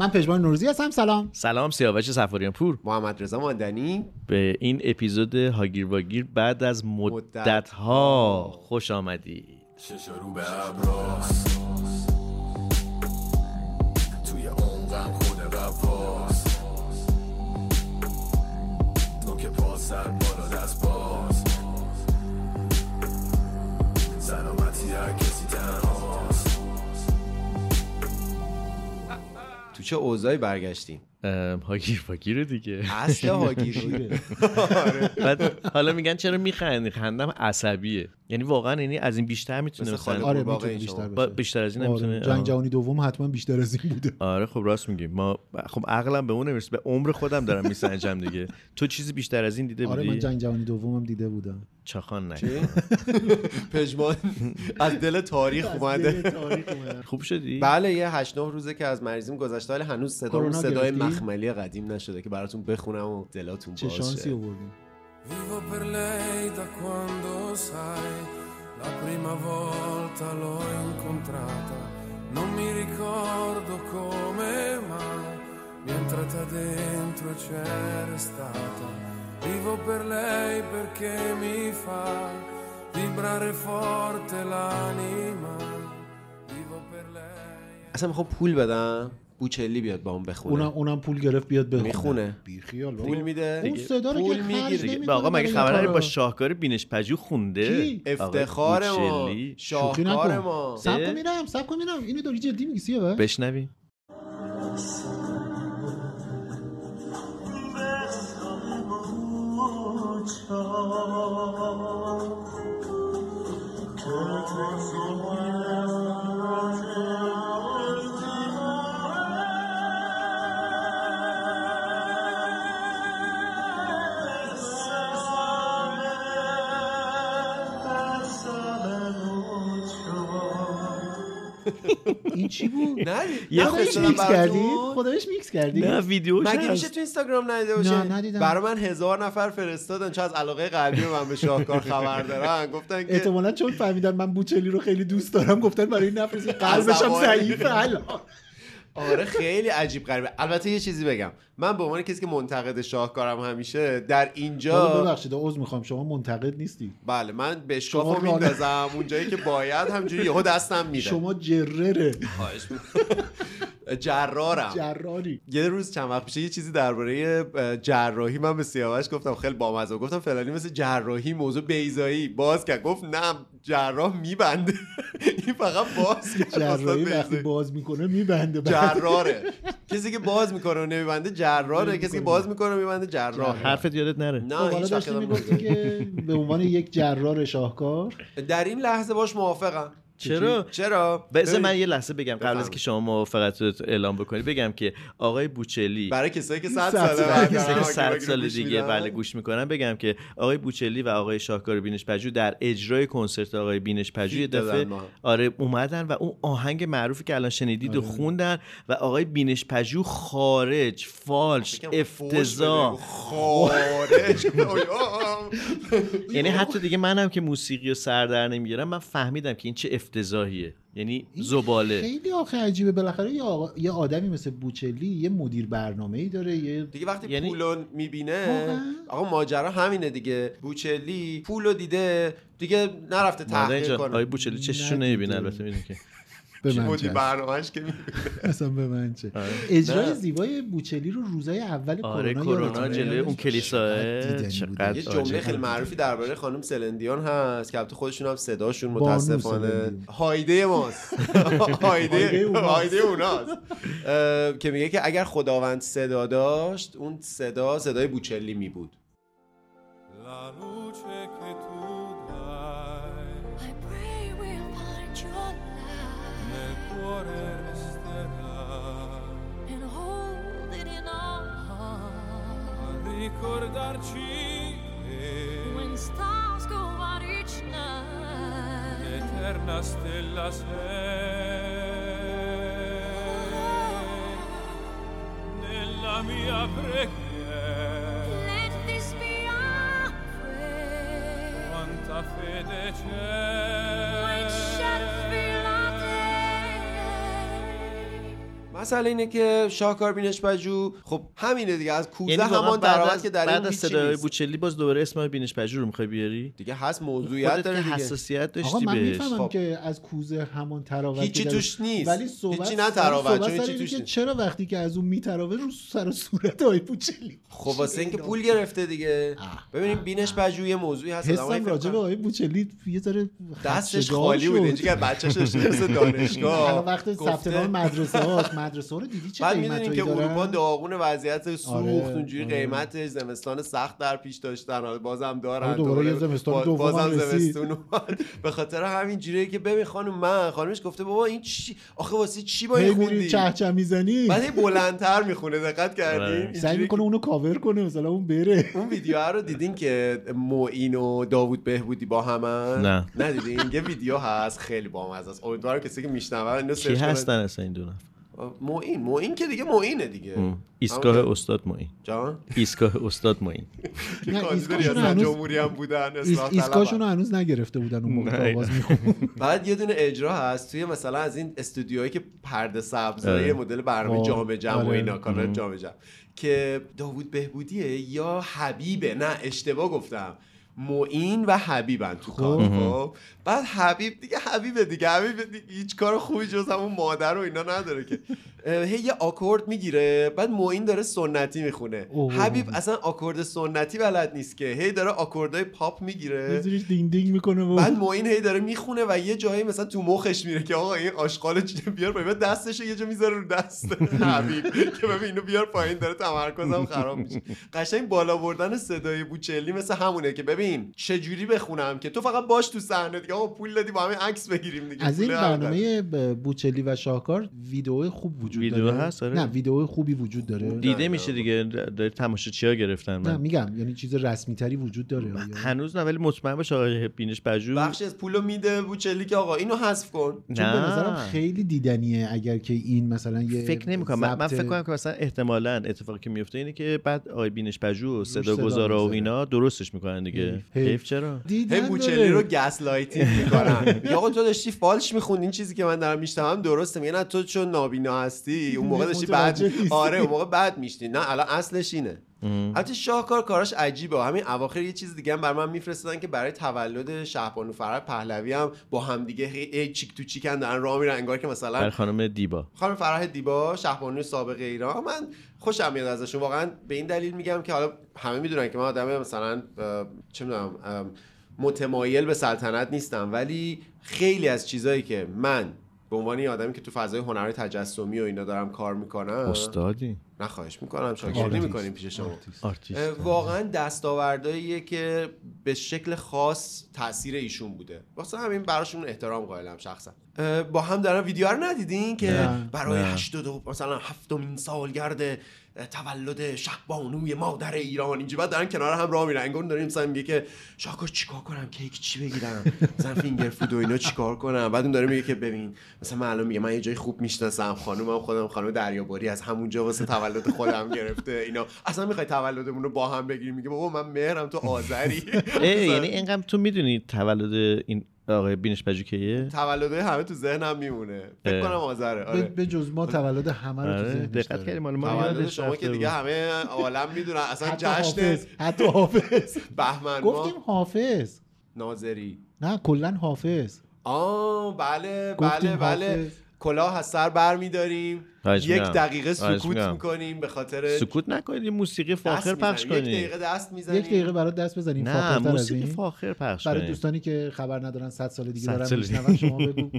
من پژمان نوروزی هستم. سلام. سلام سیاوش سفاریان پور. محمد رضا ماندنی به این اپیزود هاگیر واگیر بعد از مدت ها خوش آمدید. رو به ابراز. توی عمقم خود قواز نوک پا سر چه اوضاعی برگشتیم؟ هاگیر واگیر دیگه. اصل هاگیری. بعد حالا میگن چرا میخندی؟ خندم عصبیه. یعنی واقعا یعنی از این بیشتر می‌تونه مثلا آره می‌تونه. بیشتر با- بشه بیشتر از این آره، نمی‌تونه جنگ. جهانی دوم حتما بیشتر از این بوده. آره خب راست میگی. ما خب عقلم به اون نمی‌رسه به عمر خودم دارم میسنجم دیگه. تو چیزی بیشتر از این دیده آره من بودی جنگ جهانی دومم دیده بودم. چاخان نه. پژمان. از دل تاریخ اومده. خوب شدی؟ بله یه هشت نه روزه که از مریضیم گذشته ولی هنوز صدا صدای؟ مخملی قدیم نشده که براتون بخونم و دلاتون چه باز شانسی. آوردیم Vivo per lei da quando sai, la prima volta l'ho incontrata, non mi ricordo come mai, mi è entrata dentro e c'era stata. Vivo per lei perché mi fa vibrare forte l'anima. Vivo per lei. اصلا میخوام پول بدم بوچلی بیاد با اون بخونه. اونم اونم پول گرفت بیاد بخونه. می‌خونه. بی خیال. پول میده. اون صدا رو پول می‌گیره. آقا مگه خبر. با شاهکار بینش پژو خونده؟ افتخار ما. شاهکار ما سب؟ کن میرم سب کن میرم. اینو داری جدی میگی سیاه بشنویم این چی بود نه یه خودش میکس. کردی خودش میکس کردی نه ویدیوش مگه میشه تو اینستاگرام ندیده باشه نه، ندیدم. برای من هزار نفر فرستادن چون از علاقه قلبی من به شاهکار خبر دارن گفتن که احتمالا چون فهمیدن من بوچلی رو خیلی دوست دارم گفتن برای این نفرستین قلبش هم عصبانی. ضعیفه الان آره خیلی عجیب غریبه. البته یه چیزی بگم. من به عنوان کسی که منتقد شاهکارم همیشه در اینجا ببخشید عذر می‌خوام. شما منتقد نیستی بله من به شما میندازم. اونجایی که باید همینجوری یهو دستم میره شما جرره. جرارم جراری یه روز چند وقت پیش یه چیزی درباره جراحی من به سیاوش گفتم خیلی بامزه. گفتم فلانی مثل جراحی موضوع بیزایی باز کرد. گفت نه جراح میبنده. این فقط باز کرد. جراحی وقتی. باز می‌کنه میبنده جراره کسی که باز می‌کنه و نمیبنده جراره کسی که باز می‌کنه و میبنده جراح. حرفت یادت نره. نه خب حالا داشتی می‌گفتی. که به عنوان یک جرار شاهکار. در این لحظه باش موافقم. چرا چرا بذار من یه لحظه بگم قبل از. که شما موافقت رو اعلام بکنی بگم که آقای بوچلی برای کسایی که 100 صد ساله ساله. بعد کسی که دارن صد هاگیر سال واگیر دیگه. بله گوش می‌کنن بگم که آقای بوچلی و آقای شاهکار بینش پژو در اجرای کنسرت آقای بینش پژو یه دفعه. آره اومدن و اون آهنگ معروفی که الان شنیدید آره. و خوندن و آقای بینش پژو خارج فالش افتضاح. خارج. یعنی حتی دیگه منم که موسیقی و سر در نمی‌گیرم من فهمیدم که این چه افتضاحیه. یعنی زباله. خیلی آخه عجیبه. بالاخره یه, آقا- یه آدمی مثل بوچلی یه مدیر برنامه ای داره یه دیگه وقتی یعنی- پولو می‌بینه؟ آقا ماجرا همینه دیگه. بوچلی پولو دیده دیگه نرفته تحقیق کنه. آقای بوچلی چششو ندیده. نمی‌بینه البته می‌دونی که. به من چه برنامهش که اصلا به من چه آره. اجرای. زیبای بوچلی رو روزای اول آره کرونا کرونا یادتونه؟ جلوی اون کلیساه چقدر. یه جمله. خیلی معروفی درباره خانم سلندیان هست که البته خودشون هم صداشون متاسفانه. هایده ماست هایده هایده اوناست. که میگه که اگر خداوند صدا داشت اون صدا صدای بوچلی می بود La luce ricordarci When stars go out each night, l'eterna stella sei nella mia preghiera. Let this be our prayer. quanta fede c'è مسئله اینه که شاهکار بینش پژوه خب همینه دیگه از کوزه یعنی همان درآمد که در بعد این از صدای. بوچلی باز دوباره اسم بینش پژوه رو می‌خوای بیاری؟ دیگه هست موضوعیت داره دیگه. حساسیت آقا داشتی من بهش. می‌فهمم خب. که از کوزه همان تراوت هیچی توش نیست. ولی صحبت هیچی نه تراوت، چون هیچی توش نیست. چرا وقتی که از اون میتراوه رو سر و صورت های بوچلی؟ خب واسه اینکه پول گرفته دیگه. ببینیم بینش پژوه یه موضوعی هست. فکر راجع به آقای بوچلی یه ذره دستش خالی بود که بچه‌ش داشته دانشگاه. وقت ثبت نام مدرسه هاست مدرسه رو دیدی چه بعد می‌دونین قیمتایی که دارن اروپا داغون وضعیت سوخت آره، اونجوری آره. قیمتش زمستان سخت در پیش داشتن حالا بازم دارن آره، دوباره یه زمستان دوم بازم هم. زمستون. به خاطر همین جوریه که ببین خانم من خانمش گفته بابا این چی آخه واسه چی با این خوندی چهچه می‌زنی بعد بلندتر می‌خونه دقت آره. کردین سعی می‌کنه اونو کاور کنه مثلا اون بره اون ویدیو رو دیدین که معین و داوود بهبودی با همن نه. ندیدین یه ویدیو هست خیلی بامزه است امیدوارم کسی که میشنون اینو سرچ کنن. هستن اصلا این دو نفر معین معین که دیگه معینه دیگه. ایستگاه استاد معین. جان؟ ایستگاه استاد معین. جمهوری هم بودن ایستگاهشون. هنوز نگرفته بودن اون موقع. آواز بعد یه دونه اجرا هست توی مثلا از این استودیوهایی که پرده سبز. یه مدل برنامه جام جم و آره. اینا کانال جام جم که داوود بهبودیه یا حبیبه؟ نه اشتباه گفتم. معین و حبیبن تو کار. خب. بعد حبیب دیگه حبیبه دیگه. حبیب دیگه هیچ کار خوبی جز همون مادر و اینا نداره که. هی یه آکورد می‌گیره بعد معین داره سنتی می‌خونه. حبیب اصلا آکورد سنتی بلد نیست که. هی داره آکوردهای پاپ می‌گیره. زیرش دینگ دینگ می‌کنه و بعد معین هی داره می‌خونه و یه جایی مثلا تو مخش میره که آقا این آشغال چیه؟ بیار پایین. دستش یه جا می‌ذاره رو دست حبیب که ببین اینو بیار پایین داره تمرکزم خراب میشه. قشنگ بالا بردن صدای بوچلی مثل همونه که ببین چه جوری بخونم که؟ تو فقط باش تو صحنه دیگه. آقا پول دادی با همین عکس بگیریم دیگه. از این. برنامه بوچلی و شاهکار ویدیو خوب وجود ویدیو داره؟ هست، آره. نه ویدیو خوبی وجود داره. دیده نه. میشه دیگه داره ها گرفتن نه من میگم یعنی چیز رسمی تری وجود داره یا- هنوز نه ولی مطمئن باش آقای بینش پژوه. بخشی از پولو میده بوچلی که آقا اینو حذف کن. چون به نظرم نه خیلی دیدنیه اگر که این مثلا یه فکر نمی کنم من, من فکر کنم که مثلا احتمالا اتفاقی که میفته اینه که بعد آقای بینش پژوه و صدا گذارا و. اینا درستش می‌کنن دیگه. حیف. چرا؟ هی داره. بوچلی رو gaslighting می‌کنن. میگه آقا تو داشتی فالش میخوندی؟ این چیزی که من دارم میشنوم درسته. میگه نه تو چون نابینا هستی اون موقع داشتی بعد. آره اون موقع بعد میشنی. نه الان اصلش اینه. البته شاهکار کاراش عجیبه. همین اواخر یه چیز دیگه هم بر من میفرستادن که برای تولد شهبانو فرح پهلوی هم با هم دیگه هی هی cheek to cheek ن دارن راه میرن. انگار که بر مثلا خانم دیبا. خانم فرح دیبا شهبانوی سابق ایران. من خوشم میاد ازشون. واقعا به این دلیل میگم که حالا همه می‌دونن که من آدم مثلا چه می‌دونم متمایل به سلطنت نیستم. ولی خیلی از چیزایی که من به عنوان یه آدمی که تو فضای هنری تجسمی و اینا دارم کار می‌کنم استادی؟ نه خواهش می‌کنم شاگردی. می‌کنیم پیش شما. واقعا دستاوردهاییه که به شکل خاص تاثیر ایشون بوده. واسه همین براشون احترام قائلم شخصا. با هم دارن ویدیو رو ندیدین که نه، برای نه. 82 مثلا هفتمین سالگرد تولد شهبانوی مادر ایران. اینجا بعد دارن کنار هم راه میرن. انگار داریم مثلا میگه که شاکر چیکار کنم؟ کیک چی بگیرم؟ مثلا فینگر فود و اینا چیکار کنم؟ بعد اون داره میگه که ببین مثلا من میگه من یه جای خوب می‌شناسم. خانومم خودم خانم دریاباری از همونجا واسه تولد خودم گرفته. اینا اصلا می‌خوای تولدمون رو با هم بگیریم؟ میگه بابا من مهرم تو آذری. یعنی اینقدر تو می‌دونی تولد این آقای بینش پژوه کیه تولدهای همه تو ذهنم میمونه. فکر. کنم آذره به- آره. به جز ما تولد همه رو تو آره ذهنش دقت. کردیم مال ما تولد یادش شما که دیگه. همه عالم می‌دونن. اصلا جشن حتی حافظ. بهمن ما گفتیم حافظ. ناظری. نه کلا حافظ. آه بله بله بله. کلاه از سر بر میداریم. یک. دقیقه سکوت. می‌کنیم به خاطر سکوت نکنید موسیقی فاخر پخش می‌زنیم. یک کنید. دقیقه دست می‌زنیم. یک دقیقه برات دست بزنیم نه موسیقی این. فاخر پخش برای کنید. دوستانی که خبر ندارن 100 سال دیگه دارن سال میشنون شما بگو.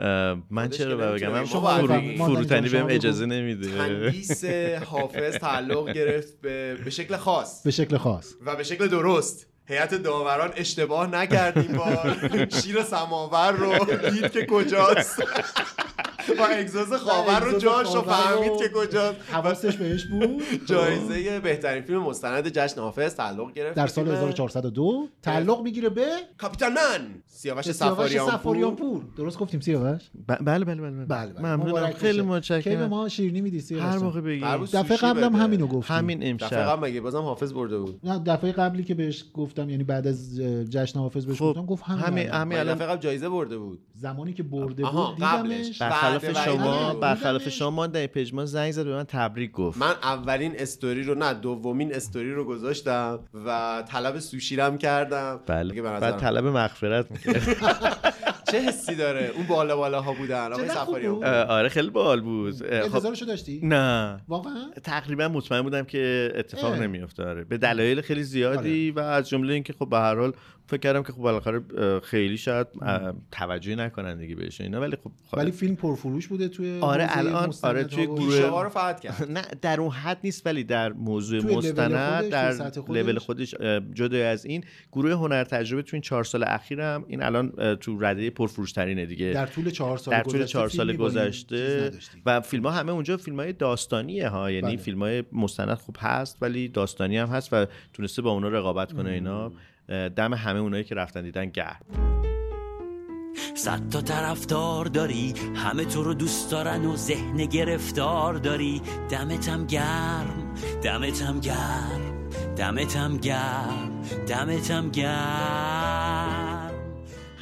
من چرا بگم؟ من. فروتنی بهم. اجازه نمیده. تندیس حافظ تعلق گرفت به, به شکل خاص. به شکل خاص. و به شکل درست. هیئت داوران اشتباه نکردیم با شیر سماور رو دید که کجاست. و اگزوز خاور رو جاش رو فهمید که کجاست. حواسش بهش بود. جایزه بهترین فیلم مستند جشن حافظ تعلق گرفت در به سال فیلم. 1402 تعلق می‌گیره به کاپیتان من سیاوش سفاریان پور درست گفتیم سیاوش؟ ب- بله بله بله بله. بله ممنونم. خیلی باشه. کی به متشکرم ما شیرینی میدی سیاوش هر؟ موقع بگی. دفعه قبلم. همینو گفتیم. همین دفعه امشب قبل مگه بازم حافظ برده بود؟ نه دفعه قبلی که بهش گفتم یعنی بعد از جشن حافظ بهش خب، گفتم گفت همین همین- الان. دفعه قبل جایزه برده بود. زمانی که برده بود قبلش. دیدمش برخلاف شما وحید. برخلاف. شما در پژمان زنگ زد به من تبریک گفت. من اولین استوری رو نه دومین استوری رو گذاشتم و طلب سوشیرم کردم. دیگه بله به بعد طلب مغفرت می‌کرد. چه حسی داره؟ اون بالا بالاها بودن آقای. اه، آره خیلی باحال بود. خب انتظارشو داشتی؟ نه. واقعا؟ تقریبا مطمئن بودم که اتفاق اه. نمیفته آره به دلایل خیلی زیادی و از جمله اینکه خب به هر حال فکر کردم که خب بالاخره خیلی شاید اه، توجهی نکنن دیگه بهش و اینا. ولی خب خب- ولی فیلم پرفروش بوده توی آره، الان- آره، توی گروه- گوشه ها رو فتح کرد. نه در اون حد نیست ولی در موضوع مستند خودش، در. لول خودش. جدا از این گروه هنر تجربه تو این چهار سال اخیرم این الان تو رده پرفروش ترینه دیگه. در طول چهار سال در طول گذشته چهار سال گذشته. و فیلم ها همه اونجا فیلم های داستانیه ها یعنی بله. فیلم های مستند خوب هست ولی داستانی هم هست و تونسته با اونا رقابت کنه اینا. دم همه اونایی که رفتن دیدن گرم. صد تا طرفدار داری همه تو رو دوست دارن و ذهن گرفتار داری. دمتم گرم دمتم گرم دمتم گرم دمتم گرم.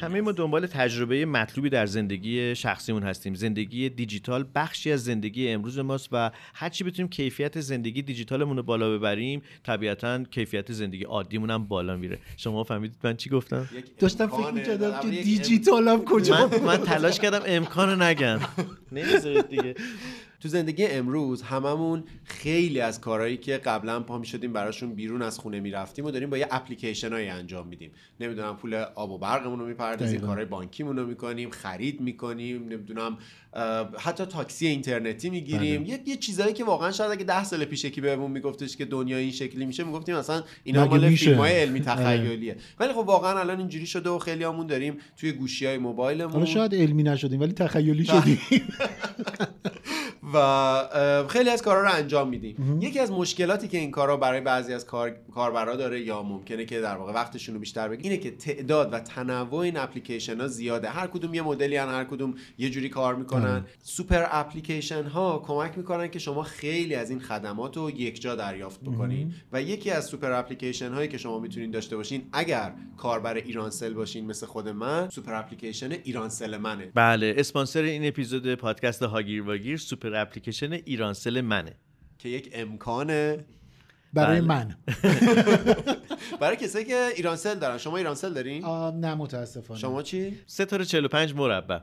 همه ما دنبال تجربه مطلوبی در زندگی شخصیمون هستیم. زندگی دیجیتال بخشی از زندگی امروز ماست و هرچی بتونیم کیفیت زندگی دیجیتالمون رو بالا ببریم طبیعتا کیفیت زندگی عادیمون هم بالا میره. شما فهمیدید من چی گفتم؟ داشتم فکر می‌کردم که دیجیتالم کجا من, من تلاش کردم امکانو نگم. نمی‌ذارید دیگه. تو زندگی امروز هممون خیلی از کارهایی که قبلا پا می شدیم براشون بیرون از خونه می‌رفتیم و داریم با یه اپلیکیشن هایی انجام میدیم نمی‌دونم پول آب و برقمون رو می‌پردازیم. کارهای بانکیمون رو می‌کنیم خرید می‌کنیم نمی‌دونم حتی تاکسی اینترنتی می‌گیریم بله. یه, یه چیزایی که واقعا شاید اگه ده سال پیش یکی بهمون میگفتش که دنیا این شکلی میشه می‌گفتیم اصلا اینا مال میشه؟ فیلم های علمی آره. تخیلیه ولی خب واقعا الان اینجوری شده و خیلی همون داریم توی گوشی های موبایلمون شاید علمی نشدیم ولی تخیلی شدیم و خیلی از کارا رو انجام میدیم. یکی از مشکلاتی که این کارا برای بعضی از کار کاربرا داره یا ممکنه که در واقع وقتشون رو بیشتر بگیره اینه که تعداد و تنوع این اپلیکیشن ها زیاده. هر کدوم یه مدلی هن هر کدوم یه جوری کار می‌کنن. سوپر اپلیکیشن ها کمک می‌کنن که شما خیلی از این خدمات رو یکجا دریافت بکنین. و یکی از سوپر اپلیکیشن هایی که شما می‌تونین داشته باشین اگر کاربر ایرانسل باشین مثل خود من سوپر اپلیکیشن ایرانسل منه. بله اسپانسر این اپیزود پادکست هاگیر واگیر سوپر اپلیکیشن ایرانسل منه. که یک امکانه برای بله. من. برای کسایی که ایرانسل دارن. شما ایرانسل دارین نه متاسفانه. شما چی؟ ستاره 45 مربع.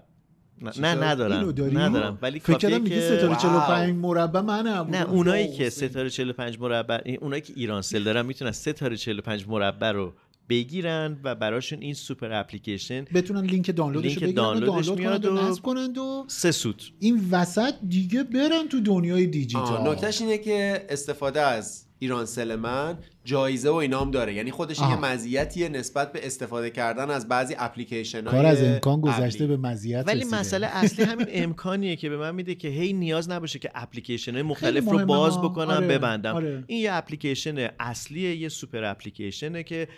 نه؟ ندارم. اینو داری؟ ندارم. ولی فکر کافیه کردم میگه که ستاره واو. 45 مربع منم نه اونایی که. ستاره 45 مربع این- اونایی که ایرانسل دارن می‌تونن ستاره 45 مربع رو بگیرن و براشون این سوپر اپلیکیشن بتونن لینک دانلودش لینک رو بگیرن و دانلودش دانلود میاد کنند و و- نصب کنند و سه سوت این وسط دیگه برن تو دنیای دیجیتال. نکتهش اینه که استفاده از ایرانسل من جایزه و اینام داره یعنی خودش یه. مزیتیه نسبت به استفاده کردن از بعضی اپلیکیشنا که از امکان گذشته به مزیت ولی رسیده. مسئله اصلی همین امکانیه که به من میده که هی نیاز نباشه که اپلیکیشن های مختلف رو باز. بکنم آره، ببندم آره. این یه اپلیکیشن اصلیه یه سوپر اپلیکیشنه که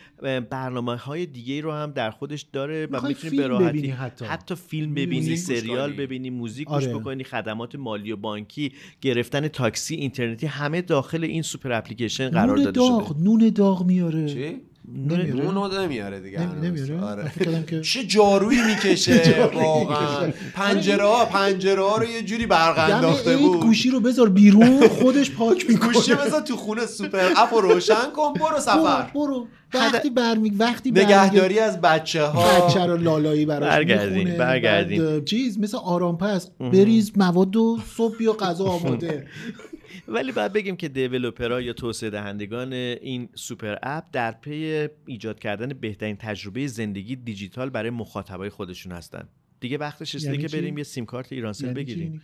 برنامه های دیگه رو هم در خودش داره و می‌تونی به فیلم راحتی ببینی حتی. فیلم ببینی موزیک گوش سریال کنی. ببینی موزیک آره. گوش بکنی خدمات مالی و بانکی گرفتن تاکسی اینترنتی همه داخل این سوپر اپلیکیشن قرار نون داده داغ شده. نون داغ میاره. چی؟ نمیاره. نون رو نمیاره دیگه. نمیاره؟ آره. که چه جارویی می‌کشه. واقعا. پنجره ها پنجره ها رو یه جوری برق انداخته بود. گوشی رو بذار بیرون خودش پاک می‌کنه. گوشی بذار تو خونه سوپر اپ رو روشن کن برو سفر. برو وقتی برمی وقتی نگهداری از بچه ها بچه رو لالایی براش برگردین،. برگردین. چیز مثل آرام پس بریز مواد و صبح بیا غذا آماده. ولی باید بگیم که developer ها یا توسعه دهندگان این سوپر اپ در پی ایجاد کردن بهترین تجربه زندگی دیجیتال برای مخاطبای خودشون هستن. دیگه وقتش رسیده یعنی که چی؟ بریم یه سیم کارت ایرانسل یعنی بگیریم.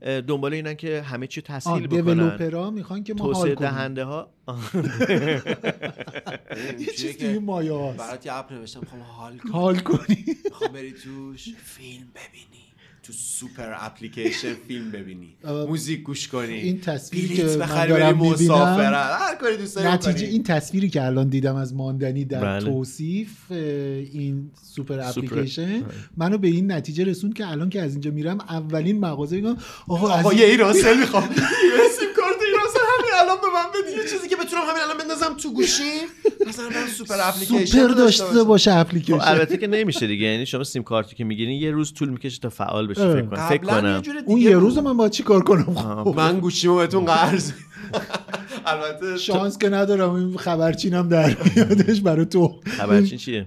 دنبال اینن که همه چی تسهیل بکنن. می‌خوان که ما حال توسعه کنیم. دهنده ها یه چیز توی مایه برات یه اپ نوشتم می‌خوام حال کنی حال کنی می‌خوام بری توش فیلم ببینی تو سوپر اپلیکیشن فیلم ببینی موزیک گوش کنی این تصویری بلیط که من بخری بری دارم هر کاری دوست داری نتیجه. این تصویری که الان دیدم از ماندنی در بله. توصیف این سوپر سوپر. اپلیکیشن منو به این نتیجه رسون که الان که از اینجا میرم اولین مغازه میگم آقا از آقا یه ایرانسل می‌خوام یه سیم کارت ایرانسل همین الان به من بدی یه چیزی که بتونم همین الان بندازم تو گوشیم مثلا من سوپر اپلیکیشن سوپر داشته. باشه خب اپلیکیشن البته که نمیشه دیگه. یعنی شما سیم کارتی که می‌گیرین یه روز طول می‌کشه تا فعال بشه. فکر کنم. فکر کنم. اون یه. روز من باید چی کار کنم؟ خب. من گوشیمو بهتون قرض البته شانس که ندارم این خبرچینم در میادش برای تو. خبرچین چیه؟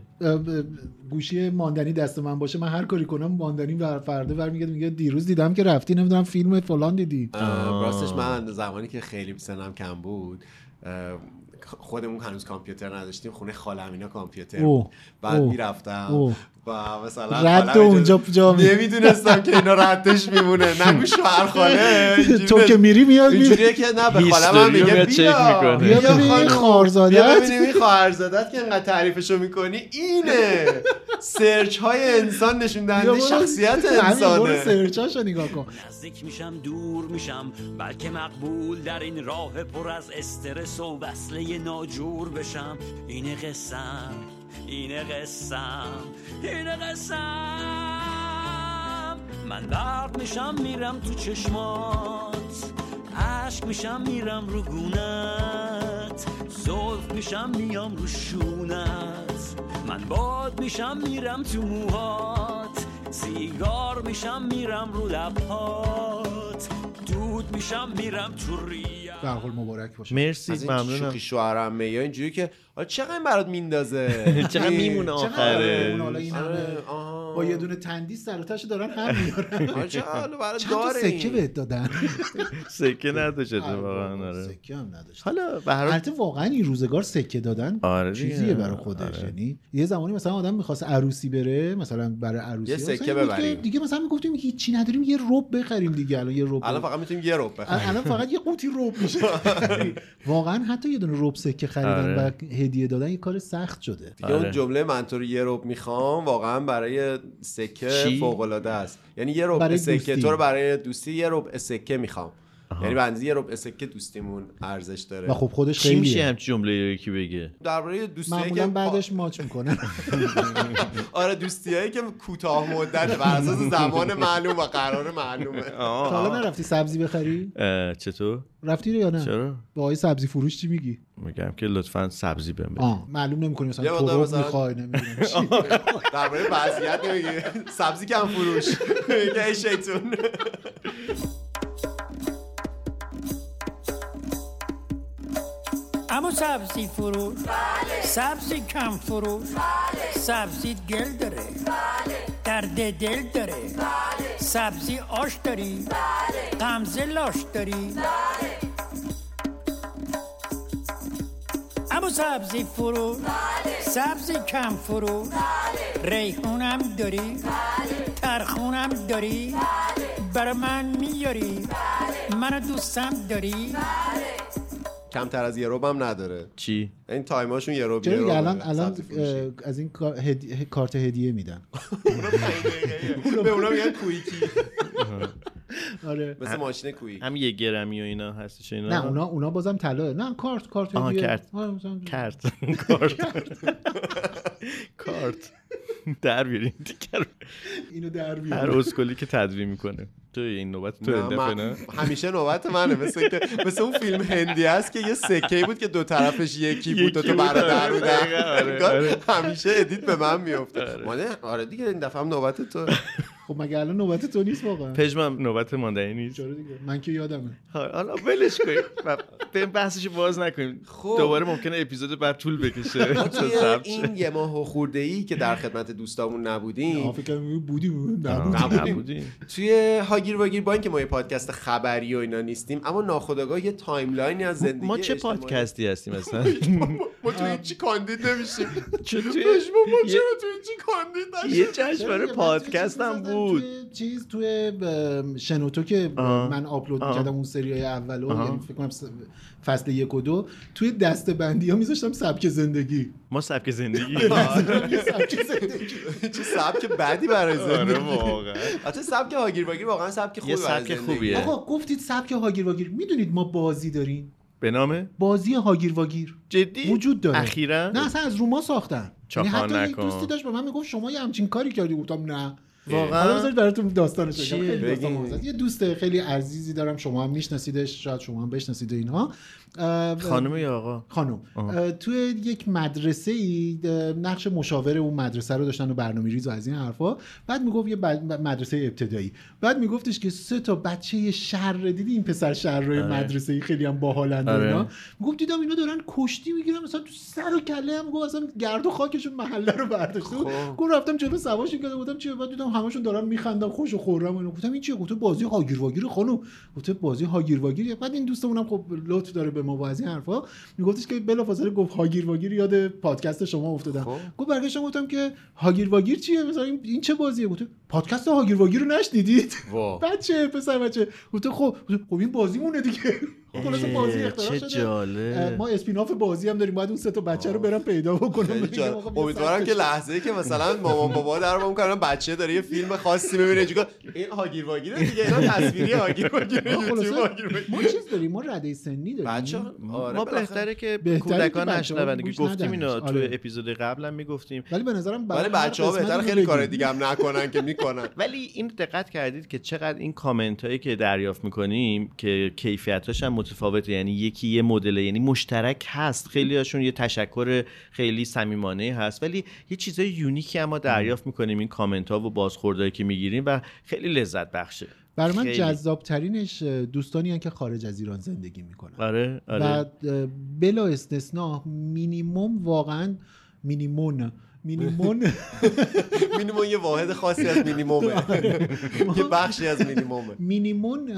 گوشی ماندنی دست من باشه من هر کاری کنم ماندنی بر فرده برمیگرده میگه دیروز دیدم که رفتی نمی‌دونم فیلم فلان دیدی. راستش من زمانی که خیلی سنم کم بود خودمون هنوز کامپیوتر نداشتیم خونه خالم اینا کامپیوتر. بود بعد. می‌رفتم. و مثلا رد اونجا جا می- نمی‌دونستم که اینا ردش میمونه. نگو شوهر خاله اینجوری تو که میری میاد اینجوریه که نه به هیستوری رو میگه بیا. می‌کنه. بیا ببین این. خواهرزادت. بیا ببینیم این خواهرزادت که انقدر تعریفشو می‌کنی. اینه. سرچ های انسان نشون دهنده شخصیت همین برو انسانه. سرچاشو نگاه کن. نزدیک میشم دور میشم بلکه مقبول در این راه پر از استرس و وصله ناجور بشم. اینه قسم اینه قسم اینه قسم. من درد میشم میرم تو چشمات. عشق میشم میرم رو گونت. زلف میشم میام رو شونت. من باد میشم میرم تو موهات. سیگار میشم میرم رو لبهات. دود میشم میرم تو ریت به حال مبارک باشه. مرسی از این ممنونم. شوخی شوهرم یا اینجوری که حالا چقدر برات میندازه؟ چقدر میمونه آخره؟ آره،. با یه دونه تندیس سر دارن هم میارن. آره، حالا برات چند تا داره سکه. بهت دادن. سکه نداشت ای واقعا آره. سکه هم نداشت حالا به هر واقعا این روزگار سکه دادن آره. چیزیه برای خودش. آره. یعنی یه زمانی مثلا آدم می‌خواست عروسی بره مثلا برای عروسی یه سکه ببریم. دیگه مثلا می‌گفتیم هیچی نداریم یه رب بخریم دیگه. الان یه رب الان فقط می‌تونیم یه رب بخریم. الان فقط یه قوطی رب واقعا حتی یه دونه رب سکه خریدن آره. و هدیه دادن یه کار سخت شده دیگه اون آره. جمله من تو رو یه رب می‌خوام واقعا برای سکه؟ فوق العاده است یعنی یه برای سکه دوستی. تو رو برای دوستی یه رب سکه می‌خوام یعنی اندازه یه رب سکه دوستیمون ارزش داره. و خب خودش چی میشه همچین جمله رو یکی بگه؟ درباره دوستیایی که بعدش ماچ می‌کنن آره دوستیایی که کوتاه مدت بر اساس زمان معلوم و قرار معلومه. تا حالا نرفتی سبزی بخری؟ اه، چطور؟ رفتی یا نه؟ چرا؟ با آقای سبزی فروش چی میگی؟ میگم که لطفا سبزی بهم بده. آه معلوم نمی‌کنی مثلا تو می‌خوای نمی‌دونم چی. درباره وضعیت نمیگه سبزی کم فروش. میگه شیطون. اما سبزی فروش سبزی کم فروش سبزی گل داره. درد دل داره. سبزی آش داری. غمزه لاش داری. اما سبزی فروش سبزی کم فروش ریحونم داری. ترخونم داری. برا من میاری. منو دوستم داری. کمتر از یه رب هم نداره. چی؟ این تایماشون یه رب چرا الان الان از این کارت هدیه میدن. به اونا میگن کویکی. آره. مثل ماشین کویک. هم یه گرمی و اینا هستش اینا. نه اونا اونا بازم طلا. نه کارت کارت هدیه. کارت کارت. کارت. در بیارین. دیگر اینو در هر بیار اسکلی که تدوین می‌کنه. تو این نوبت تو نه، این دفعه من- نه همیشه نوبت منه. مثل که مثل اون فیلم هندی است که یه سکه بود که دو طرفش یکی بود یکی تا بود، برادر آره، آره،. همیشه ادیت به من میفته آره. آره دیگه این دفعه هم نوبت تو. خب مگه الان نوبت تو نیست واقعا؟ پژمم نوبت ماندنی نیست. چرا دیگه. من که یادمه. حالا ولش کنیم. و به بحثش باز نکنیم. خب. دوباره ممکنه اپیزود بعد طول بکشه. این یه ماه خورده ای که در خدمت دوستامون نبودیم. فکر کنم بودیم. نبودیم. توی هاگیر واگیر با اینکه ما یه پادکست خبری و اینا نیستیم اما ناخودآگاه یه timeline ی از زندگی ما چه پادکستی هستیم اصلا؟ ما توی این چی کاندید نمیشیم؟ چه توی ما چرا توی این چی کاندید یه دیگه؟ پادکست هم توی بود. توی چیز توی شنوتو که آه. من آپلود آه. می‌کردم اون سری های اولو آها. یعنی فکر کنم فصل یک و دو. توی دست بندی ها میذاشتم سبک زندگی. ما سبک زندگی. یه سبک زندگی. چه سبک بدی برای آره زندگی. واقعا. حتی سبک هاگیر واگیر واقعا سبک برای سبک زندگی. خوبیه. آقا گفتید سبک هاگیر واگیر می‌دونید ما بازی داریم؟ به نام؟ بازی هاگیر واگیر جدی؟ وجود داره. اخیرا؟ نه اصلا از روما ساختن. یعنی چاخان حتی یک. دوستی داشت به من می‌گفت شما یه همچین کاری کردی. گفتم نه. واقعا؟ حالا بذارید براتون داستانش بگم. یه دوست خیلی عزیزی دارم. شما هم میشناسیدش. شاید شما هم بشناسید اینها. خانم یا آقا؟ خانم. توی یک مدرسه ای نقش مشاور اون مدرسه رو داشتن و برنامه ریز و از این حرفا. بعد می‌گفت یه مدرسه ابتدایی. بعد میگفتش که سه تا بچه شر دیدی؟ این پسر شر مدرسه ای خیلی هم باحالند آره. اینا. می‌گفت دیدم اینا دارن کشتی می‌گیرن مثلا تو سر و کله هم. گفت اصلا گرد و خاکشون محله رو برداشته بود. خب. گفت رفتم جلو سواشون کردم گفتم چیه؟ بعد دیدم همشون دارن میخندن خوش و خورم و اینا. گفتم این چیه؟ گفت بازی هاگیر واگیر خانم. گفت بازی هاگیر واگیر بعد این دوستمونم خب لطف داره به ما و از این حرفا. میگفتش که بلافاصله گفت هاگیر واگیر یاد پادکست شما افتادم. خب. گفت برگشتم گفتم که هاگیر واگیر چیه؟ مثلا این, چه بازیه؟ گفت پادکست هاگیر واگیر رو نشنیدید. بچه پسر بچه. گفت خب خب این بازیمونه دیگه. خلاص بازی اختراع چه. اه، ما اسپیناف بازی هم داریم. باید اون سه تا بچه رو برم پیدا بکنم. امیدوارم که. لحظه که مثلا مامان بابا در با می‌کنن بچه داره یه فیلم خاصی می‌بینه. اینجوری این هاگیر واگیره دیگه اینا تصویری هاگیر واگیر ما چیز داریم؟ ما رده سنی داریم. بچه ما بهتره که بهتره کودکان که بچه‌ها نشنون دیگه گوش گفتیم ندنش. اینا آره. اپیزود قبلا می‌گفتیم. ولی به نظرم برای ولی هر بچه ها قسمت بهتر اینو خیلی کار. دیگه هم نکنن که می‌کنن ولی این دقت کردید که چقدر این کامنت هایی که دریافت می‌کنیم که کیفیتاش هم متفاوته. یعنی یکی یه مدل یعنی مشترک هست. خیلی هاشون یه تشکر خیلی صمیمانه هست. ولی یه چیزای یونیکی اما دریافت می‌کنیم این کامنت ها و بازخوردهایی که می‌گیریم و خیلی لذت بخشه. برای من. جذاب ترینش دوستانی هن که خارج از ایران زندگی می‌کنن. آره و آره اه، بلا استثنا مینیموم واقعا مینیمون مینیمون مینیمم یه واحد خاصی از مینیمومه. یه بخشی از مینیمومه. مینیمون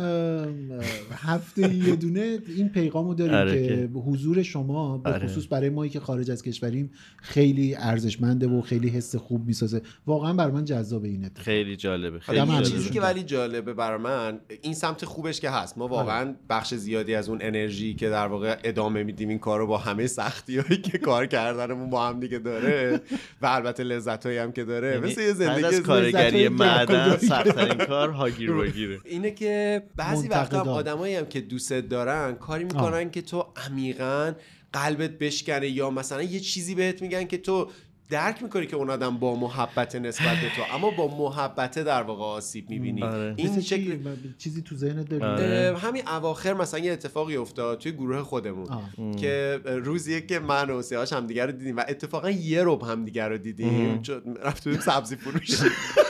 هفته یه دونه این پیغامو داریم آره که حضور شما به آره. خصوص برای مایی که خارج از کشوریم خیلی ارزشمنده و خیلی حس خوب می‌سازه. واقعا برای من جذاب این اتفاق. خیلی جالبه خیلی. چیزی که ولی جالبه برای من این سمت خوبش که هست. ما واقعا بخش زیادی از اون انرژی که در واقع ادامه میدیم این کار رو با همه سختی هایی که کار کردنمون با هم دیگه داره و البته لذت هم که داره یعنی مثل یه زندگی از کارگری معدن. سختترین کار هاگیر واگیره اینه که بعضی وقتا. آدمایی هم که دوست دارن کاری می‌کنن که تو عمیقا قلبت بشکنه یا مثلا یه چیزی بهت میگن که تو درک می‌کنی که اون آدم با محبت نسبت به تو اما با محبت در واقع آسیب می‌بینی آره. این شکل چی؟ چیزی تو ذهنت داری آره. همین اواخر مثلا یه اتفاقی افتاد توی گروه خودمون آه. که روزیه که من و سیاش همدیگه رو دیدیم و اتفاقا یه رب همدیگه رو دیدیم چون رفتیم سبزی فروش نه بعد رفت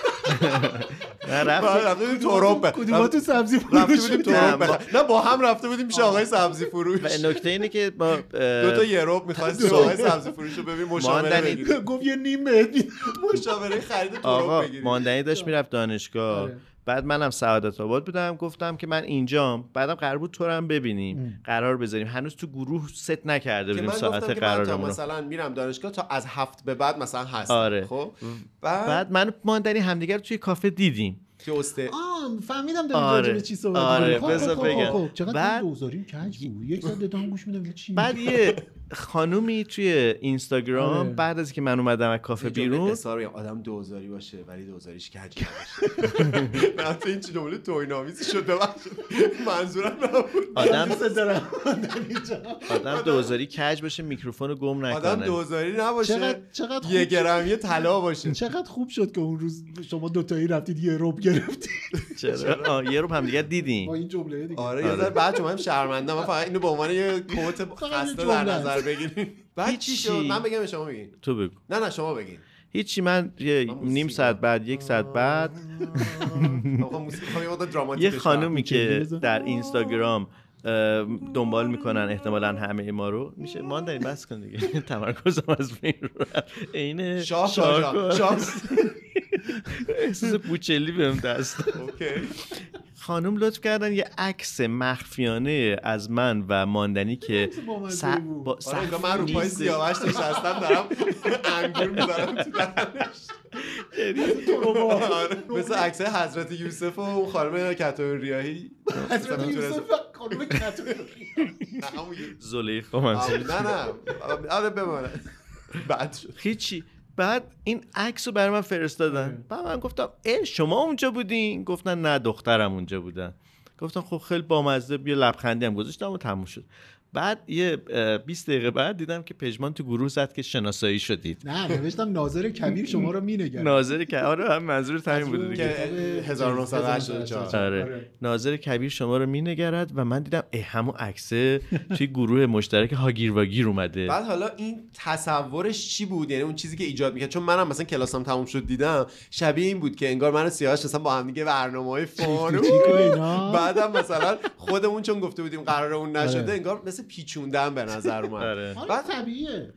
رفته بودیم تورپ کدوماتون سبزی رفته فروش نه، با هم رفته بودیم پیش آقای سبزی فروش. نکته اینه که ما اه، دو تا یه رب می‌خواستیم آقای سبزی فروش رو ببین مشاوره گفت یه نیم. مشاوره خرید تورپ بگیریم. ماندنی داشت می‌رفت دانشگاه. آره. بعد منم سعادت آباد بودم گفتم که من اینجام بعدم قرار بود تو رو هم ببینیم قرار بذاریم هنوز تو گروه ست نکرده بودیم ساعت گفتم که من تا قرارمون. مثلا میرم دانشگاه تا از هفت به بعد مثلا هست آره. خب بعد بعد من ماندنی همدیگه رو توی کافه دیدیم که استه فهمیدم داریم آره. به چی صحبت آره، می‌کنیم. خب، خب، خب، بگم. خب. چقدر بعد- دوزاریم کج بود یک ساعت دادم گوش میدم چی بعد یه خانومی توی اینستاگرام آره. بعد از که من اومدم از کافه بیرون بگم. آدم دوزاری باشه ولی دوزاریش کج نه تو این چی جمله توهین‌آمیزی شد ببخشید. منظورم نبود. آدم آدم دوزاری کج باشه میکروفون رو گم آدم نکنه دوزاری نباشه. چقدر چقدر خوب یه شد. گرمی طلا باشه. چقدر خوب شد که اون روز شما دوتایی رفتید یه روب گرفتید. چرا؟ آه، یه رو هم دیگه با دیدیم این جمله دیگه. آره یه ذره بعد من شرمنده من فقط اینو به عنوان یه کوت خسته در جمله. نظر بگیریم. بعد چی هیچی. شد من بگم شما بگین. تو بگو. نه نه شما بگین. هیچی من یه نیم ساعت بعد یک ساعت بعد. آقا موسیقی خواهم یه. خانومی که. در اینستاگرام دنبال می‌کنن احتمالا همه ما رو. میشه ماندنی بس کن دیگه. تمرکزم از بین عین شاه شاهکار. شاه. شاه. احساس بوچلی بهم دست خانم لطف کردن یه عکس مخفیانه از من و ماندنی که س-. با آره من رو پای. سیاوش نشستم دارم انگور می‌ذارم تو دهنش آره. مثل عکس حضرت یوسف و اون خانم کتاب ریاهی حضرت یوسف خانم یه- زلیخا نه نه. آره بمانه. بعد شد. هیچی. بعد این عکس رو برای من فرستادن. بعد من گفتم اه شما اونجا بودین؟ گفتن نه دخترم اونجا بودن. گفتم خب خیلی بامزه بیا لبخندی هم گذاشتم و تموم شد. بعد یه اه، 20 دقیقه بعد دیدم که پژمان تو گروه زد که شناسایی شدید. نه نوشتم ناظر کبیر شما رو مینگرد ناظر که آره هم منظور همین بود دیگه. که 1984 آره. ناظر کبیر شما رو مینگرد و من دیدم اه همون عکسه توی گروه مشترک هاگیر واگیر اومده. بعد حالا این تصورش چی بود؟ یعنی اون چیزی که ایجاد می‌کرد؟ چون منم مثلا کلاسم تموم شد دیدم شبیه این بود که انگار من و سیاوش مثلا با هم دیگه برنامه‌های فانو کوچیک و اینا. بعدم مثلا خودمون چون گفته بودیم قرار اون نشده آره. انگار مثل پیچوندن به نظر اومد. آره. بعد طبیعیه.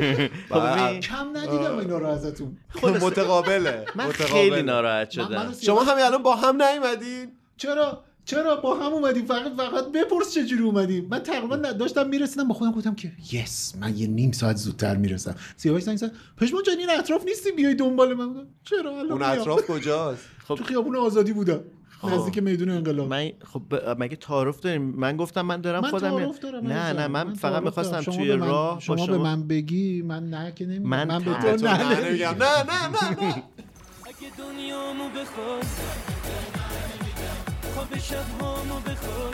کم ندیدم اینا رو ازتون. متقابله. من. خیلی ناراحت من- شدم. شما همین الان با هم نیومدین؟ چرا؟ چرا با هم اومدیم؟ فقط فقط بپرس چجوری اومدیم. من تقریبا داشتم می‌رسیدم با خودم گفتم که یس من یه نیم ساعت زودتر می‌رسم. سیاوش زنگ زد. پشمان جان این اطراف نیستی بیای دنبال من. چرا؟ الان اون. اطراف کجاست؟ تو خیابون آزادی بودم. نزدیک میدون انقلاب. من خب ب- مگه تعارف داریم؟ من گفتم من دارم من خودم تعارف دارم نه. نه من, فقط تعارف می‌خواستم توی من- راه شما شما به من بگی من نه که نمیگم. من من, به تو نه نه. نه نه اگه دنیامو بخوای خواب شبهامو بخوای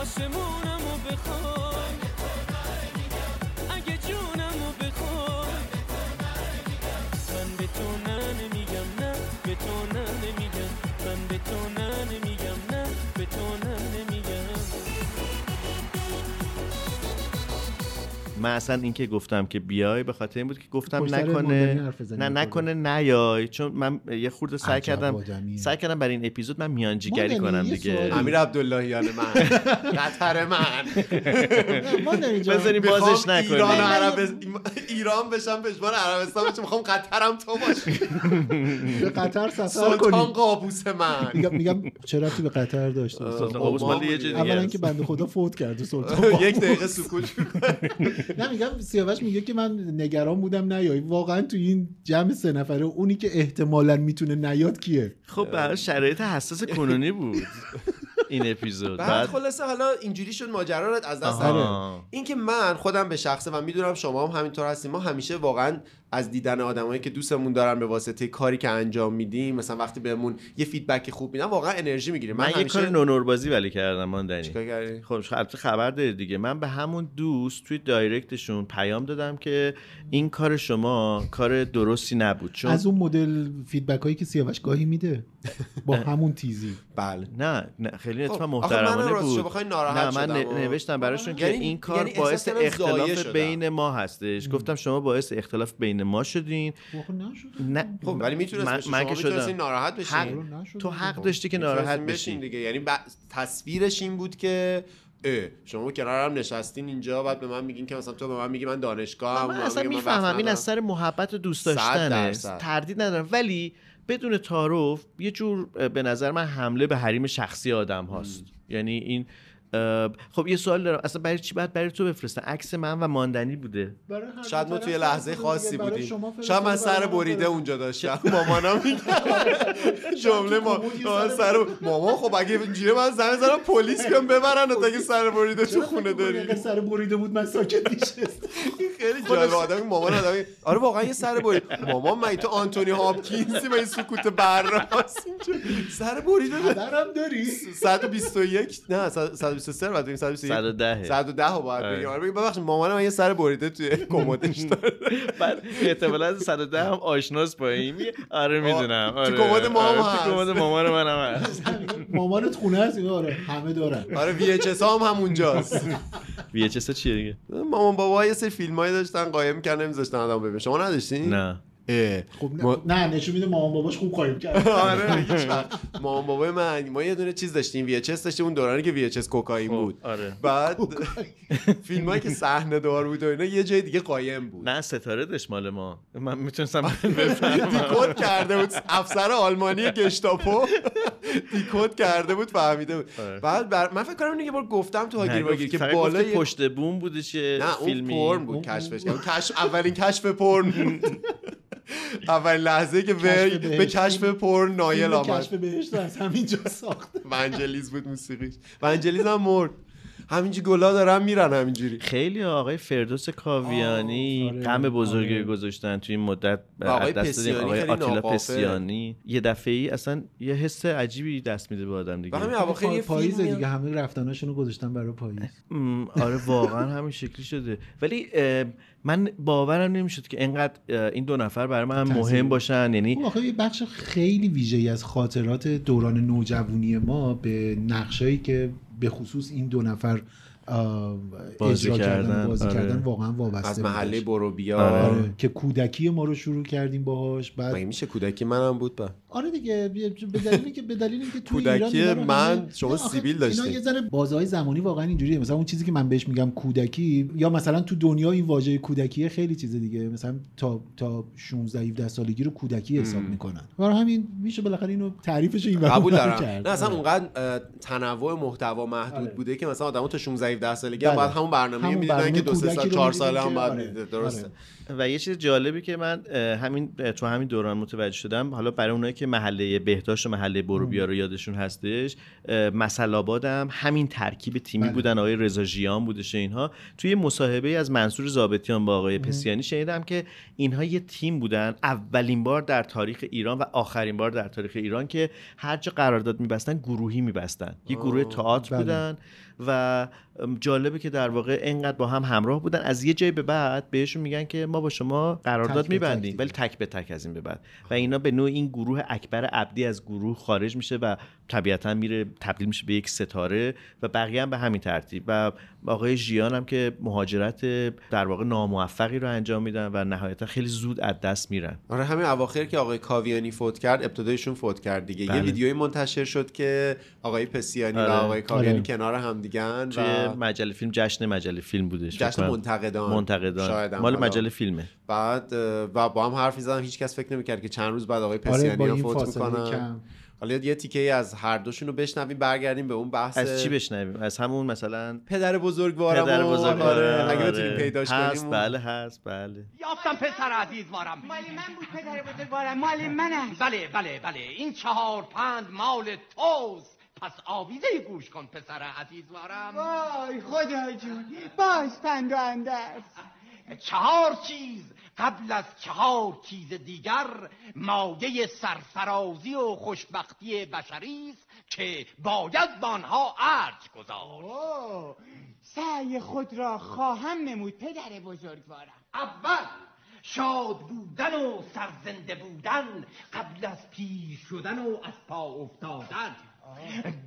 آسمونمو بخوای. من اصلا این که گفتم که بیای به خاطر این بود که گفتم نکنه نه. نکنه نیای. چون من یه خورده سعی کردم. سعی کردم برای این اپیزود من میانجیگری کنم دیگه. امیر عبداللهیان من. قطر من. بذاریم بازش نکنیم ایران عرب... بشم پشمان عربستان بشم. می‌خوام قطرم تو باشی به قطر سفر سلطان کنی. قابوس من. میگم میگم رفتی به قطر داشته سلطان قابوس مال یه اولا. که بنده خدا فوت کرده سلطان یک دقیقه سکوت نه میگم سیاوش میگه که من نگران بودم نیای واقعا تو این جمع سه نفره اونی که احتمالا می‌تونه نیاد کیه؟ خب برای شرایط حساس کنونی بود این اپیزود. بعد بعد خلاصه حالا اینجوری شد ماجرا رو از دست آها. دادم این که من خودم به شخصه و می‌دونم شما هم همینطور هستیم ما همیشه واقعا از دیدن آدمایی که دوستمون دارن به واسطه کاری که انجام میدیم مثلا وقتی بهمون یه فیدبک خوب میدن واقعا انرژی می‌گیریم. من, من, یه همیشه کار نونور بازی ولی کردم ماندنی چیکار کردی؟ خب البته خبر دارید دیگه. من به همون دوست توی دایرکتشون پیام دادم که این کار شما کار درستی نبود. چون از اون مدل فیدبک هایی که سیاوش گاهی میده با همون تیزی. بله. نه نه خیلی خب، اتفاق آخه محترمانه من بود. بخوای ناراحت نه من. نوشتم براشون که یعنی- این کار یعنی باعث کردم ضایع اختلاف. بین ما هستش. گفتم شما باعث اختلاف بین ما شدین. واقعا نشد. نه خب ولی می‌تونست من. من که شدم. ناراحت بشین. حق. تو حق خب. داشتی که ناراحت بشین. بشی دیگه. یعنی ب... تصویرش این بود که اه شما کنارم نشستین اینجا بعد به من میگین که مثلا تو به من میگی من دانشگاه من اصلا می‌فهمم این از سر محبت و دوست داشتنه. تردید ندارم. ولی بدون تعارف یه جور به نظر من حمله به حریم شخصی آدم هاست. یعنی این خب یه سوال دارم. اصلا برای چی باید برای تو بفرستن؟ عکس من و ماندنی بوده. شاید ما توی لحظه خاصی بودیم. شاید من سر بریده. اونجا داشتم. مامانم میگه. جمله ما سر مامان خب اگه اینجوری من زنگ زدم پلیس بیان ببرن تا اگه سر بریده تو خونه داری؟ اگه سر بریده بود من ساکت خیلی جالب آدم مامان آدم آره واقعا یه سر برید مامان من تو آنتونی هاپکینزی من این سکوت اینجا سر بریده داری؟ خبرم داری 121 نه 123 رو بعد بگیم 121 110 110 رو باید آره. بگیم. آره بگیم ببخشید مامانم من یه سر بریده توی کمدش داره. بعد احتمالاً 110 هم آشناس با این. آره می‌دونم. تو آره. کمد مامان آره، هست. تو کمد مامان منم هست. مامانت خونه هست اینا آره همه دارن. آره VHS هم همونجاست. VHS چیه دیگه؟ مامان بابا یه سری فیلمایی داشتن قایم کردن نمیذاشتن آدم ببینه شما نداشتین؟ نه. خب نه, ما- نه نشون میده مامان باباش خوب قایم کرد. آره. مامان بابای من ما یه دونه چیز داشتیم VHS داشتیم اون دورانی که VHS کوکائین خب، بود. آره. بعد فیلمایی که صحنه دار بود و اینا یه جای دیگه قایم بود. نه ستاره داشت مال ما. من می‌تونستم بفهمم دیکود کرده بود. افسر آلمانی گشتاپو. دیکود کرده بود فهمیده بود. آره. بعد بر... من فکر کنم یه بار گفتم تو هاگیر واگیر که فقط بالا گفتی پشت بوم بودش یه نه اون فیلمی. پرن بود کشفش. کرد کشف اولین کشف پرن اولین لحظه که به, کشف به. کشف پرن نایل آمد. کشف بهشت از همینجا ساخت ونجلیز بود موسیقیش. ونجلیز هم مرد. همینجوری گلا دارن میرن همینجوری. خیلی آقای فردوس کاویانی آره، غم بزرگی آره. گذاشتن توی این مدت. آقای از دست دادیم پسیانی آقای آتیلا. پسیانی. یه دفعه ای اصلا یه حس عجیبی دست میده به آدم دیگه. همین اواخر یه پاییز دیگه همه رفتناشون رو گذاشتن برای پاییز. آره واقعا همین شکلی شده. ولی من باورم نمی‌شد که انقدر اه، این دو نفر برای من مهم باشن. یعنی اون آخه یه بخش خیلی ویژه‌ای از خاطرات دوران نوجوانی ما به نقشایی که به خصوص این دو نفر بازی کردن و بازی آره. کردن واقعا وابسته از محله. برو بیا آره. آره که کودکی ما رو شروع کردیم باهاش بعد مگه میشه کودکی منم بود با آره دیگه به دلیلی که به دلیلی که تو ایران کودکی اینا من، همه- شما سیبیل اینا داشتین. یه ذره بازهای زمانی واقعا اینجوریه مثلا اون چیزی که من بهش میگم کودکی یا مثلا تو دنیا این واژه کودکیه خیلی چیز دیگه مثلا تا تا 16 17 سالگی رو کودکی حساب می‌کنن برای همین میشه بالاخره اینو تعریفش این قبول دارم. نه اصلا آره. اونقدر تنوع محتوا محدود آره. بوده که مثلا آدمو تا 16 17 سالگی بله. هم باید همون برنامه همون می‌دیدن برنامه که دو سه سال 4 ساله هم بعد آره. می‌دیده. درسته آره. و یه چیز جالبی که من همین تو همین دوران متوجه شدم حالا برای اونایی که محله بهداشت و محله برو بیا رو یادشون هستش اه، مسل آباد هم همین ترکیب تیمی بله. بودن آقای رضا ژیان بودش اینها توی مصاحبه از منصور ضابطیان با آقای پسیانی شنیدم که اینها یه تیم بودن اولین بار در تاریخ ایران و آخرین بار در تاریخ ایران که هر جا قرارداد میبستن گروهی میبستن یه گروه تئاتر بله. بودن و جالبه که در واقع انقدر با هم همراه بودن. از یه جای به بعد بهشون میگن که ما با شما قرارداد میبندیم. ولی تک به تک از این به بعد. و اینا به نوع این گروه اکبر عبدی از گروه خارج میشه و طبیعتا میره تبدیل میشه به یک ستاره و بقیه هم به همین ترتیب و آقای ژیان هم که مهاجرت در واقع ناموفقی رو انجام میدن و نهایتا خیلی زود از دست میرن آره همین اواخر که آقای کاویانی فوت کرد ابتدایشون فوت کرد دیگه بله. یه ویدیویی منتشر شد که آقای پسیانی آره. و آقای کاویانی آره. کنار هم دیگن توی و مجله فیلم جشن مجله فیلم بودش جشن. منتقدان شاید منتقدان مال. مجله فیلمه بعد و با هم حرف می‌زدن هیچ کس فکر نمی‌کرد که چند روز بعد آقای آره پسیانی این فوت می‌کنن حالا یه تیکه ای از هر دوشون رو بشنویم برگردیم به اون بحث از چی بشنویم؟ از همون مثلا پدر بزرگوارم پدر و- بزرگ آره. اگه بتونیم پیداش هست کنیم بله هست بله. یافتم پسر عزیزوارم مال من بود پدر بزرگوارم مال من است بله بله بله. این چهار پند مال توست. پس آویزه گوش کن پسر عزیزوارم وای خدا جون. باز پند و اندرز چهار چیز قبل از چهار چیز دیگر مایه سرفرازی و خوشبختی بشری است که باید به آنها ارج گذار سعی خود را خواهم نمود پدر بزرگوارم. اول شاد بودن و سرزنده بودن قبل از پیر شدن و از پا افتادن.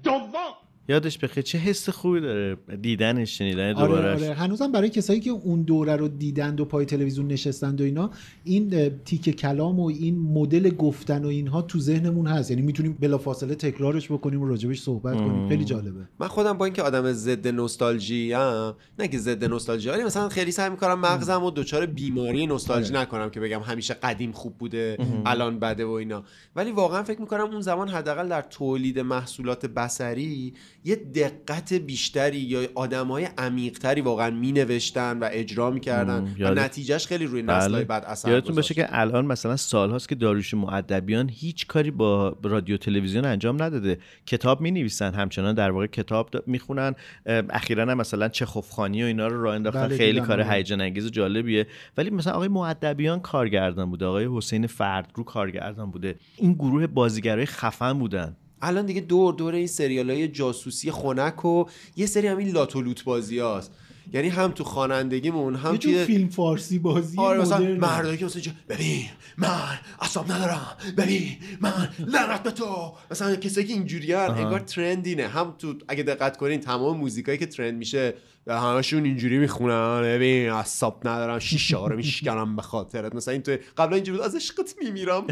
دوم یادش بخیر چه حس خوبی داره دیدنش شنیدن دوباره آره. آره هنوزم برای کسایی که اون دوره رو دیدند و پای تلویزیون نشستند و اینا این اه، تیکه کلام و این مدل گفتن و اینها تو ذهنمون هست. یعنی می‌تونیم بلافاصله تکرارش بکنیم و راجبش صحبت کنیم. خیلی جالبه. من خودم با اینکه آدم ضد نوستالژی ام نه که ضد نوستالژی ولی مثلا خیلی سعی می‌کنم مغزم و دچار بیماری نوستالژی نکنم که بگم همیشه قدیم خوب بوده الان بده و اینا. ولی واقعا فکر می‌کنم اون زمان حداقل در تولید محصولات بصری یه دقت بیشتری یا آدمای عمیقتری واقعا مینوشتن و اجرا می‌کردن و یاد- نتیجهش خیلی روی بله. نسل‌های بعد اثر یادتون باشه. که الان مثلا سالهاست که داریوش معدبیان هیچ کاری با رادیو تلویزیون انجام نداده کتاب می نویسن همچنان در واقع کتاب می‌خونن اخیرا هم مثلا چخوفخانی و اینا رو راه انداختن بله، خیلی کار. هیجان انگیز و جالبیه ولی مثلا آقای معدبیان کارگردان بوده آقای حسین فردرو کارگردان بوده این گروه بازیگرای خفن بودن الان دیگه دور دور این سریال های جاسوسی خنک و یه سری همین لاتولوت بازی هاست. یعنی هم تو خوانندگیمون هم توی فیلم فارسی بازی آره مثلا. مردایی که مثلا ببین من اصاب ندارم. ببین من لعنت به تو. مثلا کسایی که اینجوری انگار ترندینه. هم تو اگه دقت کنین تمام موزیکایی که ترند میشه همشون اینجوری می‌خونن ببین اصاب ندارم شیشه رو میشکنم به خاطرت مثلا این تو قبلا اینجوری بود از عشقت میمیرم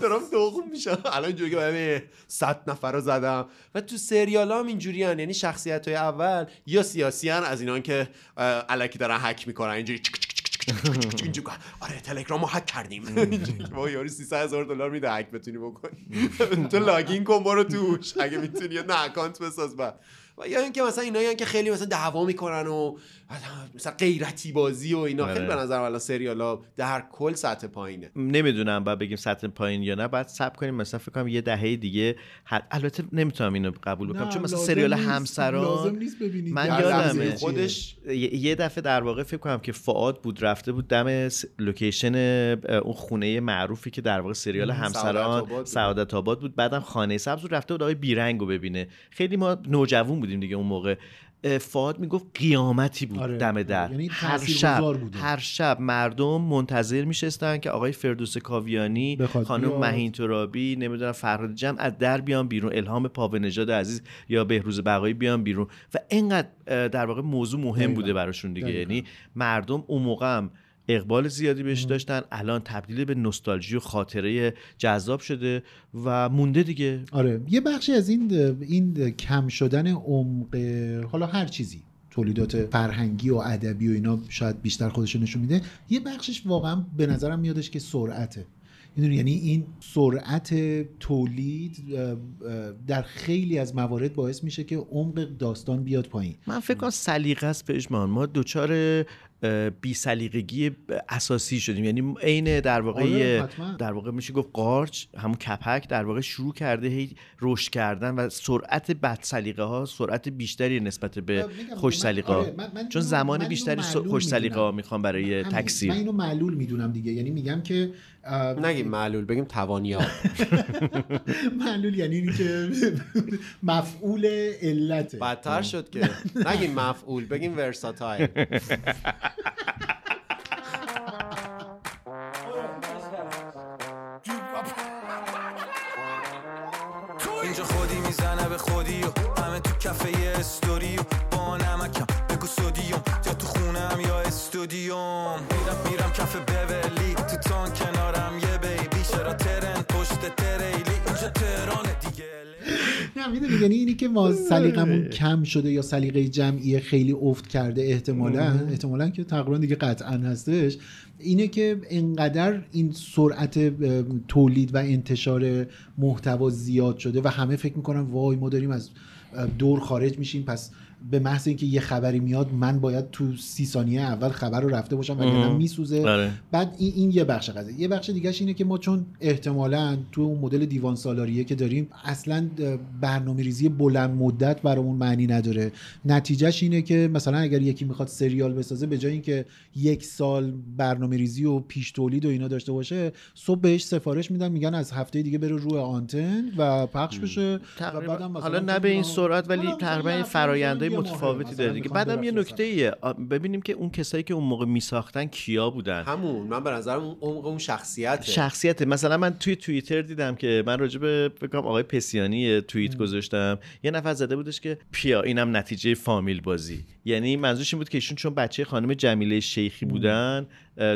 دارم دوغم میشم الان اینجوری که ببین صد نفر رو زدم و تو سریال هم اینجوری هن. یعنی شخصیت های اول یا سیاسی هن از اینان که اه، الکی دارن حک می‌کنن اینجوری. آره تلگرام رو حک کردیم. ما یارو 300 هزار دلار میده حک بتونی بکنی تو لاگین کن برو توش اگه می‌تونی یه نه اکانت بساز بعد و یا اینکه مثلا اینایی که خیلی مثلا دعوا می‌کنن و مثلا غیرتی بازی و اینا. آره. خیلی به نظر الان سریالا در کل سطح پایینه. نمی‌دونم باید بگیم سطح پایین یا نه. بعد سب کنیم مثلا فکر کنم یه دهه دیگه حد... البته نمی‌تونم اینو قبول بکنم. چون مثلا سریال نیست. همسران لازم نیست ببینید. من چیه. خودش یه دفعه در واقع فکر کنم که فعاد بود رفته بود دم لوکیشن اون خونه معروفی که در واقع سریال همسران. سعادت آباد بود. بعدم خانه سبز بود رفته بود آقای بیرنگ رو ببینه. خیلی ما نوجوان بودیم دیگه اون موقع. اه، فعاد می‌گفت قیامتی بود آره، دم آره. در یعنی هر شب بوده. هر شب مردم منتظر میشستن که آقای فردوس کاویانی خانم. مهین ترابی نمی‌دونم فرهاد جمع از در بیان بیرون الهام پاونژاد عزیز یا بهروز بقایی بیان بیرون و اینقدر در واقع موضوع مهم دقیقاً. بوده براشون دیگه. یعنی مردم اون موقع هم اقبال زیادی بهش داشتن. الان تبدیل به نوستالژی و خاطره جذاب شده و مونده دیگه. آره. یه بخشی از این این کم شدن عمق حالا هر چیزی تولیدات فرهنگی و ادبی و اینا شاید بیشتر خودش نشون میده. یه بخشش واقعا به نظرم میادش که سرعته. یعنی این سرعت تولید در خیلی از موارد باعث میشه که عمق داستان بیاد پایین. من فکر کنم سلیقه است پژمان ما دوچار بی سلیقگی اساسی شدیم. یعنی عین در واقع آره،. در واقع میشه گفت قارچ همون کپک در واقع شروع کرده هی رشد کردن و سرعت بد سلیقه ها سرعت بیشتری نسبت به خوش سلیقه ها آره، چون زمان بیشتری خوش سلیقه ها. می‌خوان برای. تکثیر من اینو معلول می‌دونم دیگه. یعنی میگم که نگیم معلول بگیم توانیاب معلول یعنی اینی که مفعول علته. بدتر شد که. نگیم مفعول بگیم ورساتایل. اینجا خودی می‌زنه به خودی و همه تو کفه یه استوری و با نمکم بگو سودیوم یا تو خونم یا استودیوم. میرم میرم کف بولی. تو تان کنارم یه بیبی. چرا ترن؟ پشت تریلی. اینجا تهرانه دیگه. نه می‌دونی یعنی اینی که ما سلیقمون کم شده یا سلیقه جمعی خیلی افت کرده احتمالا. احتمالا که تقریبا دیگه قطعا هستش. اینه که انقدر این سرعت تولید و انتشار محتوا زیاد شده و همه فکر می‌کنن وای ما داریم از دور خارج میشیم پس به محض اینکه یه خبری میاد من باید تو سی ثانیه اول خبر رو رفته باشم وگرنه میسوزه. آره. بعد این, این یه بخش قضیه. یه بخش دیگهش اینه که ما چون احتمالا تو اون مدل دیوان سالاریه که داریم اصلا برنامه ریزی بلند مدت برامون معنی نداره. نتیجهش اینه که مثلا اگر یکی می‌خواد سریال بسازه به جای اینکه یک سال برنامه ریزی و پیش تولید و اینا داشته باشه صبح بهش سفارش میدن میگن از هفته دیگه بره روی آنتن و پخش بشه. و بعدم مثلا حالا نه به این سرعت ولی تقریبا مثلا متفاوتی داره دیگه. بعدم یه. نکته ایه ببینیم که اون کسایی که اون موقع میساختن کیا بودن؟ همون. من به نظرم اون عمق اون شخصیته. شخصیت مثلا من توی توییتر دیدم که من راجع به فکر کنم آقای پسیانی توییت گذاشتم. یه نفر زده بودش که پیا اینم نتیجه فامیل بازی یعنی منظورش این بود که ایشون چون بچه خانم جمیله شیخی بودن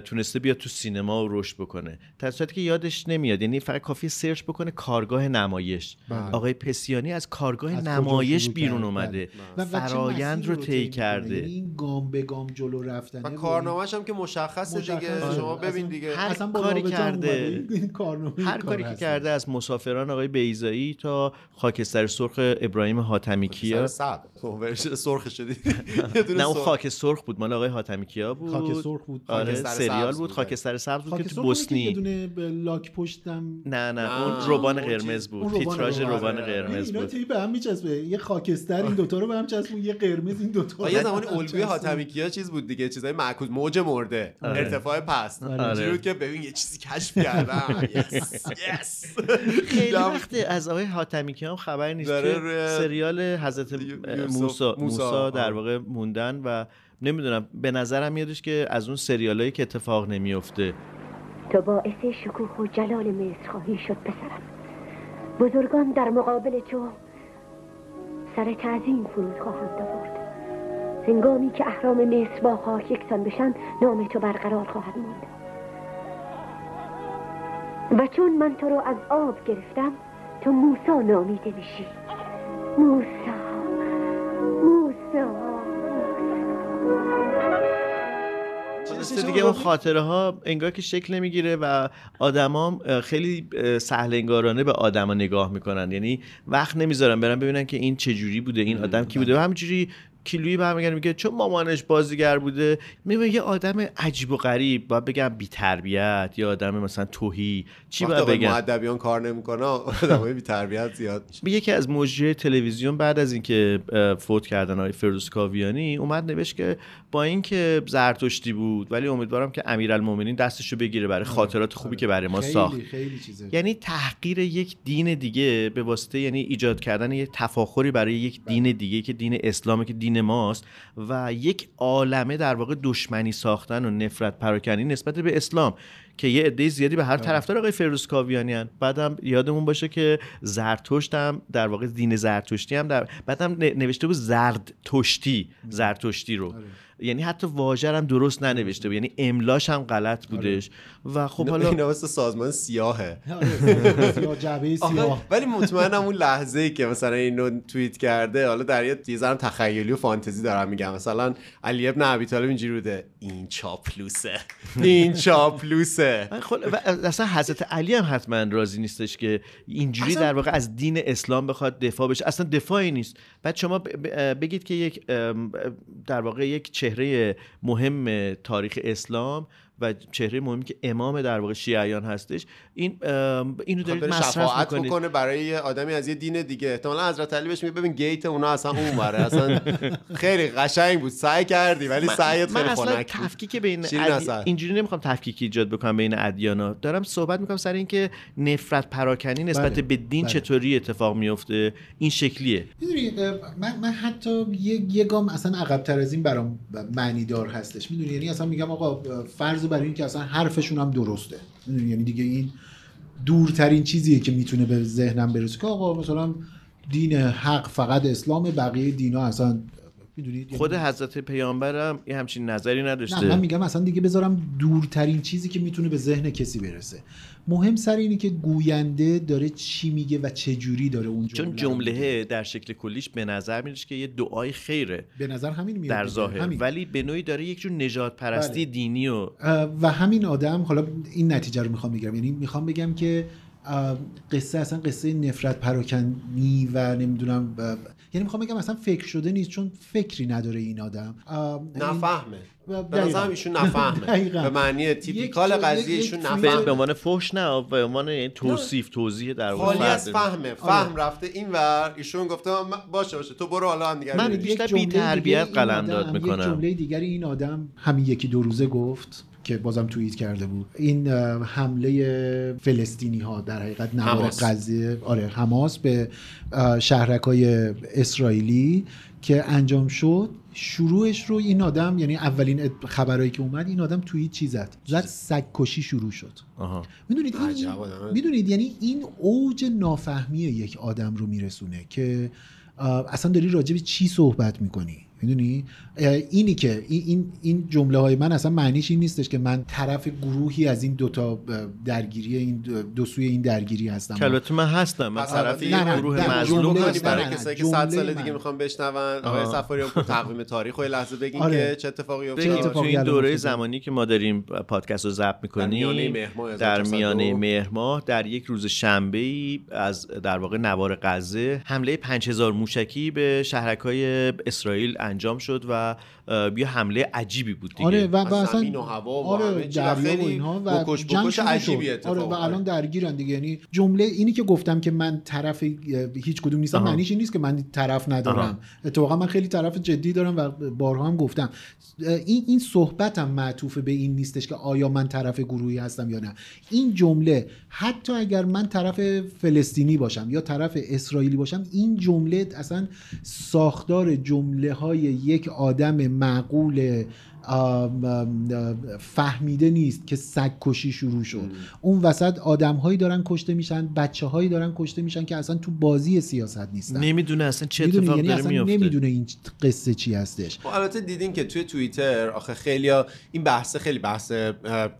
تونسته بیاد تو سینما و رشد بکنه. در صورتی که یادش نمیاد یعنی فقط کافی سرچ بکنه کارگاه نمایش. آقای پسیانی از کارگاه از نمایش بیرون؟ اومده. چه فرایند رو طی؟ کرده. یعنی این گام به گام جلو رفتنه و کارنامهش هم که مشخصه مشخصه. دیگه آره. شما اصلا- ببین دیگه. هر اصلا با کاری کرده. هر کار کاری که. کرده از مسافران آقای بیزایی تا خاکستر سرخ ابراهیم حاتمی کیا سرخ شدی نه اون. خاک سرخ بود مال آقای حاتمی کیا بود خاک سرخ بود آره خاکستر سریال بود. خاکستر سبز بود که تو بود که یه بوسنی دونه به لاک پشتم نه نه اون روبان قرمز بود تیتراژ قرمز. روبان آره. قرمز اینا بود تی به هم میچسبه یه خاکستر این دوتا رو به هم چسبون یه قرمز این دوتا یه زمانی الگوی. حاتمی کیا چیز بود دیگه چیزای معکوس موج مرده ارتفاع پست آره. اینجوری بود که ببین یه چیزی کشف کردم یس یس خیلی وقت از آقای حاتمی کیا هم خبری نیست که سریال حضرت موسی موسی، در آره. واقع موندن و نمی‌دونم به نظرم میادش که از اون سریالایی که اتفاق نمیفته تو باعث شکوه و جلال مصر خواهی شد پسرم. بزرگان در مقابل تو سر تعظیم فرود خواهند آورد. هنگامی که اهرام مصر با خاک یکسان بشن نام تو برقرار خواهد ماند و چون من تو رو از آب گرفتم تو موسا نامیده میشی. موسا درسته دیگه اون خاطره ها انگار که شکل نمی‌گیره و آدما خیلی سهل انگارانه به آدما نگاه می‌کنن. یعنی وقت نمی‌ذارن برن ببینن که این چه جوری بوده این آدم کی بوده. و همینجوری کیلویی برمیگرده میگه چون مامانش بازیگر بوده میگه یه آدم عجیب و غریب باید بگم بی تربیت یا آدم مثلا توهی چی باید بگم؟ مؤدبیان کار نمی‌کنه آدمای بی تربیت زیاد میشه. به یکی از مجری تلویزیون بعد از اینکه فوت کردن آقای فردوس کاویانی اومد نوشت که با اینکه زرتشتی بود ولی امیدوارم که امیرالمومنین دستشو بگیره برای خاطرات خوبی که برای ما ساخت. خیلی خیلی چیزه. یعنی تحقیر یک دین دیگه به واسطه یعنی ایجاد کردن یک تفاخری برای یک دین دیگه که دین اسلامه که دین ماست و یک عالمه در واقع دشمنی ساختن و نفرت پراکنی نسبت به اسلام که یه عده زیادی به هر طرفدار آقای فیروز کاویانی هن. بعدم یادمون باشه که زرتشت هم در واقع دین زرتشتی هم در بعدم نوشته بود زرد تشتی زرتشتی رو. یعنی حتی واژه هم درست ننوشته بود یعنی املاش هم غلط بودش. و خب حالا اینا مثل سازمان سیاهه. سیاه جعبه آخه، سیاه. ولی مطمئنم اون لحظه ای که مثلا اینو توییت کرده حالا در یه تیزرم تخیلی و فانتزی دارم میگم. مثلا علی ابن ابی طالب اینجوری بوده این چاپلوسه. این چاپلوسه. خب و اصلا حضرت علی هم حتما راضی نیستش که اینجوری در واقع از دین اسلام بخواد دفاع بشه. اصلا دفاعی نیست. بعد شما بگید که یک در واقع یک چهره مهم تاریخ اسلام و چهره مهمی که امام در واقع شیعیان هستش. این اینو خب دارید مصرف می‌کنید. بکنه برای یه آدمی از یه دین دیگه. احتمالا حضرت علی بهش میگه ببین گیت اونا اصلا اون بره اصلا خیلی قشنگ بود. سعی کردی ولی سعیت من خیلی اصلا خنک بود. تفکیک بین عسل. اینجوری نمی‌خوام تفکیک ایجاد بکنم بین ادیانا. دارم صحبت می‌کنم سر اینکه نفرت پراکنی نسبت بله، به دین بله. چطوری اتفاق میفته این شکلیه. می‌دونی من, من حتی یه, یه گام اصلا عقبتر از این برام معنی دار هستش. می‌دونی؟ یعنی اصلا میگم آقا فرض بر این که اصلا حرفشون هم درسته. یعنی دیگه این دورترین چیزیه که می‌تونه به ذهنم برسه که آقا مثلا دین حق فقط اسلام بقیه دینا اصلا می‌دونید خود حضرت پیامبرم یه همچین نظری نداشته نه من میگم اصلا دیگه بذارم دورترین چیزی که می‌تونه به ذهن کسی برسه مهم سر اینه که گوینده داره چی میگه و چه جوری داره اون جمله چون جمله. در شکل کلیش به نظر میاد که یه دعای خیره به نظر همین میاد در. ظاهر همین. ولی به نوعی داره یک جور نجات پرستی بله. دینی و و همین آدم حالا این نتیجه رو می‌خوام بگم یعنی می‌خوام بگم که قصه اصلا قصه نفرت پراکنی و نمی‌دونم اه، یعنی می‌خوام بگم اصلا فکر شده نیست چون فکری نداره این آدم. این- نفهمه. به نظرم ایشون نفهمه. دقیقاً. به معنی تیپیکال یک- قضیه ایشون نفهمه. به عنوان فحش نه به عنوان یعنی توصیف توضیح در واقع خالی از. فهمه. فهم رفته این ور ایشون گفته باشه باشه. تو برو حالا هم دیگه. من. بیشتر دیگه این قلمداد آدم- می‌کنم. یک جمله دیگری این آدم همین یکی دو روزه گفت. که بازم توییت کرده بود این حمله فلسطینی ها در حقیقت نوار. غزه آره حماس به شهرک های اسرائیلی که انجام شد شروعش رو این آدم یعنی اولین خبرایی که اومد این آدم توییت چی زد زد سگ کشی شروع شد. می‌دونید این. می‌دونید یعنی این اوج نافهمی یک آدم رو میرسونه که اصلا داری راجع به چی صحبت می‌کنی می‌دونی اینی که این این, این جمله های من اصلا معنیش این نیستش که من طرف گروهی از این دوتا درگیری این دو- سوی این درگیری هستم البته من هستم من طرف نه، گروه مظلوم برای کسایی که 100 سال دیگه من. می‌خوان بشنون آقای آها. سفاری هم تقویم تاریخ و لحظه بگین آره. که چه اتفاقی افتاد اتفاقی تو این دوره؟ زمانی که ما داریم پادکست رو ضبط می‌کنیم در 1402. میانه مهر ماه در یک روز شنبه ای از در واقع نوار غزه حمله 5000 موشکی به شهرک های اسرائیل انجام شد و یه حمله عجیبی بود دیگه آره و, و اصلا زمین و هوا و آره همه چی دریا و اینها و بکش بکش عجیبی. اتفاق آره و. الان درگیرن دیگه یعنی جمله اینی که گفتم که من طرف هیچ کدوم نیستم. معنیش این نیست که من طرف ندارم. اتفاقا من خیلی طرف جدی دارم و بارها هم گفتم این این صحبتم معطوف به این نیستش که آیا من طرف گروهی هستم یا نه این جمله حتی اگر من طرف فلسطینی باشم یا طرف اسرائیلی باشم این جمله اصلا ساختار جمله های یک آدم معقول فهمیده نیست که سگ کشی شروع شد. اون وسط آدم هایی دارن کشته میشن بچه هایی دارن کشته میشن که اصلا تو بازی سیاست نیستن. نمی‌دونه اصلا چه اتفاقی یعنی داره اصلا میفته نمی‌دونه این قصه چی هستش. خب البته دیدین که توی توییتر آخه خیلی این بحث خیلی بحث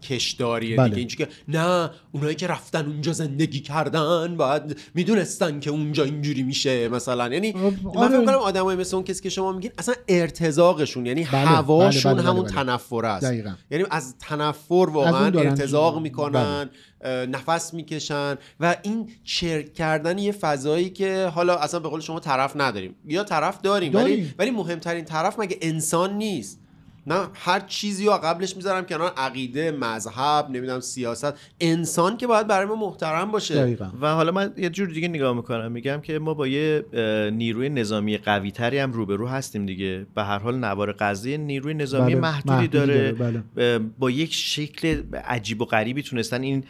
کشداریه بله. دیگه. که نه اونایی که رفتن اونجا زندگی کردن باید می‌دونستن که اونجا اینجوری میشه مثلا. یعنی من آره. فکر کنم آدمای مثل اون کسی که شما میگین اصلا ارتزاقشون یعنی بله، هواشون بله، بله، همون بله. تنفر است دقیقاً. یعنی از تنفر واقعا ارتزاق می‌کنن نفس می‌کشن و این چرک کردن یه فضایی که حالا اصلا به قول شما طرف نداریم یا طرف داریم, ولی داریم. ولی مهمترین طرف مگه انسان نیست نه هر چیزی رو قبلش می‌ذارم کنار عقیده مذهب نمی‌دونم سیاست. انسان که باید برای ما محترم باشه. دقیقاً. و حالا من یه جور دیگه نگاه می‌کنم. میگم که ما با یه نیروی نظامی قوی تری هم روبرو هستیم دیگه. به هر حال نوار غزه نیروی نظامی بله، محدودی, محدودی داره, داره، بله. با یک شکل عجیب و غریبی تونستن این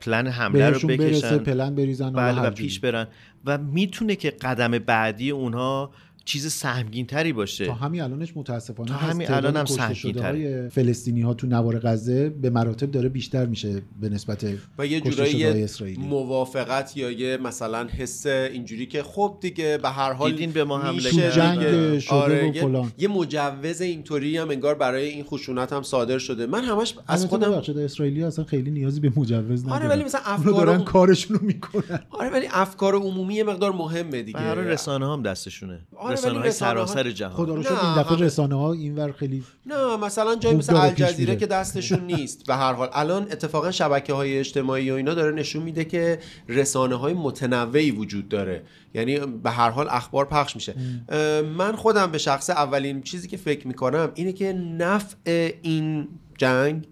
پلن حمله رو بهشون برسه بکشن پلن بریزن بله و پیش. برن. و می‌تونه که قدم بعدی اونها چیز سهمگین تری باشه تا همین الانش متاسفانه تا هست. همین الان هم. شده‌های فلسطینی ها تو نوار غزه به مراتب داره بیشتر میشه به نسبت و یه جورایی موافقت یا یه مثلا حس اینجوری که خب دیگه به هر حال دیدین به ما حمله جنگ دیگه. شده و آره، یه- فلان. یه مجوز اینطوری هم انگار برای این خشونت هم صادر شده من همش از خودم اسرائیلی اصلا خیلی نیازی به مجوز ندارن آره ولی مثلا افکار دارن کارشون رو می‌کنن آره ولی افکار عمومی یه مقدار مهمه دیگه حال رسانه هم دستشونه آره، رسانه های سراسر جهان. خدا رو نه، شکر این دفعه رسانه ها اینور خیلی نه مثلا جایی مثل الجزیره. که دستشون نیست. به هر حال الان اتفاقا شبکه های اجتماعی و اینا داره نشون میده که رسانه های متنوعی وجود داره. یعنی به هر حال اخبار پخش میشه. من خودم به شخص اولین چیزی که فکر می‌کنم اینه که نفع این جنگ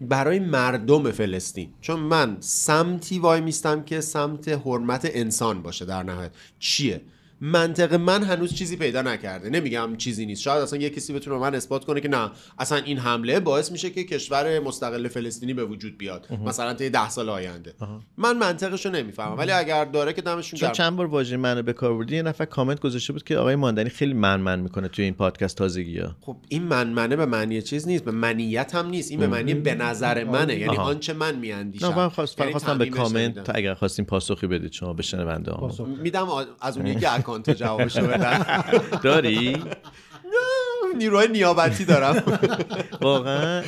برای مردم فلسطین. چون من سمتی وای میستم که سمت حرمت انسان باشه در نهایت. چیه؟ منطق من هنوز چیزی پیدا نکرده. نمیگم چیزی نیست. شاید اصلا یه کسی بتونه من اثبات کنه که نه اصلا این حمله باعث میشه که کشور مستقل فلسطینی به وجود بیاد. مثلا تا یه ده سال آینده. من منطقش رو نمی‌فهمم. ولی اگر داره که دمشون چون چند بار واژه منو به کار بردی یه نفر کامنت گذاشته بود که آقای ماندنی خیلی من من می‌کنه توی این پادکست تازگی ها. خب این من منه به معنی چیز نیست. به منیت هم نیست. این به معنی به نظر منه. یعنی آها. آنچه من میاندیشم. نه من خواست یعنی خواستم به کامنت. تا اگر خواستیم پاسخی بدید شما به شنونده ها پاسخ. میدم از اون یکی account جوابشو بدن داری؟ نیروهای نیابتی دارم. واقعا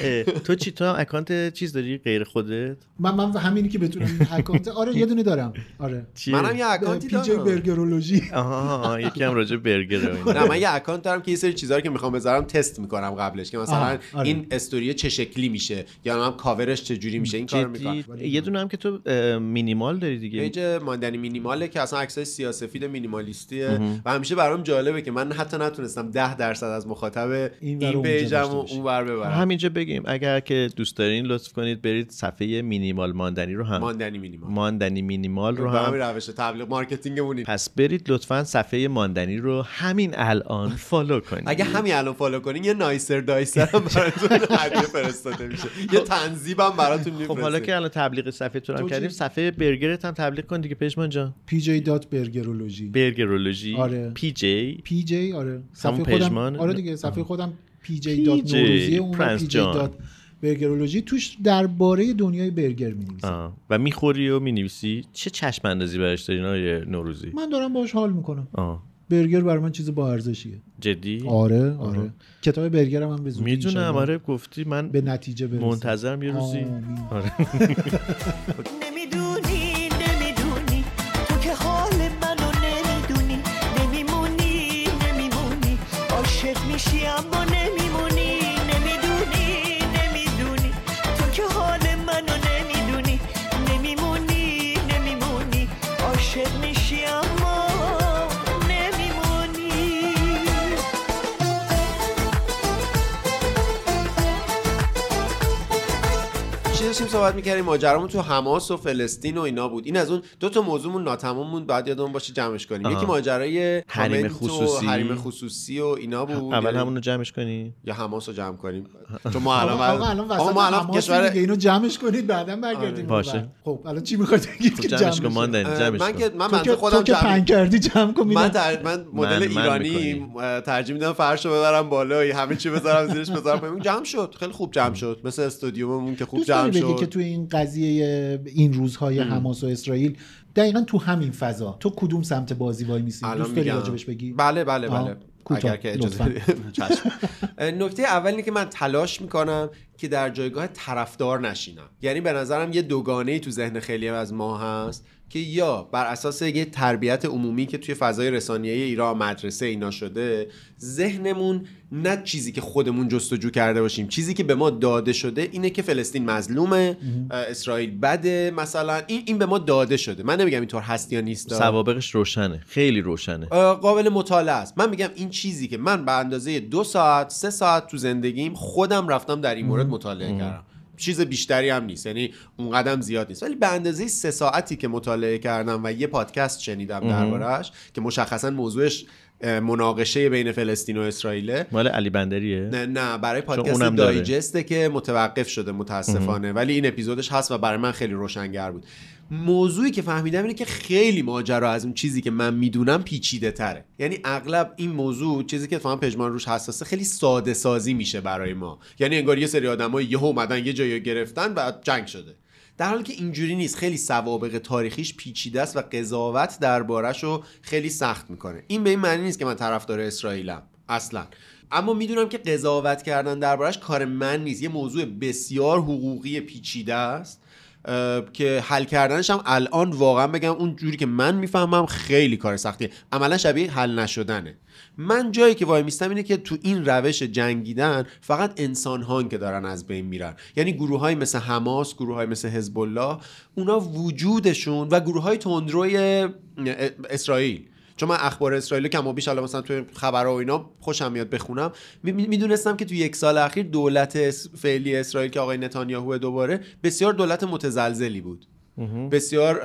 تو چی تو هم account چیز داری؟ غیر خودت؟ من من همینی که بتونم account آره یه دونه دارم. آره؟ منم یه account ی PJ دارم. Burgerology. آها آها، یکی هم راجع به برگر. نه من یه account دارم که یه سری چیزا رو که می‌خوام بذارم تست می‌کنم قبلش که مثلا آره. این استوری چه شکلی میشه یا هم کاورش چه جوری میشه این کارو می‌کنم. یه دونه هم که تو مینیمال داری دیگه؟ page ماندنی مینیماله که اصلا عکسای سیاسفید مینیمالیستیه و همیشه برام جالبه که من حتی نتونستم 10 درصد از مخاطب این و این اونجا page م. اون ور ببرم. همینجا بگیم اگر که دوست دارین لطف کنید برید صفحه مینیمال ماندنی رو هم. ماندنی مینیمال. ماندنی مینیمال رو به همین هم روش تبلیغ marketing مون این. پس برید لطفا صفحه ماندنی رو همین الان follow کنید. اگه همین الان follow کنین یه Nicer Dicer هم براتون هدیه فرستاده میشه. یه تنظیبم براتون میفرستیم خب حالا که الان تبلیغ صفحه تو هم کردیم؟ صفحه برگرت هم تبلیغ کن دیگه پژمان جان. PJ dot Burgerology Burgerology. آره. PJ PJ آره. صفحه خودم؟ آره دیگه صفحه خودم پی جی دات PJ، نوروزیه اون PJ. dot Burgerology توش درباره دنیای برگر می آه. و می‌خوری و می‌نویسی. چه چشم اندازی براش دارین آقای نوروزی؟ من دارم باش حال می‌کنم. آه. برگر برای من چیز با ارزشیه جدی؟ آره آره. کتاب برگرم هم به زودی می‌دونم آره گفتی من به نتیجه برسه منتظرم یه روزی. آره. نمی‌دونی عاشق میشی داشتیم صحبت می‌کردیم ماجرامون تو حماس و فلسطین و اینا بود. این از اون دو تا موضوعمون ناتمام موند بعد یادمون باشه جمعش کنیم. آها. یکی ماجرای حریم کامنت و خصوصی. حریم خصوصی و اینا بود. اول همون رو جمعش کنی یا حماس رو جمع کنیم. چون ما الان وسط ما الان حماس کشور اینو جمعش کنید بعدا برگردیم. باشه. اونور. خب الان چی می‌خواید بگید؟ خب که جمعش جمع کن اه، جمعش من که من که خودم که جمع پنج کردی جمع کن من. من مدل من ایرانی ترجیح میدم فرش رو ببرم بالا همه چی بذارم زیرش بذارم. جمع شد. خیلی خوب جمع شد. مثل استودیوممون که خوب جمع داری شد که تو این قضیه این روزهای حماس و اسرائیل دقیقا تو همین فضا. تو کدوم سمت بازی وای میسی دوست داری. راجبش بگی؟ بله بله بله. اگر که اجازه نکته اول اینه که من تلاش می‌کنم که در جایگاه طرفدار نشینم. یعنی به نظرم یه دوگانه ای تو ذهن خیلی از ما هست که یا بر اساس یه تربیت عمومی که توی فضای رسانه‌ای ایران مدرسه اینا شده ذهنمون نه چیزی که خودمون جستجو کرده باشیم. چیزی که به ما داده شده اینه که فلسطین مظلومه اسرائیل بده مثلا. این این به ما داده شده. من نمیگم اینطور هست یا نیست. سوابقش روشنه. خیلی روشنه. قابل مطالعه است. من میگم این چیزی که من به اندازه دو ساعت سه ساعت تو زندگیم خودم رفتم در این مورد مطالعه کردم. چیز بیشتری هم نیست. یعنی اون قدم زیاد نیست. ولی به اندازه سه ساعتی که مطالعه کردم و یه پادکست شنیدم دربارهش که مشخصا موضوعش مناقشه بین فلسطین و اسرائیله. مال علی بندریه؟ نه نه برای پادکست. دایجسته که متوقف شده متاسفانه. ولی این اپیزودش هست و برای من خیلی روشنگر بود. موضوعی که فهمیدم اینه که خیلی ماجرا از اون چیزی که من می‌دونم پیچیده تره. یعنی اغلب این موضوع چیزی که فهم پژمان روش حساسه خیلی ساده سازی میشه برای ما. یعنی انگار یه سری آدمای یهو اومدن یه جایی گرفتن و جنگ شده. در حالی که اینجوری نیست خیلی سوابق تاریخیش پیچیده است و قضاوت دربارش رو خیلی سخت می‌کنه. این به این معنی نیست که من طرفدار اسرائیلم اصلا. اما می‌دونم که قضاوت کردن دربارش کار من نیست. یه موضوع بسیار حقوقی پیچیده است. که حل کردنش هم الان واقعا بگم اون جوری که من می‌فهمم خیلی کار سختیه عملا شبیه حل نشدنه. من جایی که وای میستم اینه که تو این روش جنگیدن فقط انسان هان که دارن از بین میرن. یعنی گروه های مثل حماس گروه های مثل حزب الله اونا وجودشون و گروه های تندروی اسرائیل. چون من اخبار اسرائیل کم و بیش حالا مثلا توی خبرها و اینا خوشم میاد بخونم. می‌دونستم که تو یک سال اخیر دولت فعلی اسرائیل که آقای نتانیاهو دوباره بسیار دولت متزلزلی بود. بسیار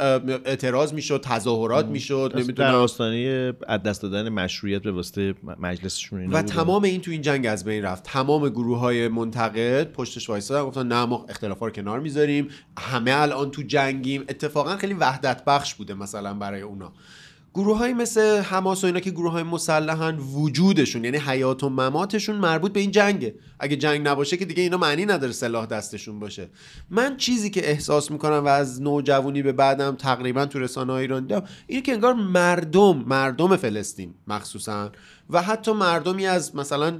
اعتراض می‌شد تظاهرات می‌شد در نمی‌دونم. آستانه از دست دادن مشروعیت به واسطه مجلسشون اینا و بودن. تمام این تو این جنگ از بین رفت. تمام گروه های منتقد پشتش وایسادن گفتن نه ما اختلافا رو کنار می‌ذاریم. همه الان تو جنگیم. اتفاقا خیلی وحدت بخش بوده مثلا برای اونا. گروه های مثل حماس و اینا که گروه های مسلحن وجودشون یعنی حیات و مماتشون مربوط به این جنگه. اگه جنگ نباشه که دیگه اینا معنی نداره سلاح دستشون باشه. من چیزی که احساس می‌کنم و از نوجوانی به بعدم تقریبا تو رسانه ایران دیدم اینه که انگار مردم مردم فلسطین مخصوصا و حتی مردمی از مثلا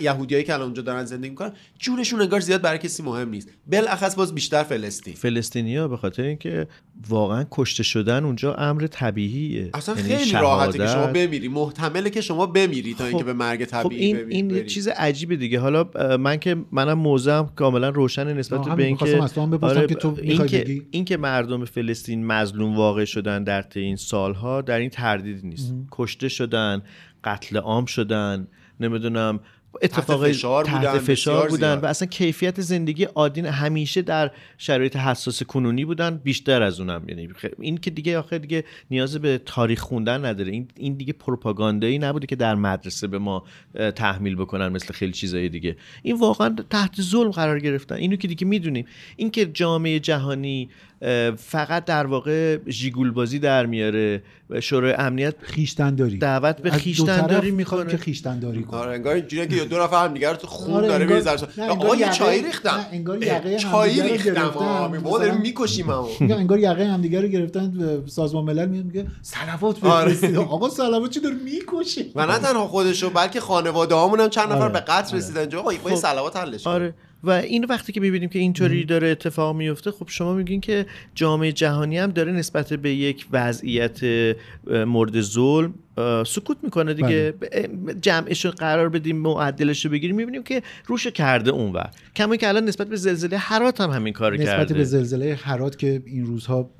یهودیایی که الان اونجا دارن زندگی می‌کنن جونشون انگار زیاد برای کسی مهم نیست. بالاخص باز بیشتر فلسطین. فلسطینیا به خاطر اینکه واقعا کشته شدن اونجا امر طبیعیه. اصلا یعنی خیلی راحته که شما. بمیری. محتمله که شما بمیری تا اینکه به مرگ خب طبیعی این ببی- این یه بری. چیز عجیبه دیگه. حالا من که منم موضعم کاملا روشن نسبت به اینکه بپرسم که تو این که. این که مردم فلسطین مظلوم واقع شدن در طی این سالها در این تردید نیست. کشته شدن قتل عام شدن نمی‌دونم اتفاق فشار بودن، تحت فشار بسیار بودن زیاد. و اصلا کیفیت زندگی عادی همیشه در شرایط حساس کنونی بودن بیشتر از اونم. یعنی این که دیگه آخر دیگه نیاز به تاریخ خوندن نداره. این این دیگه پروپاگاندایی نبوده که در مدرسه به ما تحمیل بکنن مثل خیلی چیزای دیگه. این واقعا تحت ظلم قرار گرفتن. اینو که دیگه می‌دونیم. این که جامعه جهانی فقط در واقع ژیگول بازی در میاره. و شورای امنیت خیشتن داری دعوت به خیشتن داری می‌خواد می‌کنه. که خیشتن داری کنه آره انگار اینجوریه که دو نفر هم دیگه رو تو خون آره، داره می‌ریزن آقا یه یقه- چای ریختم. انگار یقه رو ریختم. بابا داریم می‌کشیم انگار یقه همدیگه رو گرفتن. سازمان ملل میاد میگه صلوات آره. بفرستید آقا صلوات چی داره؟ می‌کشه. و نه تنها خودشو بلکه خانواده هامون هم چند نفر آره، به قتل آره. رسیدن. جو آقا این صلوات حلش کن. آره. و این وقتی که می‌بینیم که اینطوری داره اتفاق میفته خب شما میگین که جامعه جهانی هم داره نسبت به یک وضعیت مورد ظلم سکوت می‌کنه دیگه ب- جمعش رو قرار بدیم معدلش رو بگیریم می‌بینیم که روش کرده اونور کما که الان نسبت به زلزله هرات هم همین کار نسبت کرده به زلزله هرات که این روزها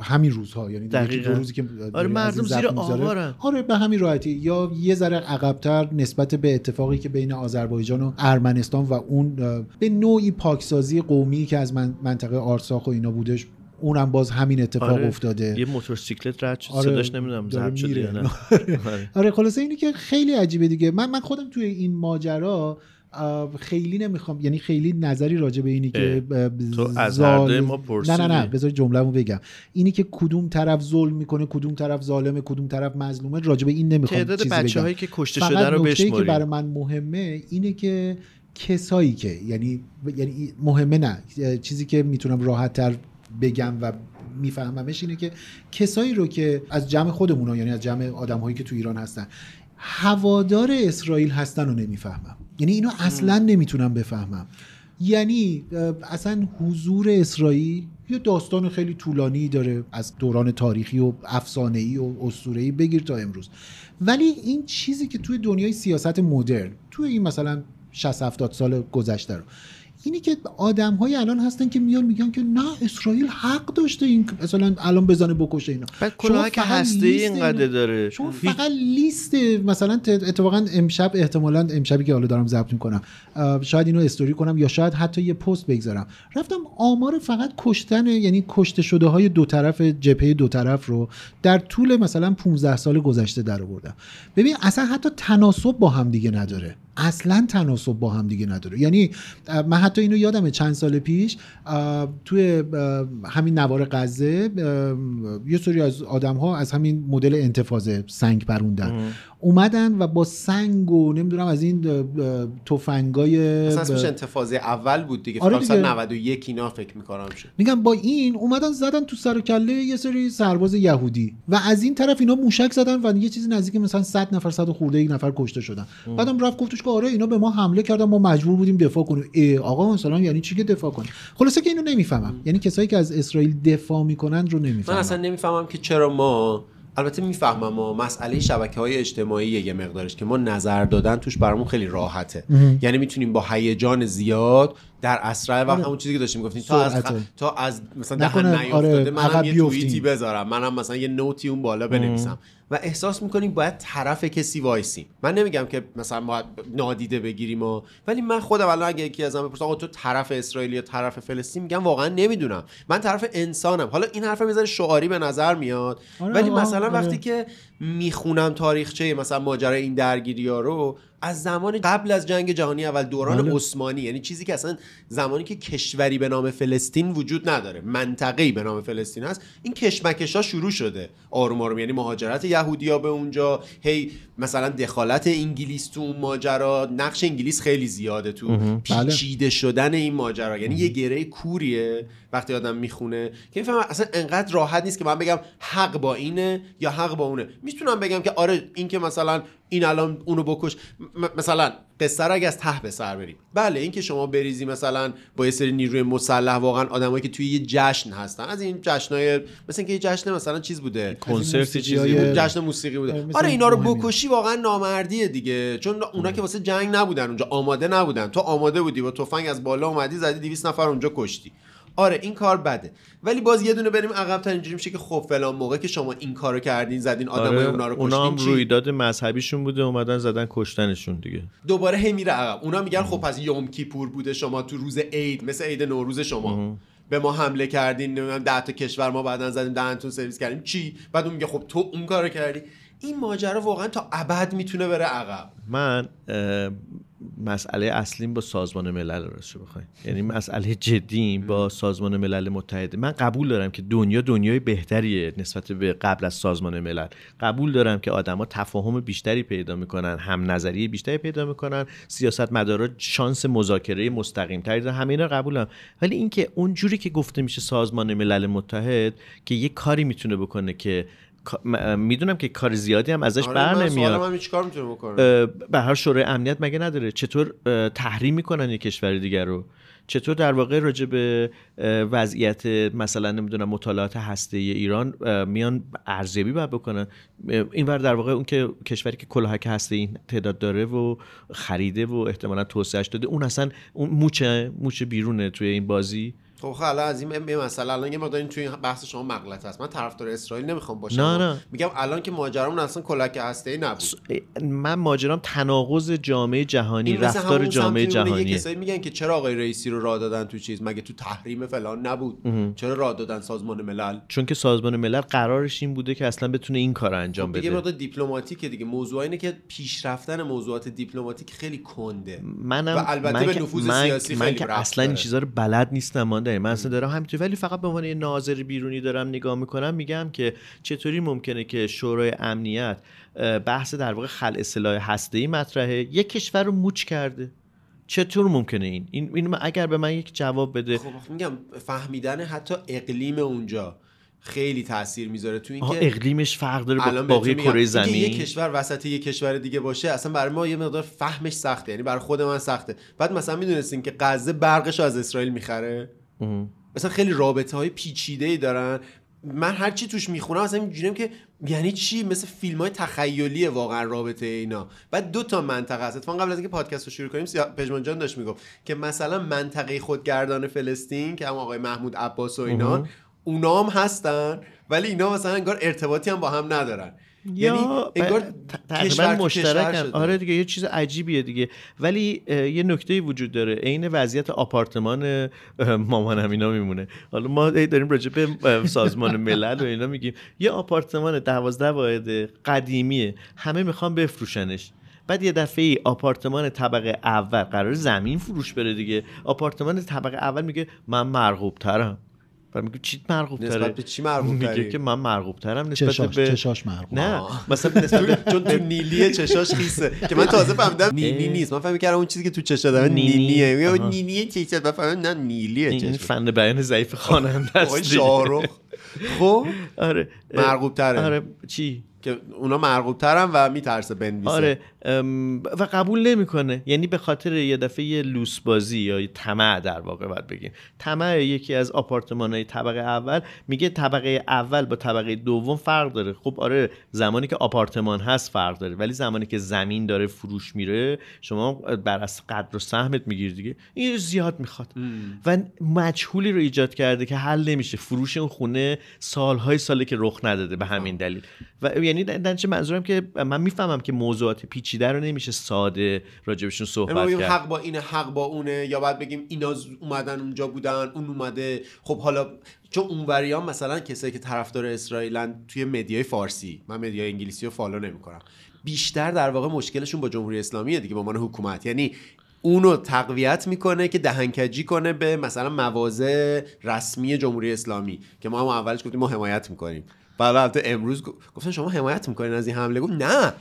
همین روزها یعنی دقیقاً. روزی که آره، داریم مردم زیر. آوارن. آره به همین راحتی یا یه ذره عقبتر نسبت به اتفاقی که بین آذربایجان و ارمنستان و اون به نوعی پاکسازی قومی که از من- منطقه آرساخ و اینا بودش اونم باز همین اتفاق آره، افتاده یه موتورسیکلت رد شد آره، صداش نمی‌دونم ضبط شده یا. نه آره. آره خلاصه اینه که خیلی عجیبه دیگه من من خودم توی این ماجرا خیلی نمی‌خوام یعنی خیلی نظری راجع به اینی که تو از زال- ما نه پرسیدی. نه نه بذار جمله‌مو بگم اینی که کدوم طرف ظلم می‌کنه کدوم طرف ظالمه کدوم طرف مظلومه راجع به این نمی‌خوام تعداد چیزی بچه هایی بگم. که کشته شدن رو نکته‌ای که برای من مهمه اینه که کسایی که یعنی یعنی مهمه نه چیزی که می‌تونم راحت تر بگم و میفهممش اینه که کسایی رو که از جمع خودمون یعنی از جمع آدم هایی که تو ایران هستن هوادار اسرائیل هستن رو نمی‌فهمم. یعنی اینو اصلا نمی‌تونم بفهمم. یعنی اصلا حضور اسرائیل یه داستان خیلی طولانی داره از دوران تاریخی و افسانه‌ای و اسطوره‌ای بگیر تا امروز. ولی این چیزی که توی دنیای سیاست مدرن توی این مثلا 60 70 سال گذشته رو اینی که آدم های الان هستن که میان میگن که نه اسرائیل حق داشته این مثلا الان بزنه بکشه اینا. بعد که هسته اینقدر داره. شما فقط لیست مثلا اتفاقا امشب احتمالا امشبی که حالا دارم ضبط می‌کنم شاید اینو استوری کنم یا شاید حتی یه پست بگذارم. رفتم آمار فقط کشتن یعنی کشته شده های دو طرف جبهه دو طرف رو در طول مثلا 15 سال گذشته در آوردم. ببین اصلا حتی تناسب با هم دیگه نداره. اصلا تناسب با هم دیگه نداره. یعنی من حتی اینو یادمه چند سال پیش توی همین نوار غزه یه سری از آدم ها از همین مدل انتفاضه سنگ پروندن. اومدن و با سنگ و نمی‌دونم از این تفنگای اصلا اسمش اه، انتفاضه اول بود دیگه. آره فکر کنم دیگه. سال 91 اینا فکر می‌کنم شد. میگم با این اومدن زدن تو سر و کله یه سری سرباز یهودی و از این طرف اینا موشک زدن و یه چیزی نزدیک مثلا 100 نفر 100 خورده یک نفر کشته شدن. بعدم رفت گفتش که آره اینا به ما حمله کردن ما مجبور بودیم دفاع کنیم. ای آقا مثلا یعنی چی که دفاع کنیم؟ خلاصه که اینو نمی‌فهمم. یعنی کسایی که از اسرائیل دفاع می‌کنن رو من نمی‌فهمم اصلا نمی‌فهمم که چرا ما البته می‌فهمم ما مسئله شبکه های اجتماعی یه مقدارش که ما نظر دادن توش برامون خیلی راحته. یعنی می‌تونیم با هیجان زیاد در اسرع وقت آره. همون چیزی که داشتیم گفتیم تا از. خ... تا از مثلا دهن نیافتاده آره، منم یه. توییتی بذارم منم مثلا یه نوتی اون بالا بنویسم و احساس می‌کنیم باید طرف کسی وایسیم من نمیگم که مثلا باید نادیده بگیریم و ولی من خودم الان اگه یکی ازم بپرسه آقا تو طرف اسرائیل یا طرف فلسطین میگم واقعا نمی‌دونم من طرف انسانم حالا این حرف می‌ذاره شعاری به نظر میاد آره، ولی آه، مثلا آره. وقتی که می‌خونم تاریخچه مثلا ماجرای این درگیری ها رو از زمان قبل از جنگ جهانی اول دوران بله. عثمانی یعنی چیزی که اصلا زمانی که کشوری به نام فلسطین وجود نداره منطقه‌ای به نام فلسطین هست این کشمکش ها شروع شده آروم آروم یعنی مهاجرت یهودیا به اونجا هی مثلا دخالت انگلیس تو اون ماجرا نقش انگلیس خیلی زیاده تو. بله. پیچیده شدن این ماجرا یعنی یه گره کوریه وقتی آدم می‌خونه که می‌فهمم اصلا انقدر راحت نیست که من بگم حق با اینه یا حق با اونه می‌تونم بگم که آره این که مثلا این الان اونو بکش. م- مثلا قصه رو اگه از ته به سر بریم. بله این که شما بریزی مثلا با یه سری نیروی مسلح واقعا آدمایی که توی یه جشن هستن. از این جشنای مثلا اینکه یه جشن مثلا چیز بوده. کنسرتی چیزی بود. جشن موسیقی بوده. آره اینا رو. بکشی واقعا نامردیه دیگه. چون اونا که واسه جنگ نبودن اونجا. آماده نبودن. تو آماده بودی با تفنگ از بالا اومدی زدی 200 نفر اونجا کشتی. آره این کار بده. ولی باز یه دونه بریم عقب اینجوری میشه که خب فلان موقع که شما این کارو کردین زدین آدمای آره اونا رو اونا هم کشتین چی؟ رویداد مذهبیشون بوده اومدن زدن کشتنشون دیگه. دوباره هی میره عقب. اونا میگن خب پس یوم کیپور بوده شما تو روز عید مثل عید نوروز شما. به ما حمله کردین نمی‌دونم ده تا کشور ما بعدا زدیم دهنتون سرویس کردیم. چی؟ بعد اون میگه خب تو اون کارو کردی. این ماجرا واقعا تا ابد می‌تونه بره عقب. من مسئله اصلیم با سازمان ملل راستش بخواین یعنی مسئله جدیم با سازمان ملل متحد من قبول دارم که دنیا دنیای بهتریه نسبت به قبل از سازمان ملل. قبول دارم که آدما تفاهم بیشتری پیدا می‌کنن هم نظری بیشتری پیدا می‌کنن سیاست مدارا شانس مذاکره مستقیم تری دارن همه اینا قبولم ولی اینکه اونجوری که گفته میشه سازمان ملل متحد که یه کاری می‌تونه بکنه که می‌دونم که کار زیادی هم ازش آره، بر نمیاد چیکار می‌تونه بکنه. به هر شورای امنیت مگه نداره؟ چطور تحریم می‌کنن یک کشور دیگر رو؟ چطور در واقع راجع به وضعیت مثلا نمی‌دونم مطالعات هسته ایران اه، میان ارزیابی باید بکنن؟ اه، اینور در واقع اون که کشوری که کلاهک هسته این تعداد داره و خریده و احتمالا توسعهش داده اون اصلا اون موچه موچه بیرونه توی این بازی؟ خب خب الان از این یه مسئله الان یه مقدار توی بحث شما مغلطه است من طرفدار اسرائیل نمی‌خوام باشم. نه، نه. میگم الان که ماجرامون اصلا کلک هسته ای نبود من ماجرام تناقض جامعه جهانی رفتار جامعه میمونه یه جهانی. کسایی میگن که چرا آقای رئیسی رو راه دادن تو چیز؟ مگه تو تحریم فلان نبود؟ چرا راه دادن سازمان ملل؟ چون که سازمان ملل قرارش این بوده که اصلا بتونه این کار انجام خب بده. مقدار دیپلماتیکه دیگه. موضوع اینه که پیشرفتن موضوعات دیپلماتیک خیلی کنده. منم و البته من به که- نفوذ من, سیاسی من خیلی که ربط اصلا این. چیزا رو بلد نیستم. مانده من اصلا دارم همینطوری. ولی فقط به عنوان یه ناظر بیرونی دارم نگاه می‌کنم میگم که چطوری ممکنه که شورای امنیت بحث در واقع خلع سلاح هسته‌ای مطرحه؟ یک کشور رو موچ کرده. چطور ممکنه این؟ این, این اگر به من یک جواب بده. خب میگم فهمیدن حتی اقلیم اونجا خیلی تاثیر می‌ذاره تو اینکه اقلیمش فرق داره با باقی کره زمین. یه کشور وسط یه کشور دیگه باشه اصلا برای ما یه مقدار فهمش سخته. یعنی برای خود من سخته. بعد مثلا می‌دونستین که غزه برقش از اسرائیل می‌خره؟ مثلا خیلی رابطه های پیچیده ای دارن. من هر چی توش می‌خونم اصلا اینجوریم که یعنی چی؟ مثل فیلم های تخیلیه واقعا رابطه اینا. بعد دو تا منطقه هست اتفاقا قبل از اینکه پادکست رو شروع کنیم پژمان جان داشت می‌گفت که مثلا منطقه خودگردان فلسطین که هم آقای محمود عباس و اینا اها. اونا هم هستن ولی اینا مثلا انگار ارتباطی هم با هم ندارن. یا انگار تقریبا مشترکن. آره دیگه یه چیز عجیبیه دیگه. ولی یه نکته وجود داره. عین وضعیت آپارتمان مامانم اینا میمونه. حالا ما داریم راجع به سازمان ملل و اینا میگیم. یه آپارتمان دوازده واحد قدیمیه. همه می‌خوان بفروشنش. بعد یه دفعه ای آپارتمان طبقه اول قرار زمین فروش بره دیگه. آپارتمان طبقه اول میگه من مرغوب ترم بعد میگه چی مرغوب تره نسبت به چی مرغوب میگه؟ که من مرغوب ترم نسبت چشاش به چشاش مرغوب. نه. مثلا نسبت به چون تو نیلی چشاش خیسه. که من تازه فهمیدم نیلی نیست من فهمی کردم اون چیزی که تو چشا داره نینی. نیلیه. میگه آها. نیلیه چشا من فهمیدم نه نیلیه این چشا فن بیان ضعیف خواننده است. شاهرخ. خب؟ آره. مرغوب تره آره. چی؟ که اونا مرغوب ترن و میترسه بنویسه. آره ام، و قبول نمی‌کنه. یعنی به خاطر یه دفعه یه لوس بازی یا طمع در واقع باید بگیم. طمع یکی از آپارتمان های طبقه اول. میگه طبقه اول با طبقه دوم فرق داره. خب آره زمانی که آپارتمان هست فرق داره ولی زمانی که زمین داره فروش میره شما بر از قدر و سهمت می‌گیری دیگه. این زیاد می‌خواد. و مجهولی رو ایجاد کرده که حل نمیشه. فروش اون خونه سالهای ساله که رخ نداده به همین دلیل. و یعنی چه منظورم که من می‌فهمم که موضوعات پیچیده رو نمیشه ساده راجبشون صحبت بگیم کرد. حق با اینه حق با اونه یا بعد بگیم اینا اومدن اونجا بودن اون اومده. خب حالا چون اونوریان مثلا کسایی که طرفدار اسرائیلن توی media ی فارسی من media ی انگلیسی رو follow نمی‌کنم. بیشتر در واقع مشکلشون با جمهوری اسلامیه دیگه به عنوان حکومت. یعنی اونو تقویت می‌کنه که دهنکجی کنه به مثلا مواضع رسمی جمهوری اسلامی که ما هم اولش گفتیم ما حمایت می‌کنیم. بعد البته امروز گفتن شما حمایت می‌کنین از این حمله؟ گفت نه.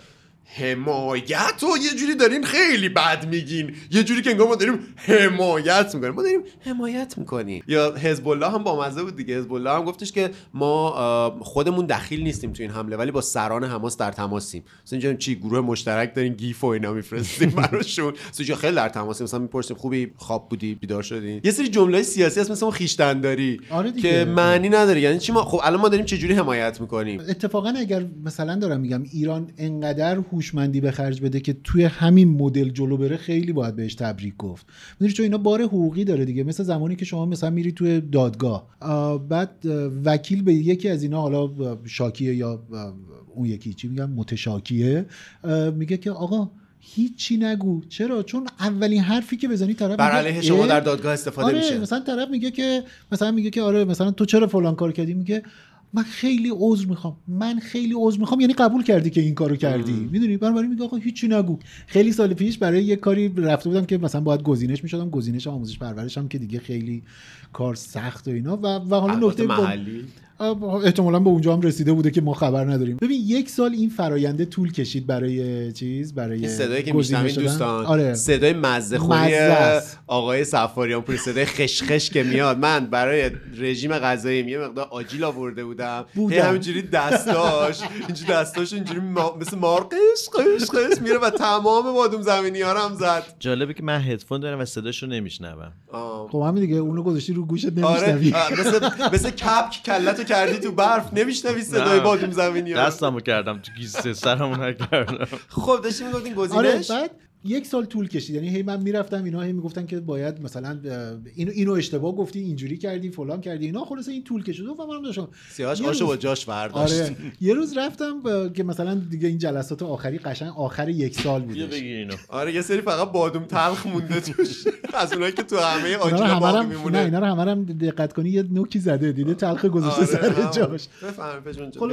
حمایت؟ و یه جوری دارین خیلی بد میگین. یه جوری که انگار ما داریم حمایت می‌کنیم. ما داریم حمایت می‌کنیم. یا حزب الله هم با مزه بود دیگه. حزب الله هم گفتش که ما خودمون دخیل نیستیم تو این حمله ولی با سران حماس در تماسیم. مثلا اینجا چی گروه مشترک دارین گیف و اینا میفرستیم براشون. مثلا اینجا خیلی در تماسیم. مثلا می‌پرسیم خوبی؟ خواب بودی؟ بیدار شدین یه سری جمله سیاسی هست مثل اون خیشتنداری آره دیگه. که معنی نداره. یعنی چی؟ ما خب الان ما داریم چه جوری حمایت می‌کنیم؟ اتفاقا اگر مثلا دارم میگم ایران انقدر هوشمندی به خرج بده که توی همین مدل جلو بره خیلی باید بهش تبریک گفت. می‌دونی چون اینا بار حقوقی داره دیگه مثل زمانی که شما مثلا میری توی دادگاه. بعد وکیل به یکی از اینا حالا شاکیه یا اون یکی چی میگم متشاکیه میگه که آقا هیچی نگو. چرا؟ چون اولین حرفی که بزنی طرف بر علیه شما در دادگاه استفاده آره میشه. مثلا طرف میگه که مثلا میگه که آره مثلا تو چرا فلان کار کردی؟ میگه من خیلی عذر می‌خوام. من خیلی عذر می‌خوام. یعنی قبول کردی که این کارو کردی. می‌دونی؟ بنابراین میگه آقا هیچی نگو. خیلی سال پیش برای یه کاری رفته بودم که مثلا باید گزینش می‌شدم. گزینش آموزش پرورش هم که دیگه خیلی کار سخت و اینا. و, و حالا نکته محلی. احتمالا به اونجا هم رسیده بوده که ما خبر نداریم. ببین یک سال این فراینده طول کشید برای چیز برای این صدایی که شدن. دوستان آره. صدای مزه خوری. آقای سفاریان پور صدای خشخش که میاد. من برای رژیم غذایی یه مقدار آجیل آورده بودم. بودم. همینجوری دستاش اینجوری دستاش اینجوری ما- مثل مار قش قش قش میره و تمام بادوم زمینی ها هم زد. جالبه که من هدفون دارم و صداشو نمیشنوم. خب همین دیگه. اونو گذاشتی رو گوشت آره. نمیشنوی. آه، مثل مثل کپک کلتو کردی تو برف؟ نمیشنوی صدای. بادوم زمینی دستمو کردم تو گیسه سرمو نکردم. خب داشتی می‌گفتین آره گزینش بعد یک سال طول کشید. یعنی هی من می‌رفتم اینا هی می‌گفتن که باید مثلا اینو اینو اشتباه گفتی اینجوری کردی فلان کردی اینا خلاص این طول کشید. و منم داشتم. آشو روز- با جاش برداشت. آره. یه روز رفتم اه، که مثلا دیگه این جلسات آخری قشنگ آخر یک سال اینو. آره یه سری فقط بادوم تلخ مونده توش. از اونایی که تو همه همه باقی هم- نه میمونه. اینا رو همه رو هم دقت کنی یه نوکی زده دیده تلخ گذاشته آره، سر همون. جاش. بفهم با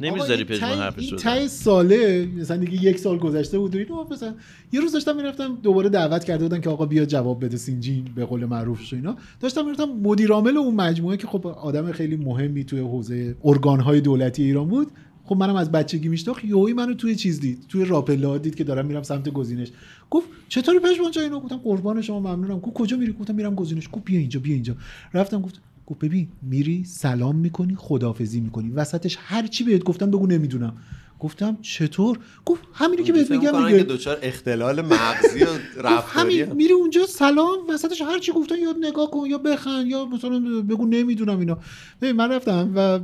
نمی‌ذاری پژمان حرفش این رو ته ساله مثلا دیگه یک سال گذشته بود و اینو مثلا یه روز داشتم می‌رفتم دوباره دعوت کرده بودن که آقا بیا جواب بده سینجین به قول معروفش و اینا. داشتم می‌رفتم مدیر عامل اون مجموعه که خب آدم خیلی مهمی توی حوزه ارگانهای دولتی ایران بود. خب منم از بچگی میشناخت یهویی منو توی چیز دید توی راپلا دید که دارم میرم سمت گزینش. گفت چطوری پژمان جان اینو؟ گفتم قربان شما ممنونم. گفت کجا میری؟ گفتم میرم گزینش. گفت بیا اینجا بیا اینجا. رفتم گفت گفت ببین میری سلام می‌کنی خدافزی می‌کنی. وسطش هر چی بهت گفتم بگو نمی‌دونم. گفتم چطور؟ گفت همینی که بهت میگم دیگه. که دچار اختلال مغزی و رفتاری همین میری اونجا سلام وسطش هر چی گفتن یا نگاه کن یا بخند یا مثلا بگو نمی‌دونم اینا. ببین من رفتم و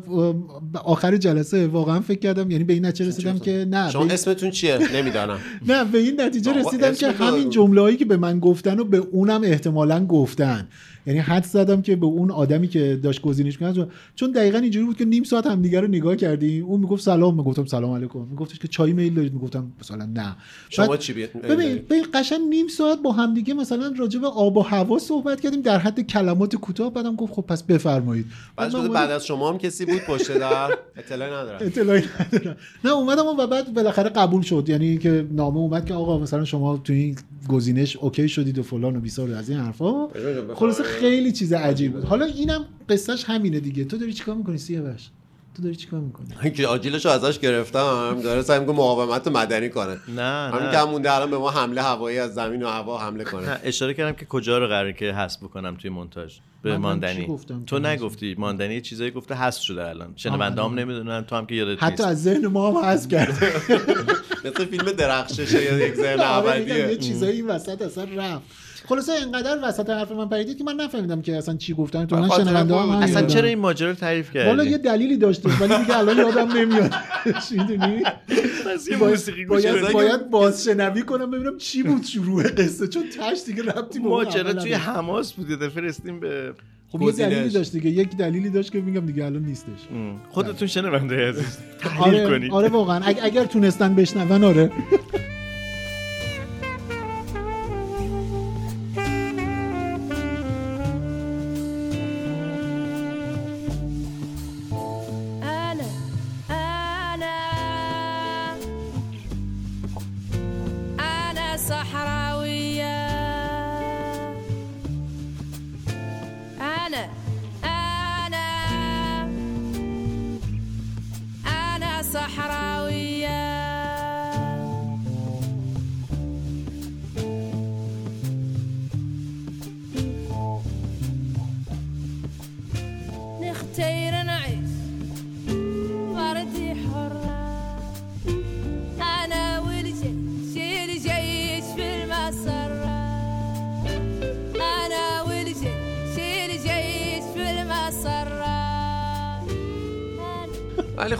آخر جلسه واقعا فکر کردم یعنی به این نتیجه رسیدم که نه شما اسمتون چیه؟ نمی‌دانم. نه به این نتیجه رسیدم که همین. جمله هایی که به من گفتن و به اونم احتمالا گفتن. یعنی حد زدم که به اون آدمی که داشت گزینش می‌کرد چون دقیقا اینجوری بود که نیم ساعت همدیگه رو نگاه کردیم. اون می‌گفت سلام می‌گفتم سلام علیکم. میگفتش که چای میل دارید؟ می‌گفتم مثلا نه. شما بعد- چی بیت ببین ببین قشنگ نیم ساعت با همدیگه مثلا راجع به آب و هوا صحبت کردیم در حد کلمات کوتاه بعدم گفت خب پس بفرمایید. بعد اومدم- بعد از شما هم کسی بود؟ پشت در؟ اطلاعی ندارم. اطلاعی ندارم. نه اومدم و بعد بالاخره قبول شد. یعنی که نامه اومد که آقا مثلا شما تو این گزینش اوکی شدید و فلان و بیسار و از این حرفا. خلاص خیلی چیز عجیب بود. حالا اینم قصهش همینه دیگه. تو داری چیکار می‌کنی سیاوش؟ تو داری چیکار می‌کنی؟ که آجیلش رو ازش گرفتم. داره سعی می‌کنه مقاومت مدنی کنه. نه همین نه که مونده الان به ما حمله هوایی از زمین و هوا حمله کنه. نه، اشاره کردم که کجا رو قراره که حذف بکنم توی مونتاژ. به ماندنی. چی گفتم تو نگفتی ماندنی یه چیزایی گفته حذف شده الان. شنونده هم نمی‌دونن تو هم که یادت حتی نیست. از ذهن ما هم حذف کرد مثل فیلم درخشش یا یک ذهن آره یه چیزایی این وسط اصلا رفت. خلاصه اینقدر وسط حرف من پریدید که من نفهمیدم که اصلا چی گفتن تو من شنونده. همین اصلا. چرا این ماجرا رو تعریف کردی والا یه دلیلی داشته ولی دیگه الان یادم نمیاد می‌دونی پس یه باید, باید, بازشنوی کنم ببینم چی بود شروع قصه چون تش دیگه ربطی به ماجرا توی. حماس بود فرستیم به خب یه. دلیلی داشت دیگه یک دلیلی داشت که میگم دیگه الان نیستش. خودتون شنونده عزیز تحلیل آره کنید آره واقعا اگ- اگر تونستن بشنون آره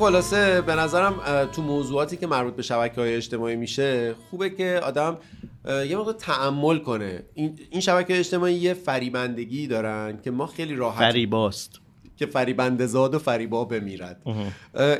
خلاصه به نظرم تو موضوعاتی که مربوط به شبکه های اجتماعی میشه خوبه که آدم یه موقع تعمل کنه. این, این شبکه اجتماعی یه فریبندگی دارن که ما خیلی راحت فریباست. که فریبنده زاد و فریبا بمیرد.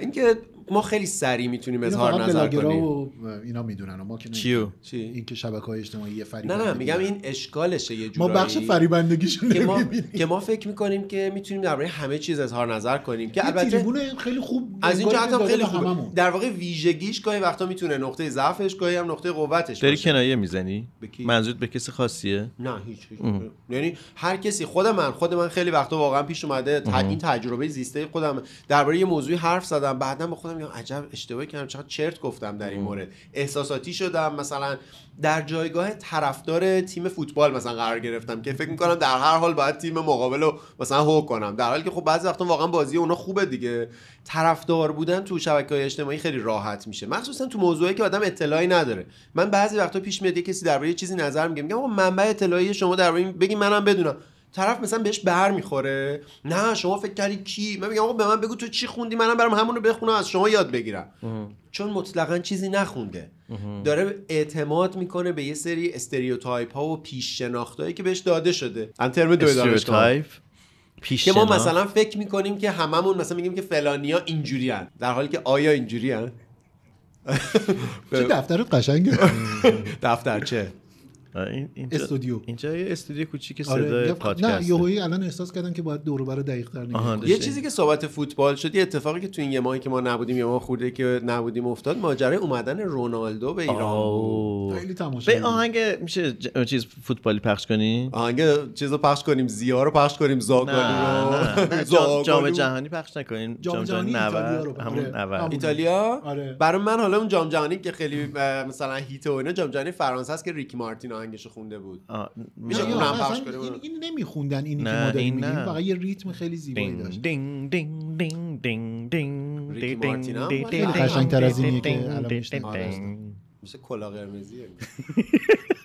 اینکه ما خیلی سریع می‌تونیم اظهار نظر کنیم. و اینا می‌دونن. ما که چیو؟ چی؟ این که شبکه های اجتماعی یه فریب نه نه میگم این اشکالشه یه ما جورایی. بخش فریبندگیشو که ما که ما فکر می‌کنیم که می‌تونیم درباره همه چیز اظهار نظر کنیم. که البته خیلی خوب از این جهت خیلی به خوبه هممون. در واقع ویژگیش گاهی وقتا می‌تونه نقطه ضعفش گاهی هم نقطه قوتش داری باشه. کنایه می‌زنی؟ به؟ منظورت به کسی خاصیه؟ نه هیچ, هیچ. یعنی هر کسی خود من خود من خیلی وقتا واقعا پیش اومده این تجربه زیسته خودم. درباره یه موضوعی حرف زدم بعدا با خودم میگم عجب اشتباهی کردم چقدر چرت گفتم در این مورد. احساساتی شدم مثلا در جایگاه طرفدار تیم فوتبال مثلا قرار گرفتم که فکر می‌کنم در هر حال باید تیم مقابل رو مثلا هو کنم. در حالی که خب بعضی وقتا واقعا بازی اونا خوبه دیگه. طرفدار بودن تو شبکه های اجتماعی خیلی راحت میشه. مخصوصا تو موضوعی که آدم اطلاعی نداره. من بعضی وقتا پیش میاد یه کسی درباره یه چیزی نظر میگه میگم آقا منبع اطلاعی شما درباره این بگی منم بدونم. طرف مثلا بهش بر می‌خوره. نه شما فکر کردی کی؟ من میگم آقا به من بگو تو چی خوندی؟ منم برم همون رو بخونم از شما یاد بگیرم. چون مطلقا چیزی نخونده. داره اعتماد می‌کنه به یه سری stereotype ها و پیش شناختایی که بهش داده شده. ان ترم دو دانشگاه. stereotype پیش که ما. مثلا فکر می‌کنیم که هممون مثلا میگیم که فلانیا اینجوریان در حالی که آیا اینجوریان چه دفترت قشنگه. دفترچه این- اینجا- استودیو. اینجا یه استودیو کوچیک آره صدای نه پادکست یهویی الان احساس کردن که باید دور و بر دقیق تر نگاه. یه چیزی که صحبت فوتبال شد یه اتفاقی که تو این یه ماهی که ما نبودیم یه ماه خورده که نبودیم افتاد ماجرای اومدن رونالدو به ایران. خیلی تماشا به آهنگ میشه ج- چیز فوتبالی پخش کنی آهنگ چیز رو پخش کنیم زیا رو پخش کنیم زاگالو نه رو نه جام. جهانی پخش نکنین جام جهانی جهانی ایتالیا 90 رو. همون آره. 90 همون. ایتالیا آره. برای من حالا اون جام جهانی که خیلی مثلا هیت و اینا جام جهانی فرانسه است که ریکی مارتین آهنگ آهنگشو خونده بود آه، میشه اونم اصلا پخش کنیم این, نمیخوندن اینی که ما داریم این میگیم. فقط یه ریتم خیلی زیبایی داشت دینگ دینگ دینگ دینگ دینگ دینگ مارتین هم دینگ خیلی دینگ قشنگتر از اینیه که الان. دینگ آره. دینگ. مثل کلا قرمزیه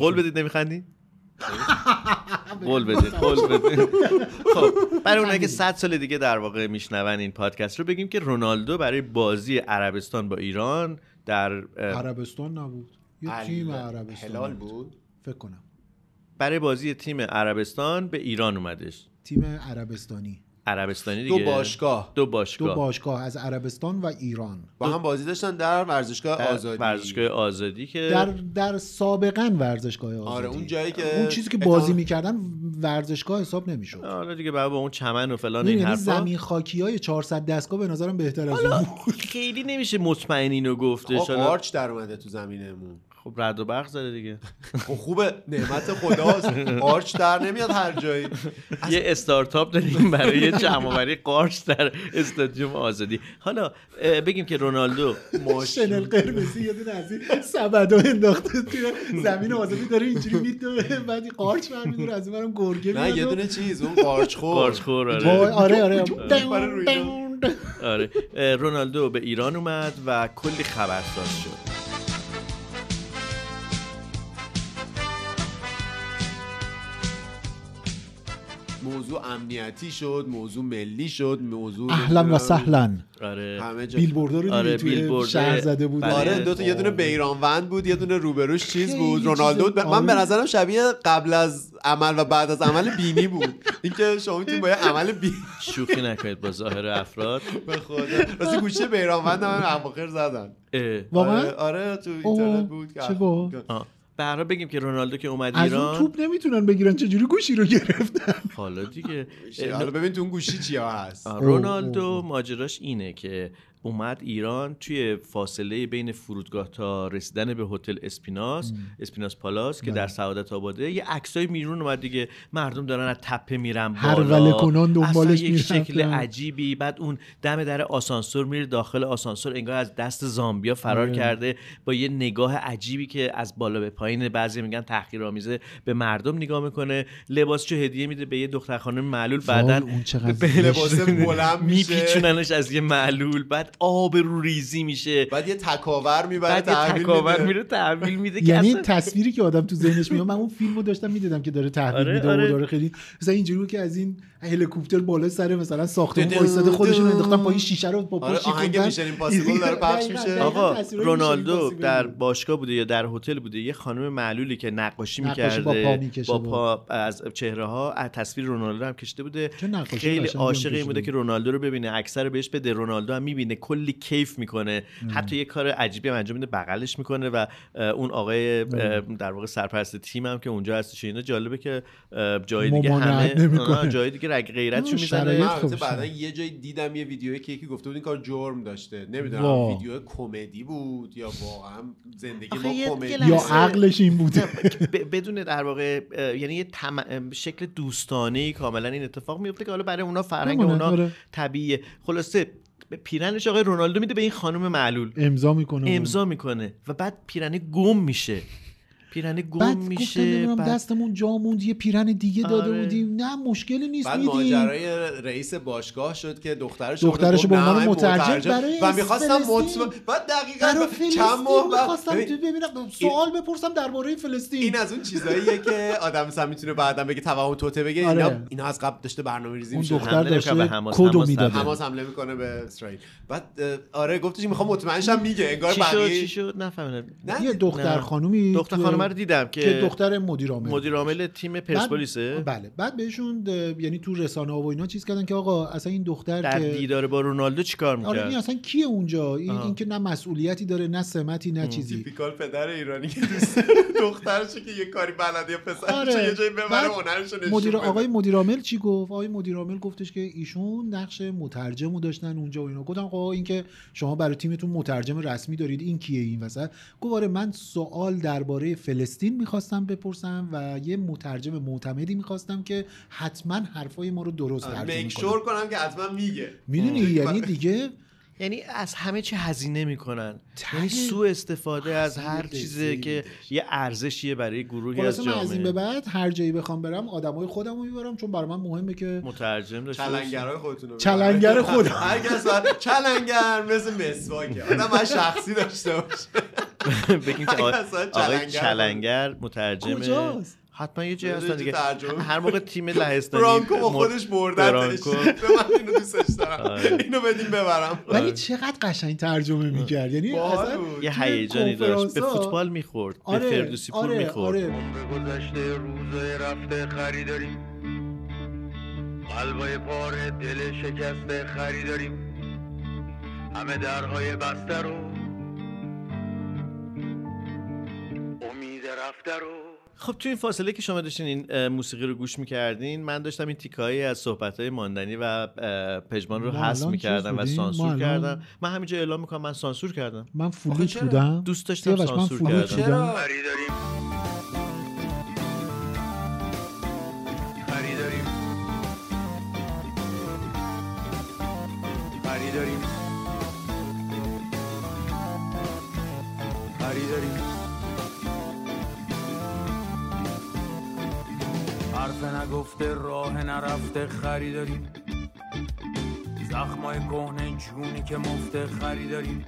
قول بدید نمیخندی؟ قول بدید قول بدید. خب برای اونایی که 100 سال دیگه در واقع میشنون این پادکست رو بگیم که رونالدو برای بازی عربستان با ایران در عربستان نبود. یه تیم عربستان هلال بود؟ فکر کنم. برای بازی تیم عربستان به ایران اومدش. تیم عربستانی. عربستانی دو دیگه؟ باشگاه. دو دو باشگاه باشگاه از عربستان و ایران. با هم بازی داشتن در ورزشگاه در آزادی. ورزشگاه آزادی که در در سابقا ورزشگاه آزادی. آره اون جایی که اون چیزی که بازی می‌کردن ورزشگاه حساب نمی‌شد. حالا دیگه بعد با اون چمن و فلان این حرفا. زمین خاکی های 400 دستگاه به نظرم بهتر از اون. خیلی نمیشه مطمئن اینو حالا قارچ در اومده تو زمینمون. خب رد و برق زده دیگه. خب خوبه. نعمت خداست. قارچ در نمیاد هر جایی. یه استارتاپ داریم برای جمع آوری قارچ در استادیوم آزادی. حالا بگیم که رونالدو شنل قرمزی یه دونه از این سبدا انداخته توی زمین آزادی. داره اینجوری میدوه. بعد این قارچ برمیداره از اونورم گرگه نه یه دونه چیز. اون قارچ خور. قارچ خور آره. آره آره. آره. رونالدو به ایران اومد و کلی خبرساز شد. موضوع امنیتی شد موضوع ملی شد موضوع اهلا و سهلا. آره. همه جا بیلبوردا رو دیدی آره، توی. شهر زده بود. بله. آره دو تا یه دونه بیرانوند بود یه دونه روبروش چیز بود رونالدو بود. من به آره. نظرم شبیه قبل از عمل و بعد از عمل بینی بود. اینکه شما می‌تونید با یه عمل بینی شوخی نکنید با ظاهر افراد. به خدا. راستی گوشه بیرانوند هم اواخر زدن. واقعا؟ آره, آره تو اینترنت بود که چه. به حال بگیم که رونالدو که اومد از اون ایران. توپ نمی‌تونن بگیرن چجوری گوشی رو گرفتن؟ حالا دیگه حالا ببین تو اون گوشی چیا هست. رونالدو ماجراش اینه که اومد ایران توی فاصله بین فرودگاه تا رسیدن به هتل اسپیناس اسپیناس پالاس که در سعادت آباده. یه عکسای میرون اومد دیگه. مردم دارن از تپه میرن هرولة بالا. کنان دنبالش اصلا یک. شکل عجیبی. بعد اون دم در آسانسور میره داخل آسانسور انگار از دست زامبیا فرار آره. کرده با یه نگاه عجیبی که از بالا به پایین بعضی میگن تحقیرآمیزه به مردم نگاه می‌کنه. لباسشو هدیه میده به یه دختر خانم معلول. بعدن وای، اون چقدر به لباس بلند میشه. میپیچوننش از یه معلول. بعد آب رو ریزی میشه بعد یه تکاور می‌بره بعد یه تحویل تکاور. میره تحویل میده که یعنی تصویری که آدم تو ذهنش میاد من اون فیلمو داشتم می‌دیدم که داره تحویل آره، میده آره. و داره خیلی مثلا اینجوری بود که از این هلیکوپتر بالا سر مثلا ساختمون وایساده خودشون. انداختن پای شیشه رو با آره، پشت آهنگ. میشن ایمپاسیبل داره پخش دقیقاً، میشه. آقا رونالدو در. باشگاه بوده یا در هتل بوده یه خانم معلولی که نقاشی نقاشی با می‌کرده پا با. پا از چهره ها از تصویر رونالدو هم کشته بوده خیلی عاشق این بوده بود. که رونالدو رو ببینه اکثر بهش بده رونالدو هم می‌بینه کلی کیف می‌کنه حتی یه کار عجیبی هم انجام میده بغلش می‌کنه و اون آقای اه، در واقع سرپرست تیم هم که اونجا هستش اینا جالبه که جای دیگه همه جای دیگه رگ غیرتشو می‌زنه من. بعدا یه جایی دیدم یه ویدیویی که یکی گفته بود این کار جرم داشته نمی‌دونم. ویدیو کمدی بود یا واقعا زندگی ما کمدی یا عقلش این بوده بدون در واقع یعنی یه شکل دوستانه کاملا این اتفاق میفته که حالا برای اونا فرهنگ اونا آره. طبیعیه خلاصه به پیرنش آقای رونالدو میده به این خانم معلول امضا می‌کنه امضا می‌کنه و بعد پیرنه گم میشه پیرنه گم میشه بعد دستمون جا موند یه پیرن دیگه داده آره. بودیم نه مشکلی نیست بعد میدیم ماجرای رئیس باشگاه شد که دخترش دخترش به عنوان مترجم برای و می‌خواستم. مطمئن بعد دقیقا چند ماه بعد می‌خواستم ببین، ببینم سوال بپرسم درباره فلسطین این از اون چیزاییه که آدم مثلا می‌تونه بعدا بگه توهم توته بگه آره. اینا اینا از قبل داشته برنامه ریزی اون میشه دختر حمله داشته به حماس. کدو حماس می‌داده نبود. حماس حمله می‌کنه به اسرائیل بعد آره گفتش می‌خوام مطمئنشم میگه انگار چی شد بقیه چی شد نفهمیدم یه دختر نه. خانومی دختر خانم برنامه رو دیدم که, که دختر مدیر عامل مدیر عامل تیم پرسپولیسه. بله. بعد بهشون یعنی تو رسانه ها و اینا چیز کردن که آقا اصلا این دختر در که دیدار با رونالدو چیکار آره این می‌کرد؟ اصلا کیه اونجا؟ این. این که نه مسئولیتی داره نه سمتی نه چیزی. تیپیکال پدر ایرانی که دوست دخترشه که یه کاری بلده یا پسرش آره. یه جایی ببره نشون مدیر. آقای مدیر عامل چی گفت؟ آقای مدیر عامل گفتش که ایشون نقش مترجمو داشتن اونجا و اینا. گفتم آقا این که شما برای تیمتون مترجم رسمی دارید این کیه این وسط؟ گفت آره من سوال درباره فلسطین می‌خواستم بپرسم و یه مترجم معتمدی می‌خواستم که حتما حرفای ما رو درست آره، ترجمه کنه. کنم که حتما میگه. می‌دونی؟ یعنی دیگه یعنی از همه چی هزینه می‌کنن یعنی سوء استفاده از هر چیزی که یه ارزشیه برای گروهی از من از این به جامعه بعد هر جایی بخوام برم آدمای خودم رو می‌برم چون برای من مهمه که مترجم داشته باشی. چلنگرهای خودتون رو چلنگر. خودم. هر کس چلنگر مثل مسواکه آدم شخصی داشته باشه بگیم که آقای چلنگر مترجم کجاست؟ حتما یه جایی هستن دیگه. هر موقع تیم لهستانی برانکو با خودش بردتش. برانکو. به من اینو دوستش دارم. آره. اینو بدیم ببرم. ولی چقدر قشنگ ترجمه می‌کرد. یعنی اصلا. یه هیجانی داشت. به فوتبال می‌خورد. به آره فردوسی پور آره می‌خورد. آره. گذشته روزای رفته خریداریم قلبای پاره دل شکسته خریداریم همه درهای بسته رو امید رفته رو. خب تو این فاصله که شما داشتین این موسیقی رو گوش می‌کردین من داشتم این تیکایی از صحبت های ماندنی و پژمان رو حذف می‌کردم و؟ ما سانسور الان- کردم. من همینجا اعلام می‌کنم من سانسور کردم. من فلوت چرا؟ بودم؟ دوست داشتم سانسور کردم. بودم. نگفته راه نرفته خریداریم. زخمای کهنه جونی که مفته خریداریم.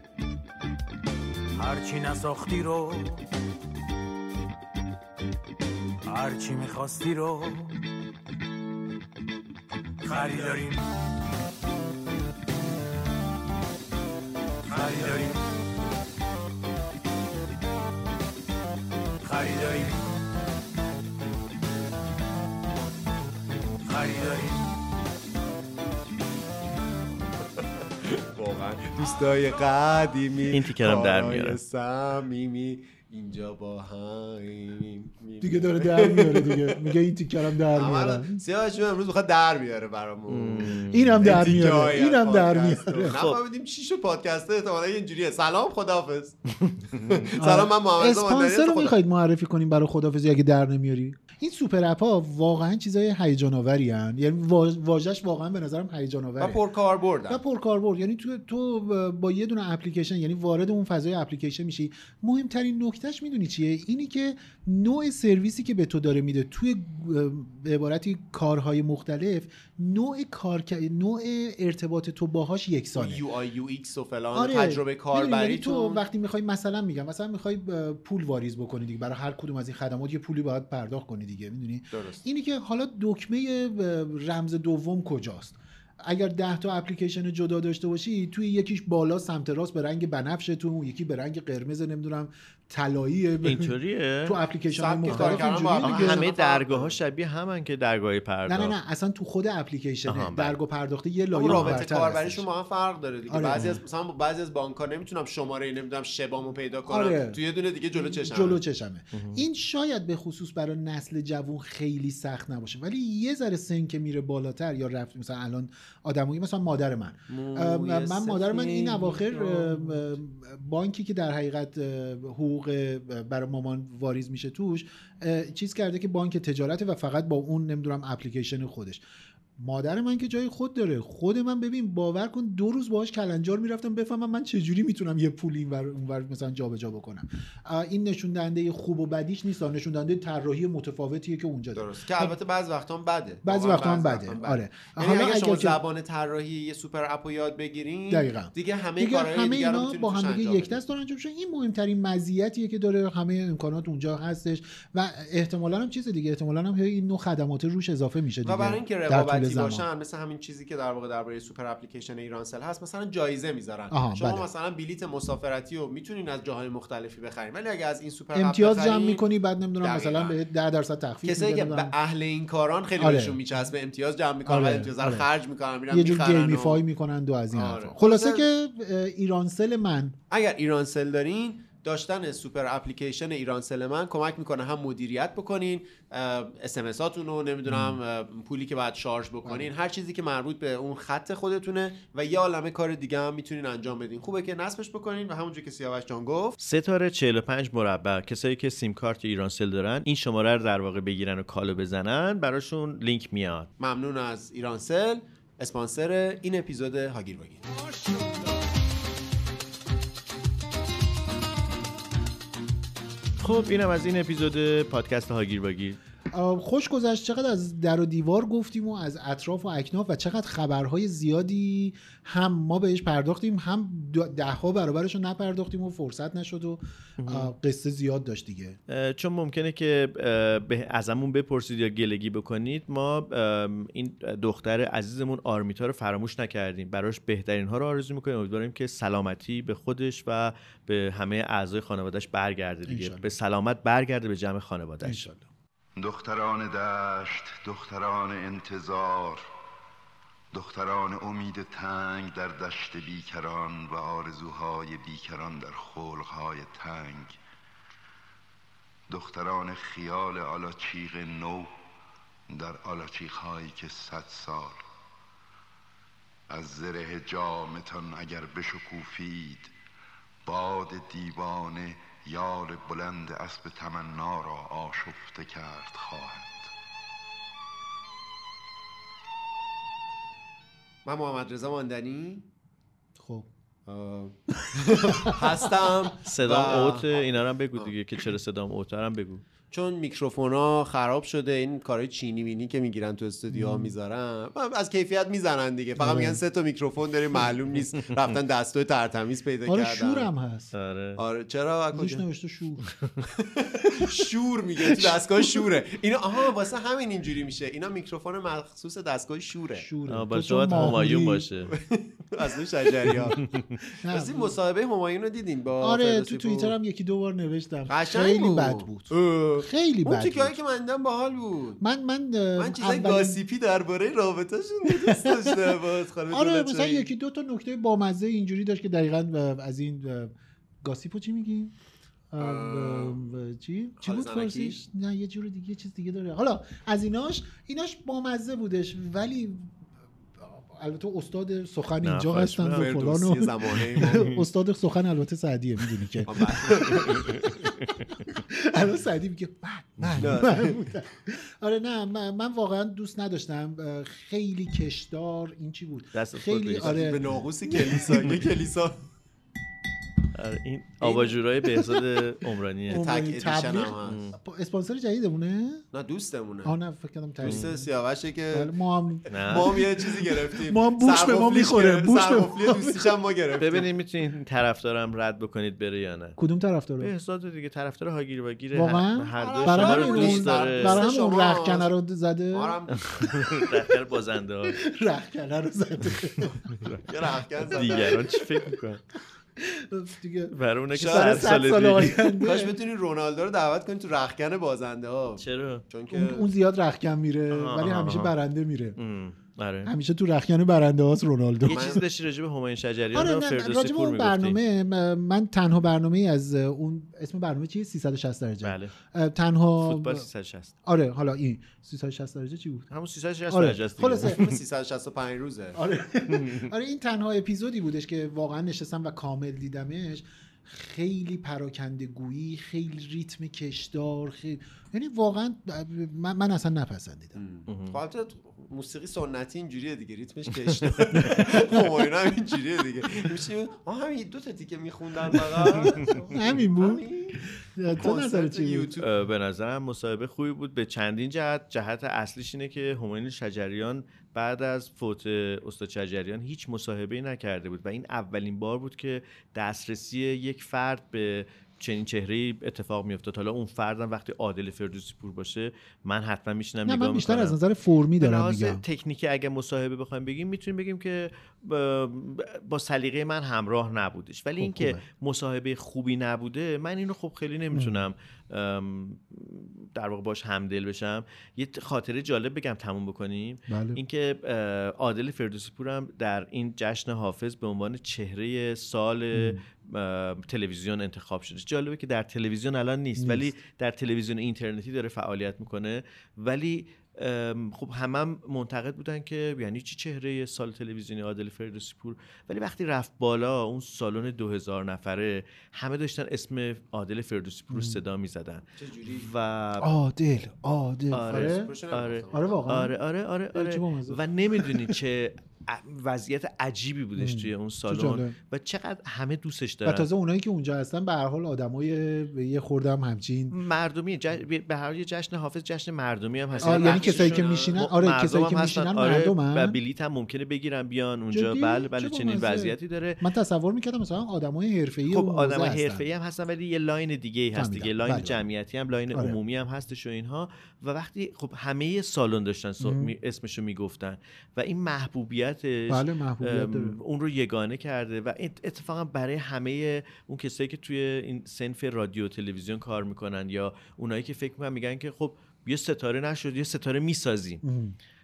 هرچی نساختی رو هرچی می‌خواستی رو خریداریم. خریداریم. دوستای قدیمی این تیکرم در میاره. صمیمی. اینجا با هم. دیگه داره در میاره دیگه. میگه این تیکرم در میارم. سیاوش جون امروز می‌خواد در بیاره برامون. اینم در میاره. اینم در. میاره. نفهمیدیم چی شد پادکست. احتمالا اینجوریه. سلام خداحافظ. سلام من محمد اسپانسر رو می‌خواید معرفی کنیم برای خدافزی اگه در نمیاری؟ این سوپر اپ ها واقعا چیزای هیجان آوری یعنی وا- واژش واقعا به نظرم هیجان و آوره و بردم پرکاربرد یعنی تو تو با یه دونه اپلیکیشن یعنی وارد اون فضای اپلیکیشن میشی. مهمترین نکتهش می‌دونی چیه؟ اینی که نوع سرویسی که به تو داره میده توی به عبارتی کارهای مختلف نوع کار نوع ارتباط تو باهاش یکسانه. UI UX و فلان آره. تجربه کاربری یعنی تو وقتی می‌خوای مثلا میگم مثلا می‌خوای پول واریز بکنی دیگه. برای هر کدوم از این خدمات یه پولی باید پرداخت کنی دیگه می‌دونی؟ درست. اینی که حالا دکمه رمز دوم کجاست؟ اگر ده تا اپلیکیشن جدا داشته باشی توی یکیش بالا سمت راست به رنگ بنفشه تو اون یکی به رنگ قرمز نمی‌دونم طلایی اینطوریه تو اپلیکیشن های مختلف دیگه. همه درگاه ها. شبیه همن که درگاه نه پرداخت نه نه اصلا تو خود اپلیکیشن بله. درگاه پرداخته یه لایه رابطه هستش. با هم فرق داره دیگه آره. بعضی از مثلا بعضی از بانک ها نمی‌تونم شماره نمی‌دونم شبامو پیدا کنم آره. تو یه دونه دیگه جلو چشم جلو چشمه این شاید به خصوص برای نسل جوون خیلی سخت نباشه ولی یه ذره سن که میره بالاتر یا رفت مثلا الان آدمایی مثلا مادر من. من مادر من این اواخر بانکی که در حقیقت حقوق برای مامان واریز میشه توش چیز کرده که بانک تجارت و فقط با اون نمی‌دونم اپلیکیشن خودش. مادر من که جای خود داره. خود من ببین باور کن دو روز باهاش کلنجار می‌رفتم بفهمم من چجوری می‌تونم یه پول اینور اونور مثلا جابجا بکنم. این نشون دهنده خوب و بدیش نیست نشون دهنده طراحی متفاوتیه که اونجا داره. درست. که البته بعضی وقتا هم بده. بعضی وقتا هم بده. آره. یعنی حالا اگه شما زبان طراحی یه سوپر اپو یاد بگیرین دقیقاً. دیگه همه دیگه همه دیگه اینا با هم دیگه یک. دست دارن انجام میشن. این مهمترین مزیتیه که داره همه امکانات اونجا هستش و احتمالا هم چیز دیگه. احتمالا هم این نوع خدمات روش اضافه میشه دیگه و برای اینکه رقابتی زمان. باشن مثل همین چیزی که در واقع درباره سوپر اپلیکیشن ایرانسل هست مثلا جایزه می‌ذارن شما بله. مثلا بلیت مسافرتی رو می‌تونین از جاهای مختلفی بخرین ولی اگه از این سوپر امتیاز جمع می‌کنی بعد نمی‌دونم دقیقاً. مثلا به 10 درصد تخفیف کسایی که به. اهل این کاران خیلی آره. بهشون میچسبه امتیاز جمع می‌کنن آره، امتیاز رو آره. خرج می‌کنن میرن یه جور gamify می‌کنن و از این آره. خلاصه که ایرانسل من اگر ایرانسل دارین داشتن سوپر اپلیکیشن ایرانسل من کمک می‌کنه هم مدیریت بکنین SMS هاتون رو نمی‌دونم پولی که باید شارژ بکنین هر چیزی که مربوط به اون خط خودتونه و یه عالمه کار دیگه هم می‌تونین انجام بدین. خوبه که نصبش بکنین و همونجور که سیاوش جان گفت. ستاره 45 مربع. کسایی که سیم کارت ایرانسل دارن این شماره رو در واقع بگیرن و کالو بزنن براشون لینک میاد. ممنون از ایرانسل اسپانسر این اپیزود هاگیر واگیر. خب اینم از این اپیزود پادکست هاگیر واگیر آه، خوش گذشت. چقدر از در و دیوار گفتیم و از اطراف و اکناف و چقدر خبرهای زیادی هم ما بهش پرداختیم هم دهها برابرش رو نپرداختیم و فرصت نشد و قصه زیاد داشت دیگه. چون ممکنه که ازمون بپرسید یا گلگی بکنید ما این دختر عزیزمون آرمیتا رو فراموش نکردیم. براش بهترین ها رو آرزو می‌کنیم. امیدواریم که سلامتی به خودش و به همه اعضای خانوادهش برگرده دیگه. انشالله. به سلامت برگرده به جمع خانوادهش دختران دشت دختران انتظار دختران امید تنگ در دشت بیکران و آرزوهای بیکران در خلقهای تنگ. دختران خیال آلاچیق نو در آلاچیقهایی که صد سال. از زره جامتان اگر بشکوفید باد دیوانه یال بلند اسب تمنا را آشفته کرد خواهد. من محمد رضا ماندنی؟ خب. هستم. صدام اوت اینا رو هم بگو دیگه که چرا صدام اوت؟ هم بگو. چون میکروفون ها خراب شده این کارهای چینی مینی که می‌گیرن تو استودیو ها می‌ذارن. از کیفیت می‌زنن دیگه. فقط آره. میگن سه تا میکروفون داریم معلوم نیست. رفتن دستو ترتمیز پیدا آره کردن. شورم هست. آره. آره چرا روش کجا؟ نوشته شور. شور میگه تو دستگاه شوره. اینا آها واسه همین اینجوری میشه. اینا میکروفون مخصوص دستگاه شوره. شوره. باید ماهوری- همایون باشه. از اون شجریان نه. از این مصاحبه همایون رو دیدین با آره تو؟ توییتر هم یکی دو بار نوشتم. خیلی. بد بود. خیلی اون بد تیکه‌هایی بود. که من دیدم باحال بود. من من من چیزای اولین- گاسیپی درباره رابطهشون دوست داشتم آره مثلا. یکی دو تا نکته بامزه اینجوری داشت که دقیقا از این گاسیپو چی میگیم چی؟ چی بود؟ فارسیش؟ نه یه جور دیگه چیز دیگه داره. حالا از ایناش ایناش بامزه بودش ولی البته استاد سخن اینجا هستن و. فلان استاد سخن البته سعدیه می‌دونی که آه، بله. الان سعدی میگه من. آره نه من, واقعا دوست نداشتم خیلی کشدار این چی بود خیلی بریز. به آره ناقوس کلیسا یه کلیسا آره، این آباجورای بهزاد عمرانیه. تک ادیشن هم هست. اسپانسر جدیدمونه؟ نه دوستمونه. آه نه فکر کردم دوست سیاوشه که بله، ما هم نه. ما هم یه چیزی گرفتیم. ما هم بوش به ما می‌خوره، بوش به دوستیش هم ما گرفتیم. ببینید می‌تونید این طرفدارم رد بکنید بره یا نه. کدوم طرفدار؟ بهزاد دیگه طرفدار هاگیر واقعا؟ هر دو برای شما رو دوست داره. برای همین اون شما- رخکنه رو زده؟ ما هم رهبر بازنده ها. رخکنه رو زده. یه رختکن زدن. دیگران چی فکر می‌کنن؟ دیگه برای اونه که صد سال دیگه. آینده. کاش بتونی رونالدو رو دعوت کنی تو رختکن بازنده ها. چرا؟ چون که اون, اون زیاد رخکن میره ولی همیشه. برنده میره. ام، آره. همیشه تو رخکن برنده هاست رونالدو. یه چیزی داشتی راجع به همایون شجریان آره پور اون می‌گفتی. برنامه من تنها برنامه از اون اسم برنامه چیه؟ 360 درجه. بله. تنها فوتبال 360 آره حالا این 360 درجه چی بود؟ همون 360 آره، درجه است دیگه. خلاصه. 365 روزه. آره. آره این تنها اپیزودی بودش که واقعا نشستم و کامل دیدمش. خیلی پراکنده گویی خیلی ریتم کشدار خیلی یعنی واقعا من, من اصلا نپسندیدم. خب موسیقی سنتی اینجوریه دیگه ریتمش کشته همایون هم اینجوریه دیگه. میشه آه همین دو تا تیکه میخوندن فقط. همین بود. تو نظر چی به نظرم مصاحبه خوبی بود. به چندین جهت جهت اصلیش اینه که همایون شجریان بعد از فوت استاد شجریان هیچ مصاحبه نکرده بود و این اولین بار بود که دسترسی یک فرد به چنین چهره اتفاق میافتاد. حالا اون فردم وقتی عادل فردوسی پور باشه من حتما میشینم نگاه من بیشتر می‌کنم. از نظر فرمی دارم میگم. تکنیکی اگه مصاحبه بخوایم بگیم می‌تونیم بگیم که با, سلیقه من همراه نبودش. ولی خب، اینکه. مصاحبه خوبی نبوده من اینو خب خیلی نمی‌تونم در واقع باش همدل بشم. یه خاطره جالب بگم تموم بکنیم. بله. اینکه عادل فردوسی پورم در این جشن حافظ به عنوان چهره سال تلویزیون انتخاب شده. جالبه که در تلویزیون الان نیست, نیست. ولی در تلویزیون اینترنتی داره فعالیت می‌کنه. ولی خب همه هم منتقد بودن که یعنی چی چهره سال تلویزیونی عادل فردوسی پور؟ ولی وقتی رفت بالا اون سالن 2000 نفره همه داشتن اسم عادل فردوسی پور رو صدا می‌زدن. و عادل عادل. آره آره؟ آره. آره واقعا. آره آره آره, چه آره. بامزه. و نمی‌دونی چه وضعیت عجیبی بودش م. توی اون سالن. و چقدر همه دوستش و دارن تازه اونایی که اونجا هستن به هر حال آدمای یه خوردم همچین مردمی ج... به هر حال یه جشن حافظ جشن مردمی هم هست آه، یعنی کسایی که هم- میشینن- آره، مردم کسایی که. میشینن آره، مردمن؟ و بلیت هم ممکنه بگیرن بیان اونجا؟ بله بله چه چنین. وضعیتی داره من تصور می‌کردم مثلا آدمای حرفه‌ای خب اون آدم حوزه هستن. حرفه‌ای هم هستن ولی یه line دیگه ای هست. دیگه line بله، بله. جمعیتی هم line آره. عمومی هم هستش و اینها و وقتی خب همه سالن داشتن اسمشو می‌گفتن و این محبوبیتش بله، محبوبیت. اون رو یگانه کرده و ات- اتفاقا برای همه اون کسایی که توی این سنف رادیو تلویزیون کار می‌کنن یا اونایی که فکر می‌کنن میگن که خب یه ستاره نشد یه ستاره می‌سازیم.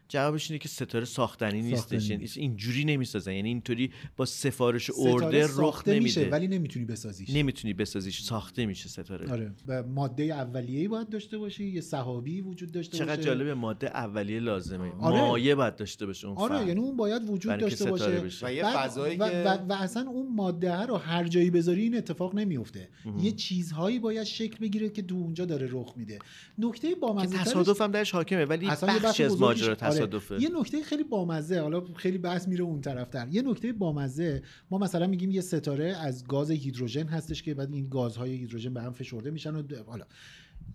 جوابش اینه که ستاره ساختنی نیستش. ساختنی یعنی اینجوری نمی‌سازن. یعنی اینطوری با سفارش ارده رخ نمیده. ولی نمی‌تونی بسازیش. نمی‌تونی بسازیش. ساخته میشه ستاره. آره. و ماده اولیه‌ای باید داشته باشی. یه صحابی وجود داشته چقدر باشه. جالبه ماده اولیه لازمه. آره. مایه باید داشته باشه اون آره. یعنی اون باید وجود داشته باشه. بشه. و یه فضایی و, که- و, و اصلا اون ماده رو هر جایی بذاری این اتفاق نمیفته. یه چیزهایی باید شکل بگیره که تو اونجا داره رخ میده. نکته بامزه تصادف هم درش حاکمه ولی بخشی از ماجرا آره. تصادفه. یه نکته خیلی بامزه حالا خیلی بحث میره اون طرفتر. یه نکته بامزه ما مثلا میگیم یه ستاره از گاز هیدروژن هستش که بعد این گازهای هیدروژن به هم فشرده میشن و حالا.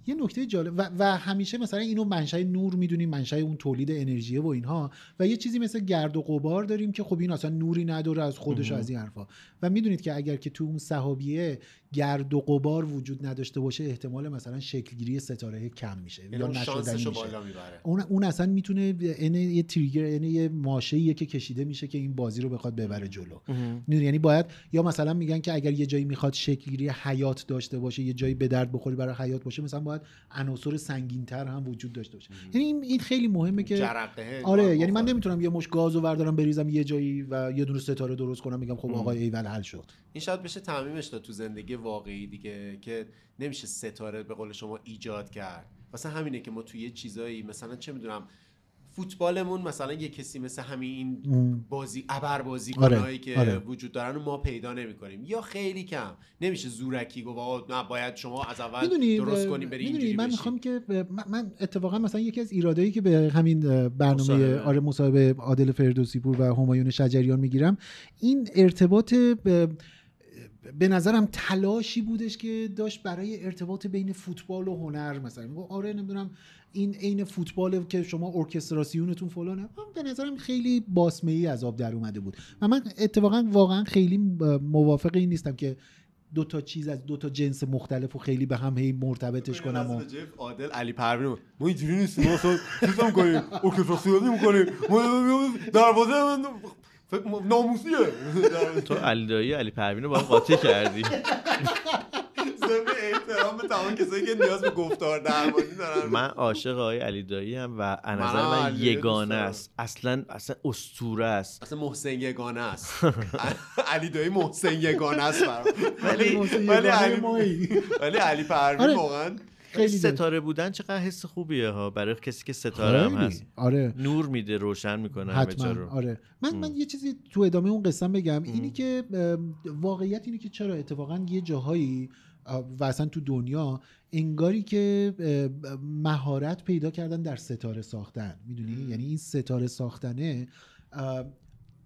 یه نکته جالب و, و همیشه مثلا اینو منشأ نور می‌دونیم منشأ اون تولید انرژی و اینها. و یه چیزی مثل گرد و غبار داریم که خب این اصلا نوری نداره از خودش و. از این حرفا. و می‌دونید که اگر که تو اون سحابیه گرد و غبار وجود نداشته باشه احتمال مثلا شکلگیری ستاره کم میشه یعنی یا اون نشدنی میشه. بالا می‌بره. اون اون اصلا می‌تونه این یه تریگر یعنی یه ماشه‌ایه که کشیده میشه که این بازی رو بخواد ببره جلو. یعنی باید یا مثلا میگن که اگر یه جایی می‌خواد شکلگیری حیات داشته باشه یه جایی به درد بخوری برای حیات باشه مثلا باید عناصر سنگینتر هم وجود داشته باشه. یعنی این, این خیلی مهمه که جرقه آره یعنی من. نمی‌تونم یه مش گازو بردارم بریزم یه جایی و یه دونه ستاره درست کنم میگم خب مم. آقا ایول حل شد. این شاید بشه تعمیمش داد تو زندگی واقعی دیگه که نمیشه ستاره به قول شما ایجاد کرد مثلا همینه که ما توی یه چیزایی مثلا چه می‌دونم فوتبالمون مثلا یه کسی مثل همین. بازی ابر بازی آره، که آره. وجود دارن و ما پیدا نمی‌کنیم یا خیلی کم نمیشه زورکی گفت آقا نه باید شما از اول درست کنیم بری اینجوری من. می‌خوام که من- من اتفاقا مثلا یکی از ایرادایی که به همین برنامه مصاحبه. آره مصاحبه عادل فردوسی پور و همایون شجریان می‌گیرم این ارتباط به به نظرم تلاشی بودش که داشت برای ارتباط بین فوتبال و هنر مثلا. میگه آره نمی‌دونم این عین فوتبال که شما ارکستراسیونتون فلانه. به نظرم خیلی باسمه ای از آب در اومده بود. و من اتفاقا واقعا خیلی موافق این نیستم که دو تا چیز از دو تا جنس مختلف و خیلی به هم هی مرتبطش کنم و عادل علی پروین. ما اینجوری نیستیم ما اصلا چیز هم کنیم ارکستراسیونی می‌کنیم. ما دروازه فکر ما- ناموسیه تو علی دایی علی پروین رو باید قاطی کردی ضمن احترام به تمام کسایی که نیاز به گفتار درمانی دارن من عاشق آقای علی دایی هم و نظر من یگانه. است اصلا اصلا اسطوره است اصلا محسن یگانه است علی دایی محسن یگانه است برام ولی محسن ولی علی. ولی علی پروین آره. واقعا خیلی. ستاره بودن چقدر حس خوبیه ها برای کسی که ستاره هم. هست. آره. نور میده روشن می‌کنه حتما. رو. آره. من ام. من یه چیزی تو ادامه اون قسم بگم. اینی که واقعیت اینه که چرا اتفاقا یه جاهایی و اصلا تو دنیا انگاری که مهارت پیدا کردن در ستاره ساختن. می‌دونی؟ یعنی این ستاره ساختنه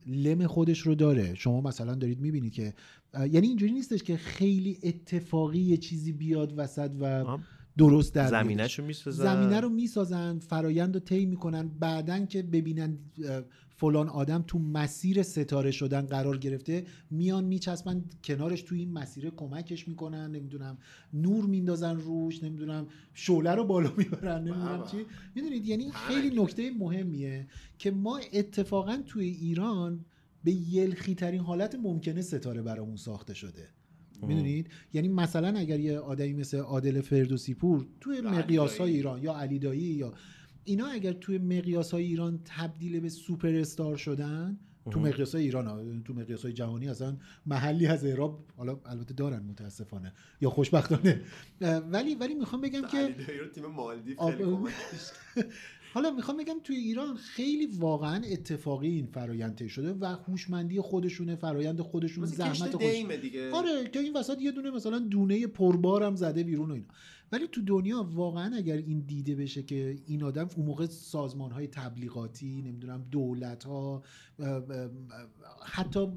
لم خودش رو داره. شما مثلا دارید می‌بینید که یعنی اینجوری نیستش که خیلی اتفاقی یه چیزی بیاد وسط و. درست در زمینه‌شو می‌سازن. زمینه رو می‌سازن فرایند رو طی می‌کنن. بعدن که ببینن فلان آدم تو مسیر ستاره شدن قرار گرفته میان میچسبن کنارش تو این مسیر کمکش می‌کنن نمی‌دونم نور میندازن روش نمی‌دونم شعله رو بالا می‌برن نمی‌دونم. چی. می‌دونید؟ یعنی خیلی نکته مهمیه که ما اتفاقا توی ایران به یلخی ترین حالت ممکنه ستاره برامون ساخته شده. می‌دونید یعنی مثلا اگر یه آدمی مثل عادل فردوسی پور توی مقیاس های ایران یا علی دایی یا اینا اگر توی مقیاس های ایران تبدیل به سوپر استار شدن تو. مقیاس های ایران ها. تو مقیاس های جهانی اصلا محلی از اعراب حالا البته دارن متاسفانه یا خوشبختانه ولی ولی می‌خوام بگم که تیم مالدیو حالا می‌خوام بگم توی ایران خیلی واقعا اتفاقی این فرایند طی شده و هوشمندی خودشونه فرایند خودشون زحمت خودشون دیگه. آره که این وسط یه دونه مثلا دونه پربارم زده بیرون و اینا. ولی تو دنیا واقعا اگر این دیده بشه که این آدم اون موقع سازمان های تبلیغاتی نمی‌دونم دولت ها حتی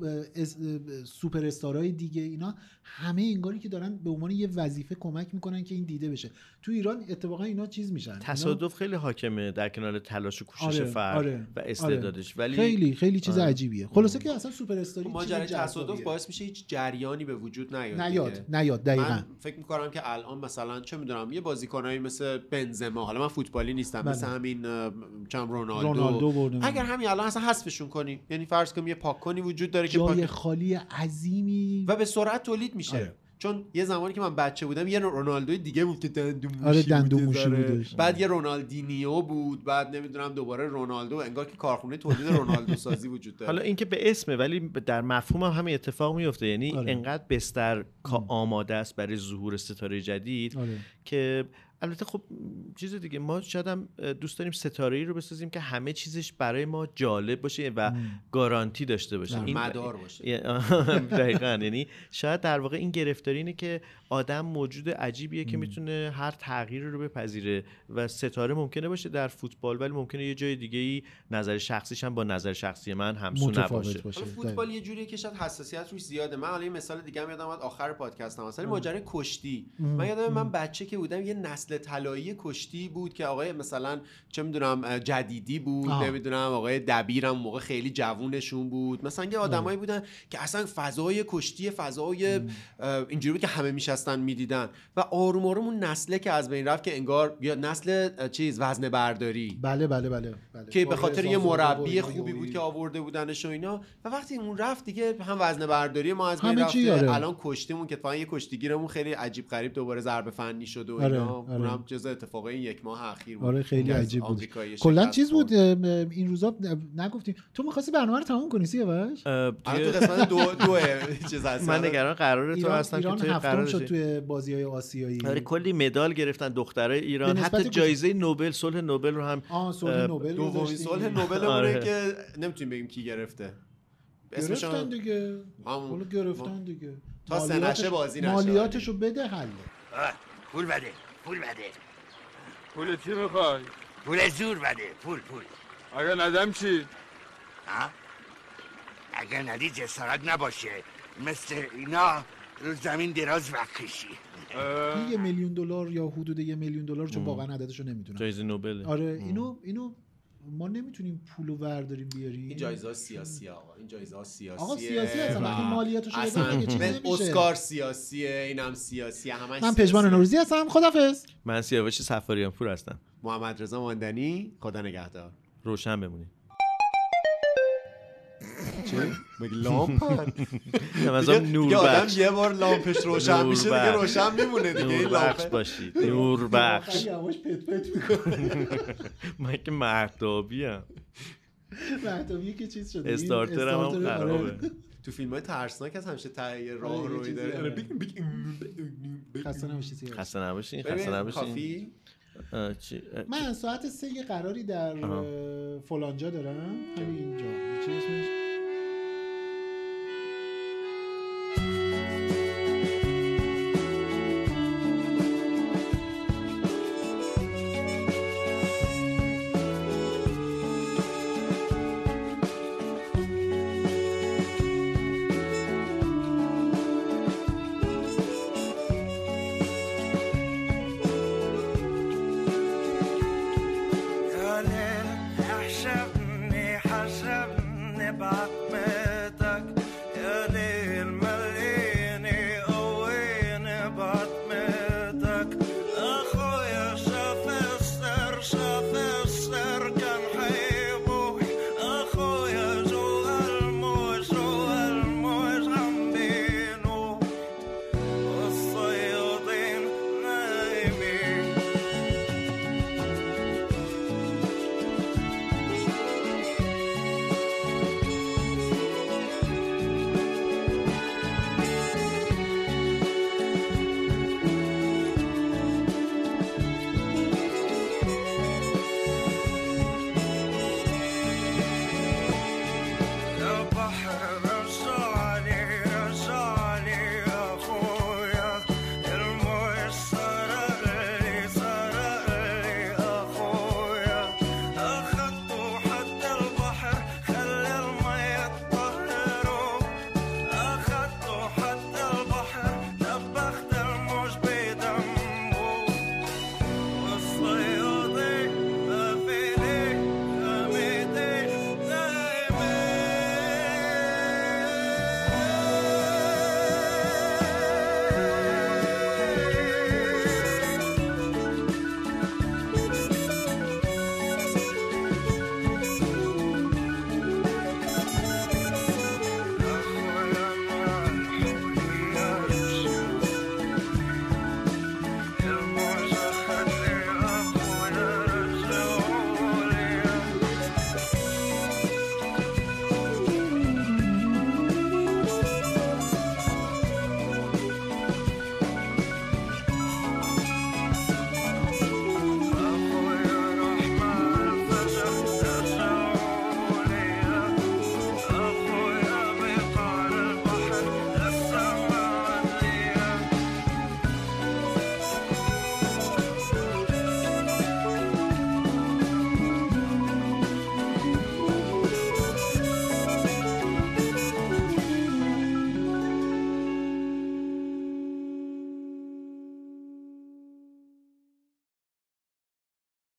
سوپر استارهای دیگه اینا همه انگاری که دارن به عنوان یه وظیفه کمک می‌کنن که این دیده بشه تو ایران اتفاقا اینا چیز میشن اینا- تصادف خیلی حاکمه در کنار تلاش و کوشش آره، فرد آره، و استعدادش آره. ولی خیلی خیلی چیز آره. عجیبیه خلاصه که اصلا سوپر استاری چیز ماجرای تصادف. باعث میشه هیچ جریانی به وجود نیاد نیاد. نیاد دقیقا من فکر می‌کنم که الان مثلا چه می‌دونم یه بازیکنایی مثل بنزما حالا من فوتبالی نیستم بله. مثل همین چم رونالدو, رونالدو. اگر همین الان اصلا حذفشون کنی یعنی فرض کنیم یه پاککنی وجود داره که جای پاک... خالی عظیمی و به سرعت تولید میشه آره. چون یه زمانی که من بچه بودم یه رونالدو دیگه بود که دندون موشی آره، دندون بود موشی. بودش. بعد یه رونالدینیو بود بعد نمی‌دونم دوباره رونالدو انگار که کارخونه تولید رونالدو سازی وجود داره حالا اینکه به اسمه ولی در مفهوم هم همین اتفاق میفته یعنی آره. انقدر بستر کا آماده است برای ظهور ستاره جدید آره. که البته خب چیز دیگه ما شاید هم دوست داریم ستاره ای رو بسازیم که همه چیزش برای ما جالب باشه و گارانتی داشته باشه. این مدار باشه. دقیقا. یعنی شاید در واقع این گرفتاری اینه که آدم موجود عجیبیه که می‌تونه هر تغییری رو بپذیره و ستاره ممکنه باشه در فوتبال ولی ممکنه یه جای دیگه ای نظر شخصیش هم با نظر شخصی من همسو نباشه. باشه. فوتبال یه جوریه که شاید حساسیت روش زیاده. من حالا یه مثال دیگه هم یادم اومد آخر پادکستم مثلا ماجرای کشتی. من یادم من بچه که بودم یه نسل طلایی کشتی بود که آقای مثلا چه می‌دونم جدیدی بود آه. نمی‌دونم آقای دبیرم موقع خیلی جوونشون بود مثلا یه آدمایی بودن که اصلا فضای کشتی فضای اینجوری بود که همه میشستن می‌دیدن و آروم آروم اون نسله که از بین رفت که انگار یا نسل چیز وزنه برداری بله بله بله, بله. که به خاطر یه مربی خوبی بود. که آورده بودنش و اینا و وقتی اون رفت دیگه هم وزنه برداری ما از بین رفته آره. الان کشتیمون که اتفاقا یه کشتیگیرمون خیلی عجیب غریب دوباره ضربه فنی شده و آره، اینا آره. اونم جزء اتفاقای این یک ماه اخیر بود. آره خیلی عجیب بود. کلا چیز. بود این روزا نگفتیم. تو می‌خواستی برنامه رو تموم کنی سیاوش؟ الان تو قسمت دو دو چیز هست. من نگران قرار تو هستم که توی هفتم قرار شد توی بازی های آسیایی. آره کلی مدال گرفتن دخترای ایران. حتی؟ جایزه نوبل صلح نوبل رو هم آه صلح نوبل دومین. صلح نوبل آره. که نمی‌تونیم بگیم کی گرفته. گرفتن دیگه. همون. حالا گرفتن دیگه. تا سه نشه بازی نشه. مالیاتشو بده حل. پول بده. پول بده پول چی می‌خوای؟ پول زور بده پول پول اگه ندم چی؟ ها؟ اگر ندی جسارت نباشه مثل اینا رو زمین دراز وقت کشی یه میلیون دلار یا حدود یه میلیون دلار چون. واقعا عددشو نمی‌دونم جایزه نوبل آره اینو اینو ما نمی‌تونیم پولو ورداریم بیاریم. این جایزه سیاسی آقا. این جایزه سیاسی آقا سیاسی هستن. وقتی مالیاتشو بده اصلا دیگه چیز به نمیشه. اسکار سیاسیه اینم سیاسی همش من. پژمان نوروزی هستم. خدافظ من سیاوش سفاریان پور هستم. محمد رضا ماندنی خدا نگهدار. روشن بمونید چه؟ مگه لامپن نه، مثلا دیگه- آدم. یه بار لامپش روشن میشه دیگه. روشن میمونه دیگه این نور بخش لامپ باشید نور بخش یواش پت پت می‌کنه. من که مهدابی هم مهدویه که چیز شده. این استارترم هم استارتر- خرابه. آره. تو فیلم های ترسناک هست همیشه تهیه راه آره، یه روی داره. آره. خسته نباشی. خسته نباشین ببین، خسته کافی؟ چی- من ساعت سه یه قراری در فلانجا دارم. همین اینجا چی اسمش؟